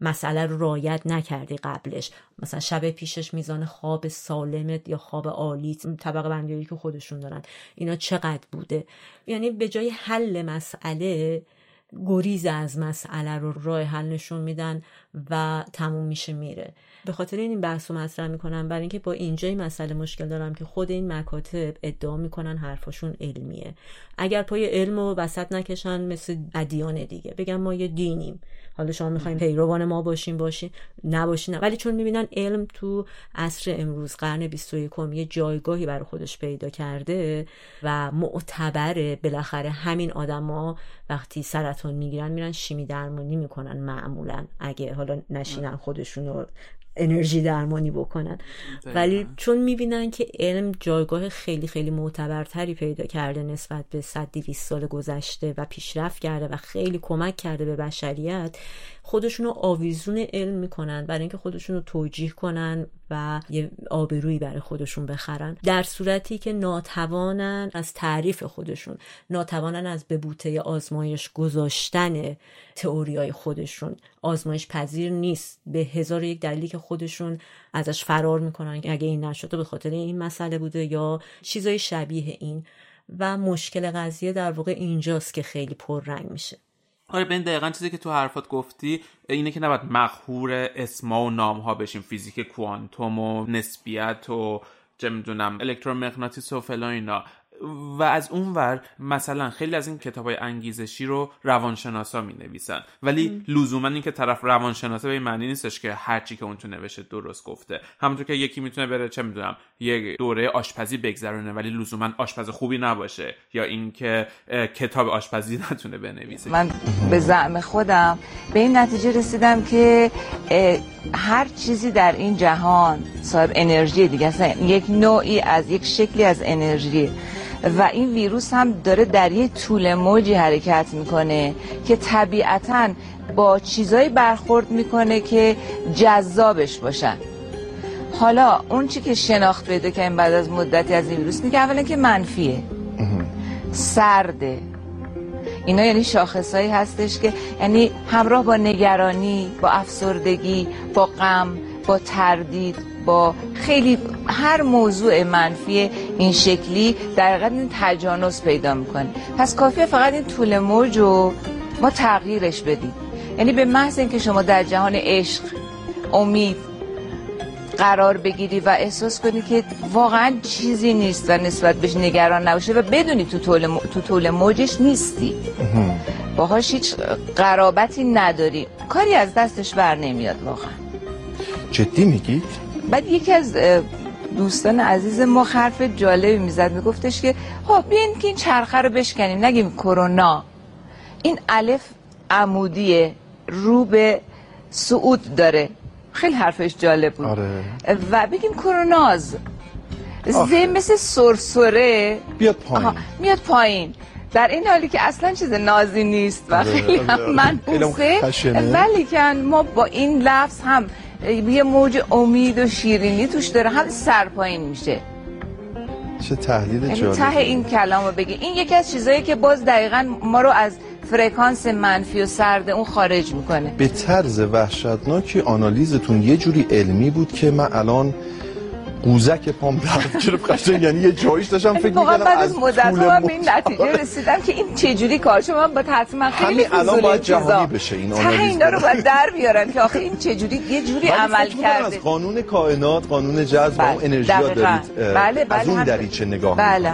مسئله رو رایت نکردی قبلش. مثلا شب پیشش میزان خواب سالمت یا خواب عالی طبقه بندی که خودشون دارن اینا چقدر بوده؟ یعنی به جای حل مسئله گریز از مسئله رو راه حل نشون میدن. و تموم میشه میره. به خاطر این بحث رو مطرح می‌کنم. برای اینکه با اینجا این مسئله مشکل دارم که خود این مکاتب ادعا می‌کنن حرفاشون علمیه. اگر پای علم و وسط نکشن مثل ادیان دیگه. بگم ما یه دینیم. حالا شما می‌خوایم پیروان ما باشیم باشین نباشین ولی چون می‌بینن علم تو عصر امروز قرن 21 یه جایگاهی برای خودش پیدا کرده و معتبره بالاخره همین آدما وقتی سرطان می‌گیرن میرن شیمی درمانی می‌کنن معمولا. اگه حالا نشینن خودشون انرژی درمانی بکنن. ولی چون می‌بینن که علم جایگاه خیلی خیلی معتبرتری پیدا کرده نسبت به 100 200 سال گذشته و پیشرفت کرده و خیلی کمک کرده به بشریت خودشون رو آویزون علم می‌کنن برای اینکه خودشون رو توجیه کنن و یه آبرویی برای خودشون بخرن. در صورتی که ناتوانن از تعریف خودشون ناتوانن از به بوته آزمایش گذاشتن تئوریای خودشون. آزمایش پذیر نیست. به هزار یک دلیلی که خودشون ازش فرار می‌کنن اگه این نشده به خاطر این مسئله بوده یا چیزای شبیه این. و مشکل قضیه در واقع اینجاست که خیلی پررنگ میشه. آره به این دقیقا چیزی که تو حرفات گفتی اینه که نباید مخهور اسما و نام ها بشیم. فیزیک کوانتوم و نسبیت و چه می‌دونم الکترومغناطیس و فلان اینا. و از اونور مثلا خیلی از این کتاب های انگیزشی رو روانشناسا می نویسن ولی لزوما این که طرف روانشناسا به این معنی نیستش که هرچی که اون تو نوشته درست گفته. همونطور که یکی می‌تونه بره چه می‌دونم یه دوره آشپزی بگذرونه ولی لزوما آشپز خوبی نباشه. یا اینکه کتاب آشپزی نتونه بنویسه. من به زعم خودم به این نتیجه رسیدم که هر چیزی در این جهان صاحب انرژی دیگه اصلا یک نوعی از یک شکلی از انرژی. و این ویروس هم داره در یه طول موجی حرکت می‌کنه که طبیعتا با چیزایی برخورد می‌کنه که جذابش باشن حالا اون چی که شناخت پیدا کردیم بعد از مدتی از این ویروس اینه که اولا که منفیه. سرده. اینا یعنی شاخصهایی هستش که یعنی همراه با نگرانی با افسردگی با غم با تردید با خیلی هر موضوع منفی این شکلی در این تجانس پیدا می‌کنه. پس کافیه فقط این طول موج رو ما تغییرش بدیم. یعنی به محض اینکه شما در جهان عشق امید قرار بگیری و احساس کنی که واقعا چیزی نیست و نسبت بهش نگران نباشه و بدونی تو طول, م... تو طول موجش نیستی. باهاش هیچ قرابتی نداری. کاری از دستش بر نمیاد واقعا. جدی میگید؟ بعد یکی از دوستان عزیز ما حرف جالبی می‌زد میگفتش که خب بیاین که این چرخه رو بشکنیم. نگیم کرونا. این الف عمودیه رو به صعود داره. خیلی حرفش جالب بود. آره. و بگیم کروناز. زه مثل سرسره. بیاد پایین. آها، میاد پایین. در این حالی که اصلا چیز نازی نیست و آره، خیلی آره، هم آره. خیلی خشنه. ولی که ما با این لفظ هم یه موج امید و شیرینی توش داره. هم سر پایین میشه. چه تحلیل یعنی جالب ته این کلام رو بگی. این یکی از چیزایی که باز دقیقا ما رو از فرکانس منفی و سرد اون خارج می‌کنه. به طرز وحشتناکی آنالیزتون یه جوری علمی بود که من الان قوزک پام درد گرفت قشنگ. یعنی یه جاییش داشتم فکر واقعا می‌کردم بعد از مدت من به این نتیجه رسیدم که این چجوری کار؟ چون من با حتما خیلی همین الان باید چیزا. جهانی بشه این آنالیز اینا رو باید در بیارن که آخه این چجوری یه جوری عمل فکر کرده از قانون کائنات قانون جذب و بله، اون انرژی دقیقاً. دارید بله، بله، از اون دریچه نگاه بله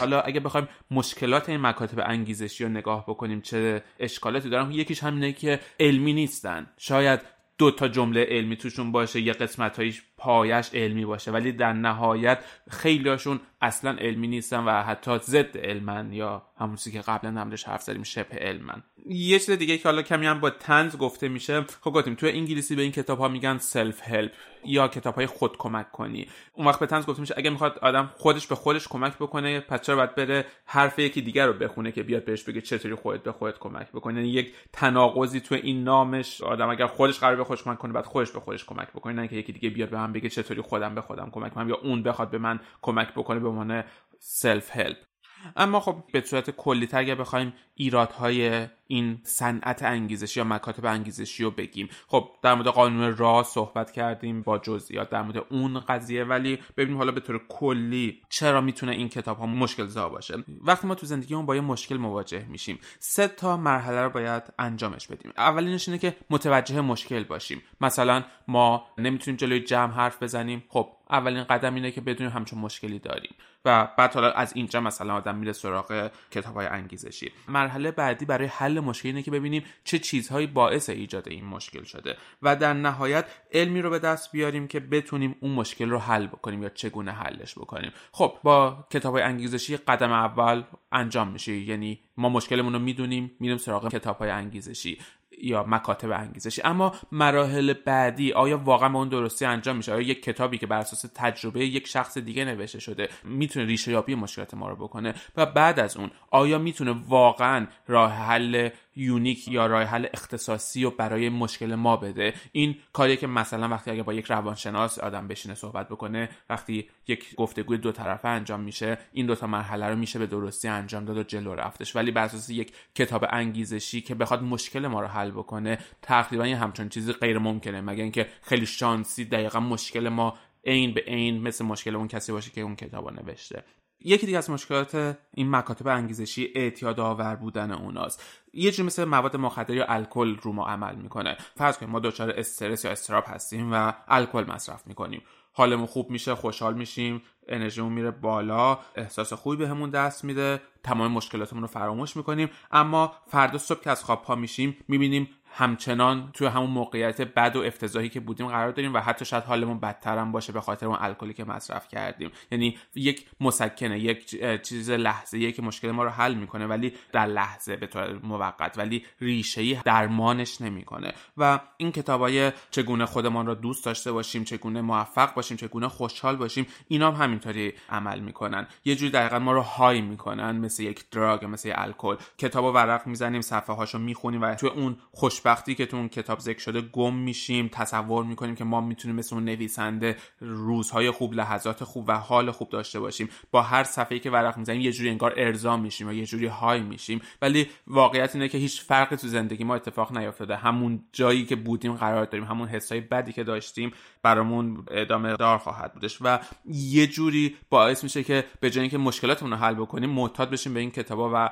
حالا اگه بخوایم مشکلات این مکاتب انگیزشی رو نگاه بکنیم چه اشکالاتی دارن یکیش همینه که علمی نیستن. شاید دو تا جمله علمی توشون باشه یه قسمتایش پایش علمی باشه ولی در نهایت خیلیاشون اصلا علمی نیستن و حتی ضد علمن یا همون چیزی که قبلا هم درش حرف زدیم شبه علمن. یه چیز دیگه که حالا کمی هم با تنز گفته میشه خب گفتیم تو انگلیسی به این کتاب ها میگن سلف هلپ یا کتاب های خود کمک کنی. اون وقت به تنز گفته میشه اگه می‌خواد آدم خودش به خودش کمک بکنه پس چرا باید بره حرف یکی دیگر رو بخونه که بیاد بهش بگه چطوری خودت به خودت کمک بکنی؟ یعنی یک تناقضی تو این نامش آدم اگر خودش قرار به خودش کمک کنه بعد خودش به خودش کمک بکنه نه اینکه یکی دیگه بیاد به من بگه چطوری خودم به خودم کمک کنم یا اون بخواد به من کمک بکنه به عنوان سلف هلپ اما خب به صورت کلی اگر بخوایم ایرادهای این صنعت انگیزشی یا مکاتب انگیزشی رو بگیم. خب در مورد قانون راه صحبت کردیم با جزئیات در مورد اون قضیه ولی ببینیم حالا به طور کلی چرا می‌تونه این کتاب ها مشکل زا باشه. وقتی ما تو زندگیمون با یه مشکل مواجه میشیم سه تا مرحله رو باید انجامش بدیم. اولینش اینه که متوجه مشکل باشیم. مثلا ما نمی‌تونیم جلوی جمع حرف بزنیم. خب اولین قدم اینه که بدونیم همچون مشکلی داریم. و بعد حالا از اینجا مثلا آدم میره سراغ کتاب های انگیزشی. مرحله بعدی برای حل مشکل اینه که ببینیم چه چیزهایی باعث ایجاد این مشکل شده. و در نهایت علمی رو به دست بیاریم که بتونیم اون مشکل رو حل بکنیم یا چگونه حلش بکنیم. خب با کتاب های انگیزشی قدم اول انجام میشه. یعنی ما مشکلمون رو می‌دونیم میریم سراغ کتاب های انگیزشی. یا مکاتب انگیزشی. اما مراحل بعدی آیا واقعا اون درستی انجام میشه؟ آیا یک کتابی که بر اساس تجربه یک شخص دیگه نوشته شده می‌تونه ریشه یابی مشکلات ما رو بکنه؟ و بعد از اون آیا می‌تونه واقعا راه حل یونیک یا راه حل اختصاصی و برای مشکل ما بده. این کاریه که مثلا وقتی اگه با یک روانشناس آدم بشینه صحبت بکنه وقتی یک گفتگوی دو طرفه انجام میشه این دو تا مرحله رو میشه به درستی انجام داد و جلو رفتش. ولی بر اساس یک کتاب انگیزشی که بخواد مشکل ما رو حل بکنه تقریبا یه همچون چیزی غیر ممکنه. مگر اینکه خیلی شانسی دقیقا مشکل ما عین به عین مثل مشکل اون کسی باشه که اون کتاب نوشته. یکی دیگه از مشکلات این مکاتب انگیزشی اعتیاد آور بودن اوناست. یه جور مثل مواد مخدر یا الکل رو ما عمل می‌کنه. فرض کنیم ما دچار استرس یا استراب هستیم و الکل مصرف می‌کنیم. حالمون خوب میشه خوشحال میشیم انرژیمون میره بالا احساس خوبی بهمون دست میده تمام مشکلاتمون رو فراموش می‌کنیم. اما فردا صبح که از خواب پا میشیم می‌بینیم همچنان توی همون موقعیت بد و افتضاحی که بودیم قرار داریم و حتی شاید حالمون بدتر هم باشه به خاطر اون الکلی که مصرف کردیم. یعنی یک مسکنه یک چیز لحظه که مشکل ما رو حل می‌کنه ولی در لحظه به طور موقت ولی ریشه درمانش نمی‌کنه. و این کتابای چگونه خودمان را دوست داشته باشیم چگونه موفق باشیم چگونه خوشحال باشیم اینا هم همینطوری عمل می‌کنن. یه جوری دقیقا ما رو های می‌کنن مثل یک دراگ مثل الکل. کتابو ورق می‌زنیم صفحه هاشو می‌خونیم و توی اون خوش خوشبختی که تو اون کتاب ذکر شده گم میشیم تصور می‌کنیم که ما می‌تونیم مثل اون نویسنده روزهای خوب لحظات خوب و حال خوب داشته باشیم. با هر صفحه‌ای که ورق می‌زنیم یه جوری انگار ارضا میشیم و یه جوری های میشیم. ولی واقعیت اینه که هیچ فرقی تو زندگی ما اتفاق نیافتاده همون جایی که بودیم قرار داریم همون حسای بدی که داشتیم برامون ادامه دار خواهد بودش. و یه جوری باعث میشه که به جای اینکه مشکلاتمون رو حل بکنیم معتاد بشیم به این کتابا و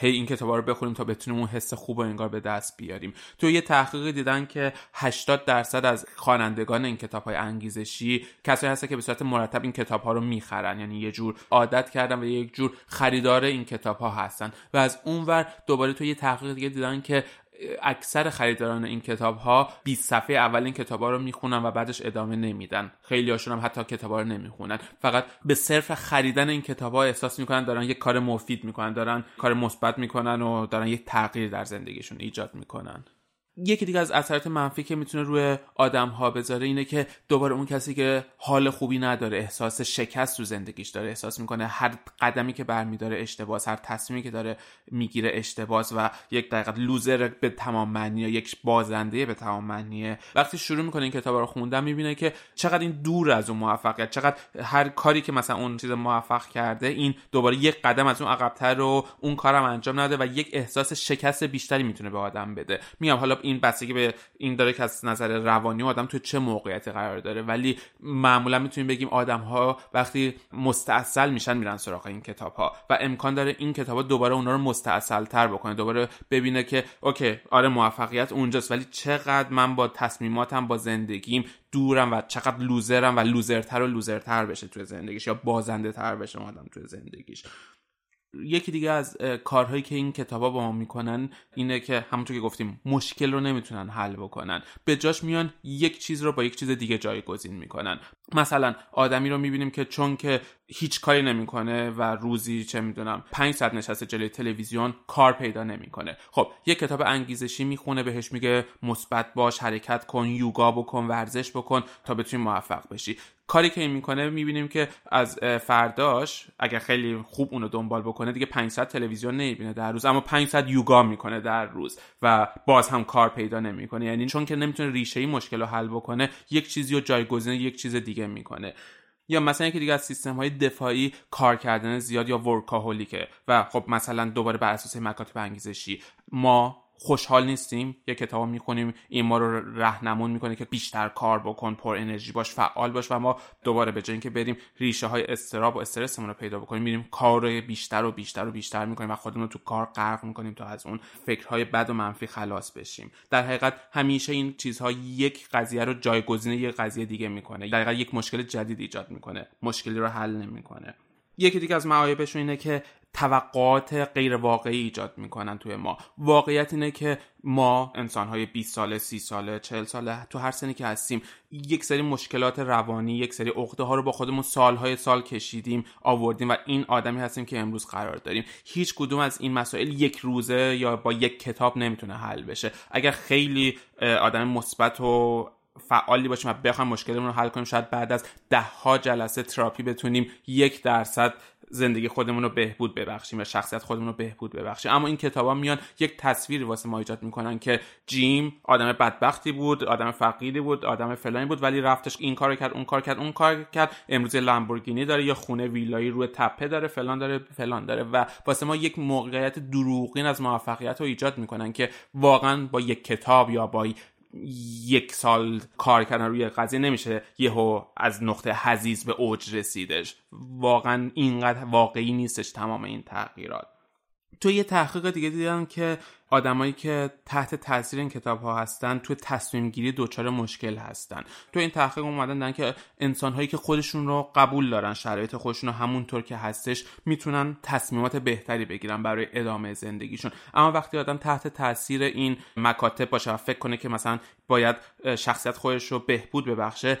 هی این کتابا رو بخونیم تا بتونیم اون حس خوب و انگار به دست بیاریم. تو یه تحقیقی دیدن که 80 درصد از خوانندگان این کتاب های انگیزشی کسایی هستن که به صورت مرتب این کتاب ها رو می‌خرن. یعنی یه جور عادت کردن و یک جور خریدار این کتاب ها هستن. و از اونور دوباره تو یه تحقیق دیگه دیدن که اکثر خریداران این کتاب ها 20 صفحه اول این کتاب ها رو می‌خونن و بعدش ادامه نمیدن. خیلی هاشون هم حتی کتاب ها رو نمی‌خونن. فقط به صرف خریدن این کتاب ها احساس می‌کنن دارن یک کار مفید می‌کنن دارن کار مثبت می‌کنن و دارن یک تغییر در زندگیشون ایجاد می‌کنن. یکی دیگه از اثرات منفی که می‌تونه روی آدم ها بذاره اینه که دوباره اون کسی که حال خوبی نداره احساس شکست تو زندگیش داره احساس می‌کنه هر قدمی که برمیداره اشتباس هر تصمیمی که داره می‌گیره اشتباس و یک دقیقه لوزر به تمام معنی یا یک بازنده به تمام معنیه وقتی شروع می‌کنه این کتاب رو خوندن می‌بینه که چقدر این دور از اون موفقیت چقدر هر کاری که مثلا اون چیز موفق کرده این دوباره یک قدم از اون عقبتر رو اون کارم انجام نده و یک احساس شکست بیشتری می‌تونه به آدم بده. میام حالا این بستگی به این داره که از نظر روانی آدم تو چه موقعیتی قرار داره. ولی معمولا می‌تونیم بگیم آدم ها وقتی مستاصل میشن میرن سراغ این کتاب ها و امکان داره این کتاب ها دوباره اونا رو مستاصل تر بکنه دوباره ببینه که اوکی آره موفقیت اونجاست ولی چقدر من با تصمیماتم با زندگیم دورم و چقدر لوزرم و لوزرتر و لوزرتر بشه توی زندگیش یا بازنده تر بشه آدم توی زندگیش. یکی دیگه از کارهایی که این کتابا با ما می‌کنن اینه که همونطور که گفتیم مشکل رو نمی‌تونن حل بکنن. به جاش میان یک چیز رو با یک چیز دیگه جایگزین می‌کنن. مثلا آدمی رو می‌بینیم که چون که هیچ کاری نمی‌کنه و روزی چه می‌دونم 5 ساعت نشسته جلوی تلویزیون کار پیدا نمی‌کنه. خب یه کتاب انگیزشی می‌خونه بهش میگه مثبت باش حرکت کن یوگا بکن ورزش بکن تا بتونی موفق بشی. کاری که این می‌کنه می‌بینیم که از فرداش اگر خیلی خوب اونو دنبال بکنه دیگه 500 تلویزیون نمی‌بینه در روز. اما 500 یوگا می‌کنه در روز و باز هم کار پیدا نمی‌کنه. یعنی چون که نمی‌تونه ریشه ای مشکل رو حل بکنه یک چیزی رو جایگزین یک چیز دیگه می‌کنه. یا مثلا یکی دیگه از سیستم های دفاعی کار کردن زیاد یا ورکاهولیکه و خب مثلا دوباره بر اساس مکاتب انگیزشی. ما خوشحال نیستیم. یه کتاب می‌خونیم این ما رو رهنمون می‌کنه که بیشتر کار بکن پر انرژی باش فعال باش و ما دوباره به جای اینکه بریم ریشه های استراب و استرسمون رو پیدا بکنیم میریم کار بیشتر و بیشتر و بیشتر می‌کنیم و خودمون رو تو کار غرق می‌کنیم تا از اون فکرهای بد و منفی خلاص بشیم. در حقیقت همیشه این چیزها یک قضیه رو جایگزین یک قضیه دیگه می‌کنه. در حقیقت یک مشکل جدید ایجاد می‌کنه. مشکلی رو حل نمی‌کنه. یکی دیگه از معایبش اینه که توقعات غیر واقعی ایجاد می‌کنن توی ما. واقعیت اینه که ما انسان های 20 ساله 30 ساله 40 ساله تو هر سنی که هستیم یک سری مشکلات روانی یک سری عقده ها رو با خودمون سالهای سال کشیدیم آوردیم و این آدمی هستیم که امروز قرار داریم. هیچ کدوم از این مسائل یک روزه یا با یک کتاب نمی‌تونه حل بشه. اگر خیلی آدم مثبت و فعالی باشیم و بخوایم مشکلمون رو حل کنیم شاید بعد از ده ها جلسه تراپی بتونیم یک درصد زندگی خودمون رو بهبود ببخشیم و شخصیت خودمون رو بهبود ببخشیم. اما این کتابا میان یک تصویری واسه ما ایجاد می‌کنن که جیم آدم بدبختی بود آدم فقیری بود آدم فلانی بود ولی رفتش این کار کرد اون کار کرد اون کار کرد. امروز لامبورگینی داره یا خونه ویلایی روی تپه داره فلان داره فلان داره. و واسه ما یک موقعیت دروغین از موفقیت رو ایجاد می‌کنن که واقعا با یک کتاب یا با یک سال کار کردن روی قضیه نمیشه یهو از نقطه حزیز به اوج رسیدش. واقعا اینقدر واقعی نیستش تمام این تغییرات. تو یه تحقیق دیگه دیدم که آدمایی که تحت تاثیر این کتاب ها هستن تو تصمیم گیری دچار مشکل هستن. تو این تحقیق اومدن دن که انسان هایی که خودشون رو قبول دارن شرایط خودشون رو همونطور که هستش می‌تونن تصمیمات بهتری بگیرن برای ادامه زندگیشون. اما وقتی آدم تحت تاثیر این مکاتب باشه و فکر کنه که مثلا باید شخصیت خودش رو بهبود ببخشه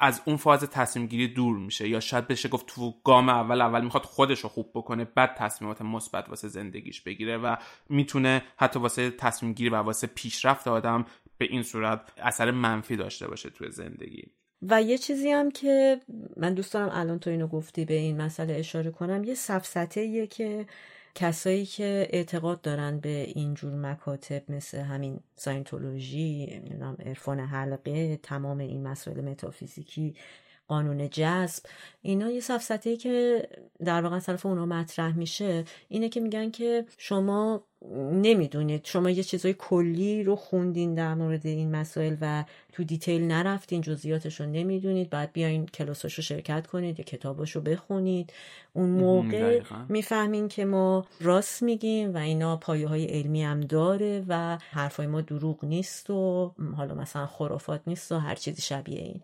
از اون فاز تصمیم گیری دور میشه. یا شاید بشه گفت تو گام اول اول می‌خواد خودش رو خوب بکنه بعد تصمیمات مثبت واسه زندگیش بگیره و می‌تونه حتی واسه تصمیم گیری و واسه پیشرفت آدم به این صورت اثر منفی داشته باشه توی زندگی. و یه چیزی هم که من دوست دارم الان تو اینو گفتی به این مسئله اشاره کنم یه سفسته که کسایی که اعتقاد دارن به اینجور مکاتب مثل همین ساینتولوژی عرفان حلقه تمام این مسائل متافیزیکی قانون جذب اینا یه سفسته که در واقع طرف اونا مطرح میشه اینه که میگن که شما نمی‌دونید شما یه چیزای کلی رو خوندین در مورد این مسائل و تو دیتیل نرفتین جزئیاتش رو نمی‌دونید بعد بیاین کلاساش رو شرکت کنید یا کتاباش رو بخونید. اون موقع می‌فهمین که ما راست میگیم و اینا پایه های علمی هم داره و حرفای ما دروغ نیست و حالا مثلا خرافات نیست و هر چیزی شبیه این.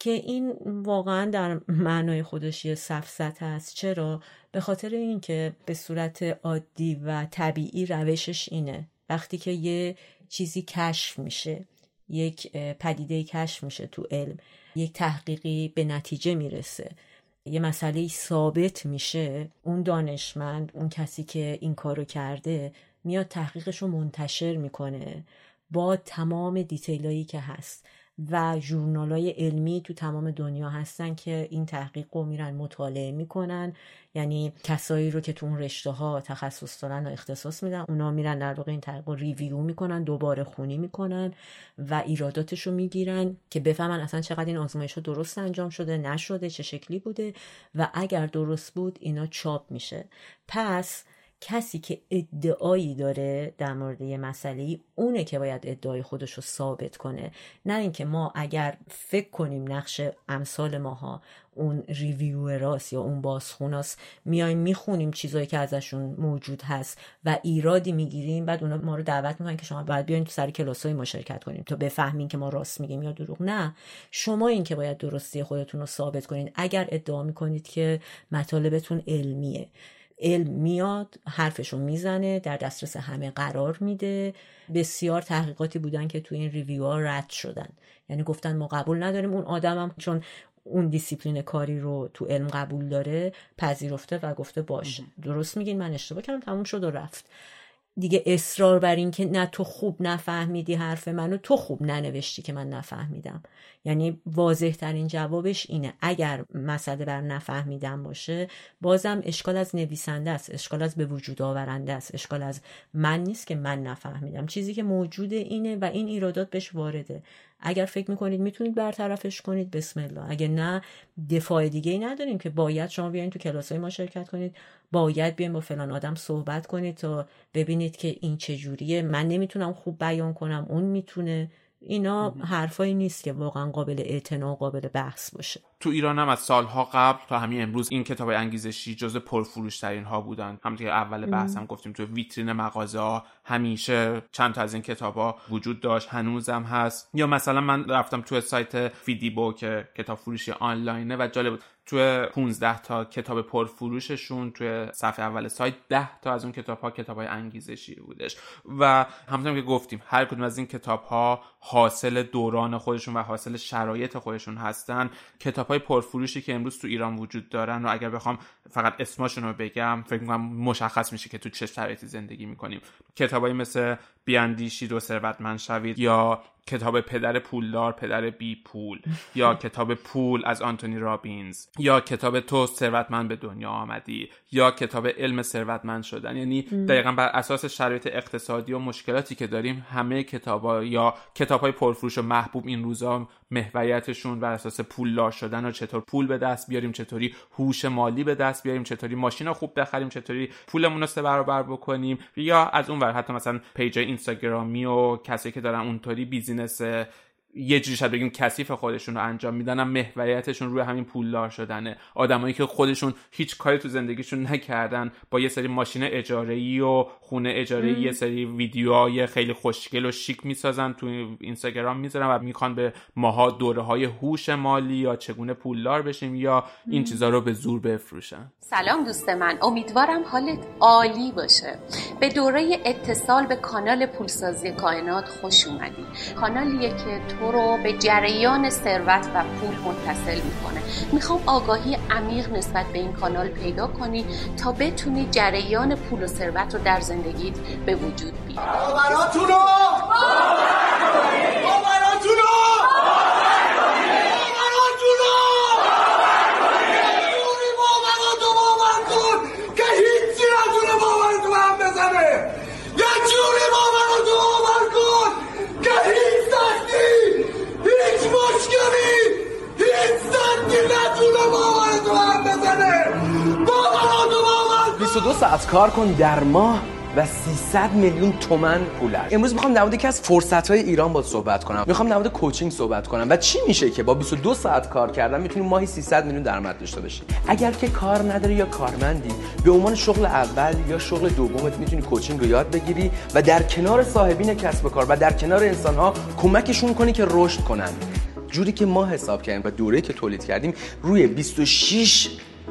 که این واقعا در معنای خودش یه سفزت است. چرا؟ به خاطر اینکه به صورت عادی و طبیعی روشش اینه. وقتی که یه چیزی کشف میشه یک پدیده کشف میشه تو علم یک تحقیقی به نتیجه می‌رسه یه مسئله ثابت میشه اون دانشمند اون کسی که این کارو کرده میاد تحقیقش رو منتشر می‌کنه با تمام دیتیلایی که هست. و جورنال های علمی تو تمام دنیا هستن که این تحقیق رو میرن مطالعه می‌کنن. یعنی کسایی رو که تو اون رشته ها تخصص دارن و اختصاص میدن اونا میرن در واقع این تحقیق رو ریویو می‌کنن دوباره خونی می‌کنن و ایراداتش رو می‌گیرن که بفهمن اصلا چقدر این آزمایش ها درست انجام شده نشده چه شکلی بوده و اگر درست بود اینا چاپ میشه. پس کسی که ادعایی داره در مورد یه مسئله اونه که باید ادعای خودش رو ثابت کنه. نه اینکه ما اگر فکر کنیم نقش امثال ماها اون ریویو راست یا اون بازخوناست میایم می‌خونیم چیزایی که ازشون موجود هست و ایرادی می‌گیریم بعد اونا ما رو دعوت می‌کنن که شما باید بیاین تو سر کلاسای ما شرکت کنیم. تا بفهمین که ما راست میگیم یا دروغ. نه. شما این که باید درستی خودتون رو ثابت کنید اگر ادعا می‌کنید که مطالبتون علمیه. علم میاد حرفشو می‌زنه در دسترس همه قرار میده. بسیار تحقیقاتی بودن که تو این review ها رد شدن. یعنی گفتن ما قبول نداریم اون آدمم چون اون دیسیپلین کاری رو تو علم قبول داره پذیرفته و گفته باشه درست میگین؟ من اشتباه کردم تموم شد و رفت. دیگه اصرار بر این که نه تو خوب نفهمیدی حرف منو تو خوب ننوشتی که من نفهمیدم. یعنی واضح ترین جوابش اینه. اگر مسئله بر نفهمیدم باشه بازم اشکال از نویسنده است اشکال از به وجود آورنده است اشکال از من نیست که من نفهمیدم. چیزی که موجوده اینه و این ایرادات بهش وارده. اگر فکر می‌کنید می‌تونید برطرفش کنید بسم الله. اگه نه دفاع دیگه ای نداریم که باید شما بیاین تو کلاس های ما شرکت کنید باید بیاین با فلان آدم صحبت کنید تا ببینید که این چجوریه. من نمی‌تونم خوب بیان کنم اون می‌تونه. اینا حرفایی نیست که واقعا قابل اعتنا و قابل بحث باشه. تو ایران هم از سالها قبل تا همین امروز این کتاب انگیزشی جز پرفروش ترین ها بودن. همونطور که اول بحث هم گفتیم تو ویترین مغازه ها همیشه چند تا از این کتاب ها وجود داشت هنوزم هست. یا مثلا من رفتم تو سایت فیدیبو که کتاب فروشی آنلاینه و جالب بود. تو 15 تا کتاب پرفروششون توی صفحه اول سایت 10 تا از اون کتاب ها کتاب های انگیزشی بودش. و همونطور که گفتیم هر کدوم از این کتاب ها حاصل دوران خودشون و حاصل شرایط خودشون هستن. کتاب های پرفروشی که امروز تو ایران وجود دارن و اگر بخوام فقط اسمشون رو بگم فکر می‌کنم مشخص میشه که تو چه شرایطی زندگی می‌کنیم. کتابایی مثل بیاندیشید و ثروتمند شوید یا کتاب پدر پولدار پدر بی پول یا کتاب پول از آنتونی رابینز یا کتاب تو ثروتمند به دنیا آمدی یا کتاب علم ثروتمند شدن. یعنی دقیقا بر اساس شرایط اقتصادی و مشکلاتی که داریم همه کتاب یا کتاب های پرفروش و محبوب این روزا محوریتشون بر اساس پولدار شدن و چطور پول به دست بیاریم چطوری هوش مالی به دست بیاریم چطوری ماشین خوب بخریم چطوری پولمون رو سه برابر بکنیم یا از اون ور حتی مثلا page اینستاگرامی و کسی که دارن اونطوری بیزینس there's a uh, یه جوری شاید بگیم کثیف خودشون رو انجام میدن محوریتشون روی همین پولدار شدنه. آدمایی که خودشون هیچ کاری تو زندگیشون نکردن با یه سری ماشین اجاره ای و خونه اجاره یه سری ویدیوهای خیلی خوشگل و شیک می‌سازن تو اینستاگرام می‌ذارن و می‌خوان به ماها دوره های هوش مالی یا چگونه پولدار بشیم یا این چیزها رو به زور بفروشن. سلام دوست من. امیدوارم حالت عالی باشه. به دوره اتصال به کانال پولسازی کائنات خوش اومدی کانالیه که تو رو به جریان ثروت و پول متصل می‌کنه. می‌خوام آگاهی عمیق نسبت به این کانال پیدا کنی تا بتونی جریان پول و ثروت رو در زندگیت به وجود بیاری باوراتونو باوراتونو باوراتونو جوری باوراتو باور کن که هیچی نتونه باورتو هم بزنه یه جوری باوراتو باور کن که هیچ سختی هیچ مشکلی هیچ سختی نتونه باورتو هم بزنه باوراتو 22 ساعت کار کن در ماه و 300 میلیون تومن پول است امروز می‌خوام در مورد یکی از فرصت های ایران با صحبت کنم. می‌خوام در مورد کوچینگ صحبت کنم. و چی میشه که با 22 ساعت کار کردن می‌تونی ماهی 300 میلیون درآمد داشته باشی اگر که کار نداری یا کارمندی به عنوان شغل اول یا شغل دومت می‌تونی کوچینگ رو یاد بگیری و در کنار صاحبین کسب کار و در کنار انسان ها کمکشون کنی که رشد کنن. جوری که ما حساب کردیم و دوره که تولید کردیم روی 26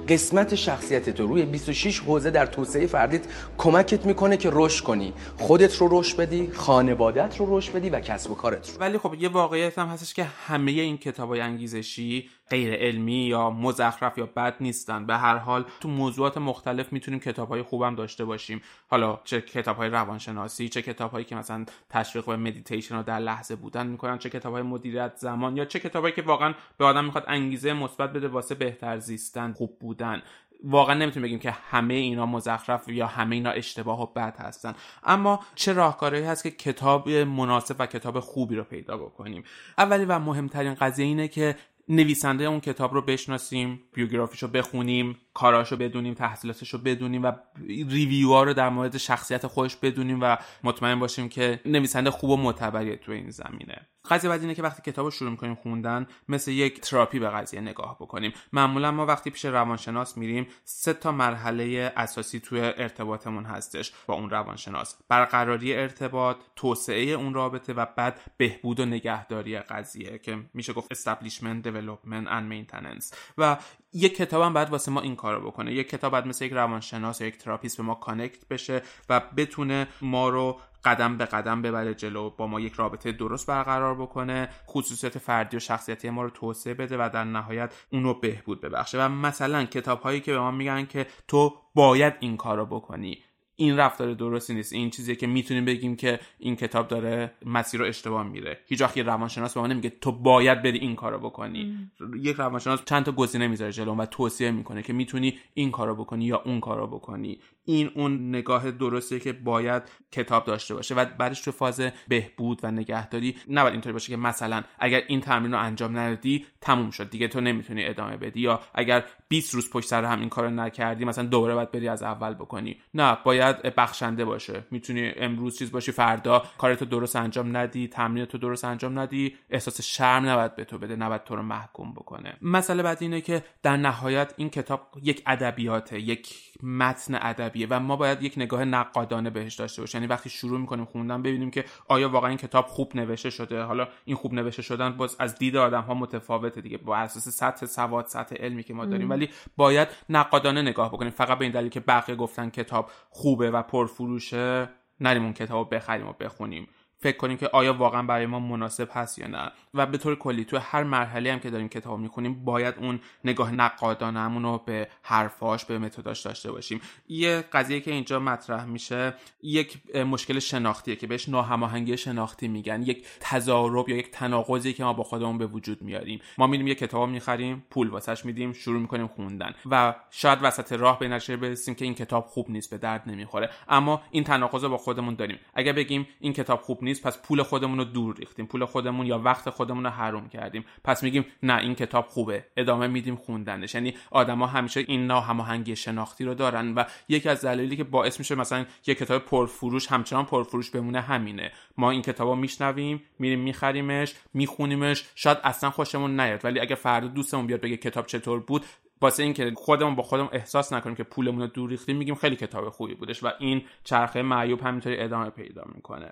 قسمت شخصیت تو. روی 26 حوزه در توسعه فردیت کمکت می‌کنه که رشد کنی. خودت رو رشد بدی خانوادت رو رشد بدی و کسب و کارت رو. ولی خب یه واقعیت هم هستش که همه این کتاب های انگیزشی غیر علمی یا مزخرف یا بد نیستن. به هر حال تو موضوعات مختلف می‌تونیم کتاب های خوبم داشته باشیم. حالا چه کتاب های روانشناسی چه کتاب هایی که مثلا تشویق به مدیتیشن رو در لحظه بودن می‌کنن چه کتاب های مدیریت زمان یا چه کتابایی که واقعا به آدم می‌خواد انگیزه مثبت بده واسه بهتر زیستن خوب بودن. واقعا نمی‌تونیم بگیم که همه اینا مزخرف یا همه اینا اشتباه و بد هستن. اما چه راهکارهایی هست که کتاب مناسب و کتاب خوبی رو پیدا بکنیم؟ اولی و مهمترین قضیه اینه که نویسنده اون کتاب رو بشناسیم بیوگرافیش رو بخونیم. کاراشو بدونیم تحصیلاتش رو بدونیم و ریویو ها رو در مورد شخصیت خودش بدونیم و مطمئن باشیم که نویسنده خوب و معتبریه تو این زمینه. قضیه بعد اینه که وقتی کتاب رو شروع می‌کنیم خوندن مثل یک تراپی به قضیه نگاه بکنیم. معمولا ما وقتی پیش روانشناس میریم سه تا مرحله اساسی توی ارتباطمون هستش با اون روانشناس. برقراری ارتباط توسعه اون رابطه و بعد بهبود و نگهداری قضیه که میشه گفت establishment development and maintenance. و یک کتاب هم باید واسه ما این کارو بکنه. یک کتاب باید مثل یک روانشناس یا یک therapist به ما connect بشه و بتونه ما رو قدم به قدم ببره جلو با ما یک رابطه درست برقرار بکنه خصوصیت فردی و شخصیتی ما رو توسعه بده و در نهایت اون رو بهبود ببخشه. و مثلا کتاب هایی که به ما میگن که تو باید این کار رو بکنی. این رفتار درستی نیست. این چیزیه که می‌تونیم بگیم که این کتاب داره مسیر رو اشتباه میره. هیچ وقت یه روانشناس به ما نمیگه تو باید بری این کارو بکنی. یک روانشناس چند تا گزینه می‌ذاره جلو و توصیه می‌کنه که می‌تونی این کارو بکنی یا اون کارو بکنی. این اون نگاه درستیه که باید کتاب داشته باشه و بعدش تو فاز بهبود و نگهداری نباید اینطوری باشه که مثلا اگر این تمرین رو انجام ندادی تموم شد. دیگه تو نمی‌تونی ادامه بدی. یا اگر 20 روز پشت سر هم این کارو نکردی مثلا دوباره باید بری از اول بکنی. نه باید بخشنده باشه. می‌تونی امروز چیز باشی فردا کارتو درست انجام ندی تمرینتو درست انجام ندی. احساس شرم نباید به تو بده نباید تو رو محکوم بکنه. مسئله بعد اینه که در نهایت این کتاب یک ادبیاته یک متن ادبیه و ما باید یک نگاه نقادانه بهش داشته باشیم. یعنی وقتی شروع می‌کنیم خوندن ببینیم که آیا واقعا این کتاب خوب نوشته شده. حالا این خوب نوشته شدن باز از دید آدم ها متفاوته دیگه با اساس سطح سواد سطح علمی که ما داریم. ولی باید نقادانه نگاه بکنیم. فقط به این دلیل که بقیه گفتن کتاب خوبه و پرفروشه نریم اون کتاب بخریم و بخونیم. فکر کنیم که آیا واقعا برای ما مناسب هست یا نه. و به طور کلی تو هر مرحله هم که داریم کتاب می‌خونیم باید اون نگاه نقادانمون رو به حرفاش به متداش داشته باشیم. یه قضیه که اینجا مطرح میشه یک مشکل شناختیه که بهش ناهماهنگی شناختی میگن. یک تضارب یا یک تناقضی که ما با خودمون به وجود میاریم. ما میریم یه کتاب می‌خریم پول واسش میدیم شروع می‌کنیم خوندن. و شاید وسط راه به نتیجه برسیم که این کتاب خوب نیست به درد نمی‌خوره. اما این تناقض با خودمون داریم. اگر بگیم این کتاب خوب پس پول خودمون رو دور ریختیم. پول خودمون یا وقت خودمون رو حروم کردیم. پس میگیم نه این کتاب خوبه. ادامه میدیم خوندنش. یعنی آدما همیشه این ناهماهنگی شناختی رو دارن و یکی از دلایلی که باعث میشه مثلا یه کتاب پرفروش همچنان پرفروش بمونه همینه. ما این کتابو میشنویم میریم میخریمش میخونیمش. شاید اصلا خوشمون نیاد. ولی اگه فردا دوستمون بیاد بگه کتاب چطور بود واسه اینکه خودمون با خودمون احساس نکنیم که پولمون رو دور ریختیم میگیم خیلی کتاب خوبی بودش و این چرخه معیوب همینطوری ادامه پیدا می‌کنه.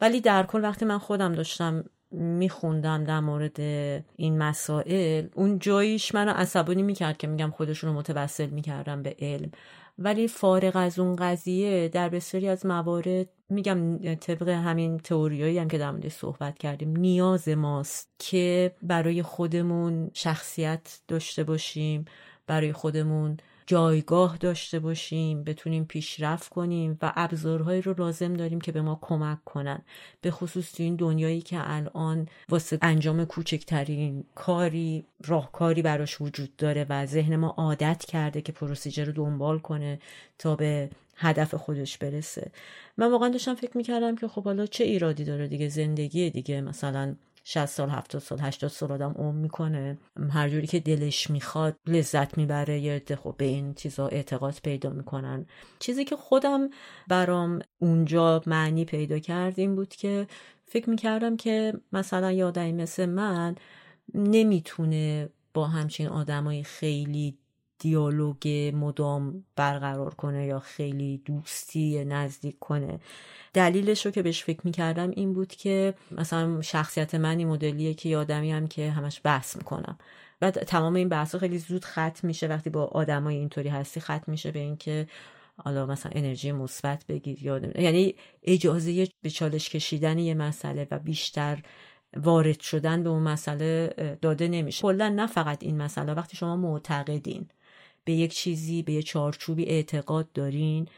ولی در کل وقتی من خودم داشتم میخوندم در مورد این مسائل اون جاییش منو عصبانی می‌کرد که میگم خودشون رو متوسل می‌کردم به علم. ولی فارغ از اون قضیه در بسیاری از موارد میگم طبق همین تئوریایی هم که در موردش صحبت کردیم نیاز ماست که برای خودمون شخصیت داشته باشیم برای خودمون جایگاه داشته باشیم بتونیم پیشرفت کنیم و ابزارهایی رو لازم داریم که به ما کمک کنن. به خصوص تو این دنیایی که الان واسه انجام کوچکترین کاری راهکاری براش وجود داره و ذهن ما عادت کرده که پروسیجر رو دنبال کنه تا به هدف خودش برسه. من واقعا داشتم فکر می‌کردم که خب حالا چه ایرادی داره دیگه؟ زندگی دیگه. مثلا 60 سال 70 سال 80 سال آدم عمر می‌کنه. هر جوری که دلش می‌خواد لذت می‌بره یه عده خب به این چیزا اعتقاد پیدا می‌کنن. چیزی که خودم برام اونجا معنی پیدا کردیم بود که فکر می‌کردم که مثلا یه آدمی مثل من نمی‌تونه با همچین آدمای خیلی دیالوگ مدام برقرار کنه یا خیلی دوستی نزدیک کنه. دلیلش رو که بهش فکر می‌کردم این بود که مثلا شخصیت من این مدلیه که یادمی هم که همش بحث می‌کنم. و تمام این بحث خیلی زود ختم میشه. وقتی با آدمای اینطوری هستی ختم میشه به اینکه حالا مثلا انرژی مثبت بگیر یادم یعنی اجازه به چالش کشیدن یه مسئله و بیشتر وارد شدن به اون مسئله داده نمیشه. کلا نه فقط این مسئله. وقتی شما معتقدین به یک چیزی به یه چارچوبی اعتقاد دارین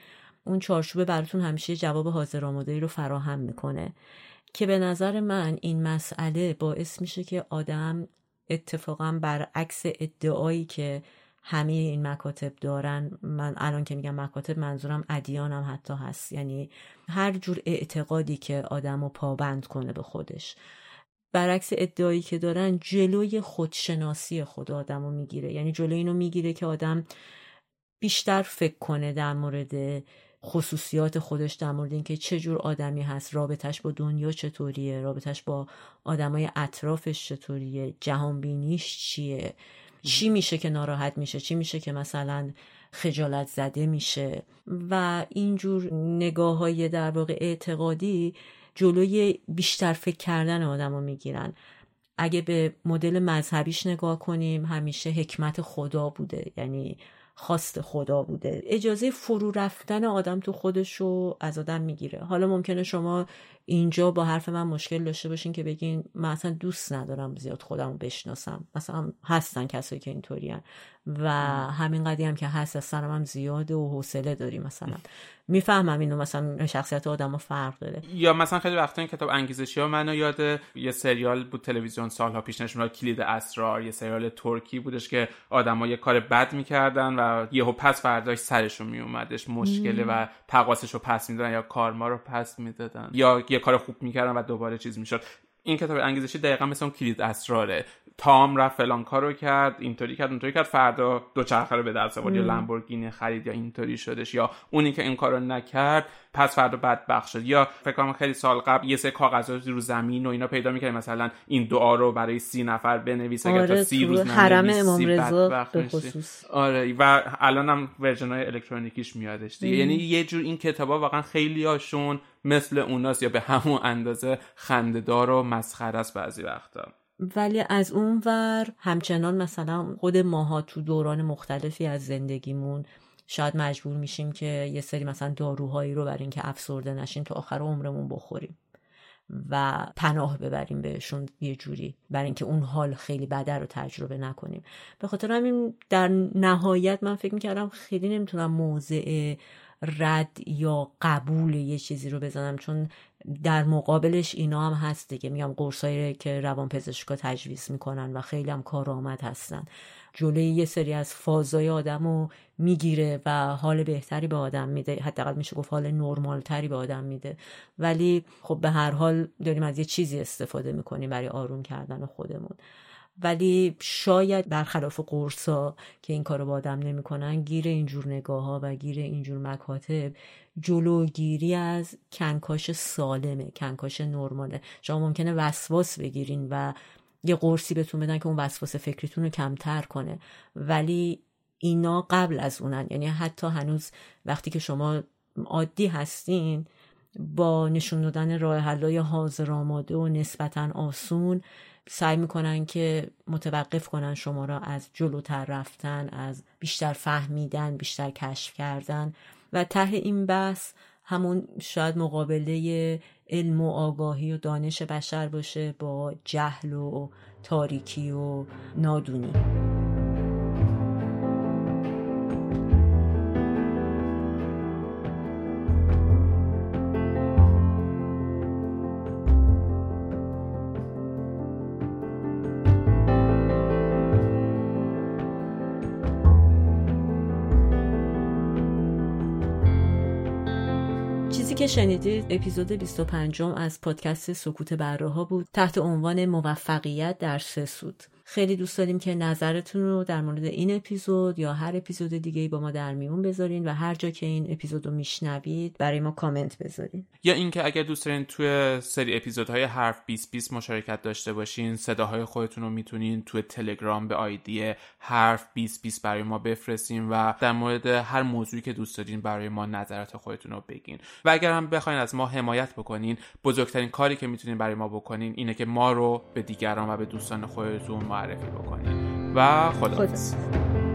اون چارچوبه براتون همیشه جواب حاضر آماده رو فراهم می‌کنه. که به نظر من این مسئله باعث میشه که آدم اتفاقا برعکس ادعایی که همه این مکاتب دارن من الان که میگم مکاتب منظورم ادیانم حتی هست. یعنی هر جور اعتقادی که آدم رو پابند کنه به خودش. برعکس ادعایی که دارن جلوی خودشناسی خود آدم رو می‌گیره. یعنی جلوی اینو می‌گیره که آدم بیشتر فکر کنه در مورد خصوصیات خودش در مورد اینکه چه جور آدمی هست رابطش با دنیا چطوریه رابطش با آدمای اطرافش چطوریه جهانبینیش چیه چی میشه که ناراحت میشه چی میشه که مثلا خجالت زده میشه. و اینجور نگاه های در واقع اعتقادی جلوی بیشتر فکر کردن آدم رو می‌گیرن. اگه به مدل مذهبیش نگاه کنیم همیشه حکمت خدا بوده یعنی خواست خدا بوده. اجازه فرو رفتن آدم تو خودش رو از آدم می‌گیره. حالا ممکنه شما اینجا با حرف من مشکل داشته باشین که بگین من اصلا دوست ندارم زیاد خودم بشناسم. مثلا هستن کسایی که اینطوری و همین قدی هم که هست از سرم هم زیاده و حوصله داری مثلا. می‌فهمم اینو مثلا شخصیت آدم فرق داره. یا مثلا خیلی وقتا این کتاب انگیزشی ها منو یاد یه سریال بود تلویزیون سالها پیش نشون کلید اسرار یه سریال ترکی بودش که آدما یه کار بد می‌کردن و یهو پس فرداش سرشون میومدش مشکله و تقاسش رو پس می‌دادن یا کارما رو پس می‌دادن. یا یه کار خوب می‌کردن و دوباره چیز می‌شد. این کتاب انگیزشی دقیقا مثل اون کلید اسراره. تام رفت فلان کارو کرد اینطوری کرد اونطوری کرد. فردا دو چرخه رو به دست آورد. یا لامبورگینی خرید یا اینطوری شدش. یا اونی که این کارو نکرد پس فردا بدبخت شد. یا فکر کنم خیلی سال قبل یه سری کاغذات رو زمین و اینا پیدا می‌کنه مثلا این دعا رو برای سی نفر بنویس اگر آره تا سی روز حرم امام رضا آره و الان هم ورژن های الکترونیکیش میادش دیگه. یعنی یه جور این کتابا واقعا خیلی هاشون مثل اوناست یا به همون اندازه خندهدار و مسخره است بعضی وقتا. ولی از اون ور همچنان مثلا خود ماها تو دوران مختلفی از زندگیمون شاید مجبور میشیم که یه سری مثلا داروهایی رو برای اینکه افسرده نشیم تا آخر عمرمون بخوریم و پناه ببریم بهشون یه جوری برای اینکه اون حال خیلی بده رو تجربه نکنیم. به خاطر همین در نهایت من فکر می‌کردم خیلی نمی‌تونم موضع رد یا قبول یه چیزی رو بزنم چون در مقابلش اینا هم هست دیگه. میگم قرصایی که روان پزشکا تجویز می‌کنن و خیلی هم کارآمد هستن. جلوی یه سری از فازای آدم رو می‌گیره و حال بهتری به آدم میده. حداقل میشه گفت حال نرمال تری به آدم میده. ولی خب به هر حال داریم از یه چیزی استفاده می‌کنیم برای آروم کردن خودمون. ولی شاید برخلاف قرصا که این کارو با آدم نمی‌کنن گیر اینجور نگاه ها و گیر اینجور مکاتب جلوگیری از کنکاش سالمه کنکاش نرماله. شما ممکنه وسواس بگیرین و یه قرصی بهتون بدن که اون وسواس فکریتون رو کمتر کنه. ولی اینا قبل از اونن. یعنی حتی هنوز وقتی که شما عادی هستین با نشون دادن راه حلای حاضر آماده و نسبتا آسون سعی می‌کنن که متوقف کنن شما را از جلوتر رفتن از بیشتر فهمیدن بیشتر کشف کردن. و ته این بحث همون شاید مقابله علم و آگاهی و دانش بشر باشه با جهل و تاریکی و نادونی. شنیدید اپیزود 25 از پادکست سکوت بره بود تحت عنوان موفقیت در سه سود. خیلی دوست داریم که نظرتون رو در مورد این اپیزود یا هر اپیزود دیگه با ما در میون بذارین و هر جا که این اپیزود رو میشنوید برای ما کامنت بذارین. یا اینکه اگر دوست دارین توی سری اپیزودهای حرف 2020 مشارکت داشته باشین صداهای خودتون رو می‌تونین توی تلگرام به آیدی حرف 2020 برای ما بفرستین و در مورد هر موضوعی که دوست دارین برای ما نظرات خودتون رو بگین. و اگر هم بخواین از ما حمایت بکنین بزرگترین کاری که می‌تونین برای ما بکنین اینه که ما رو به دیگران و به دوستان خودتون معرفی بکنین و خدا, خدا.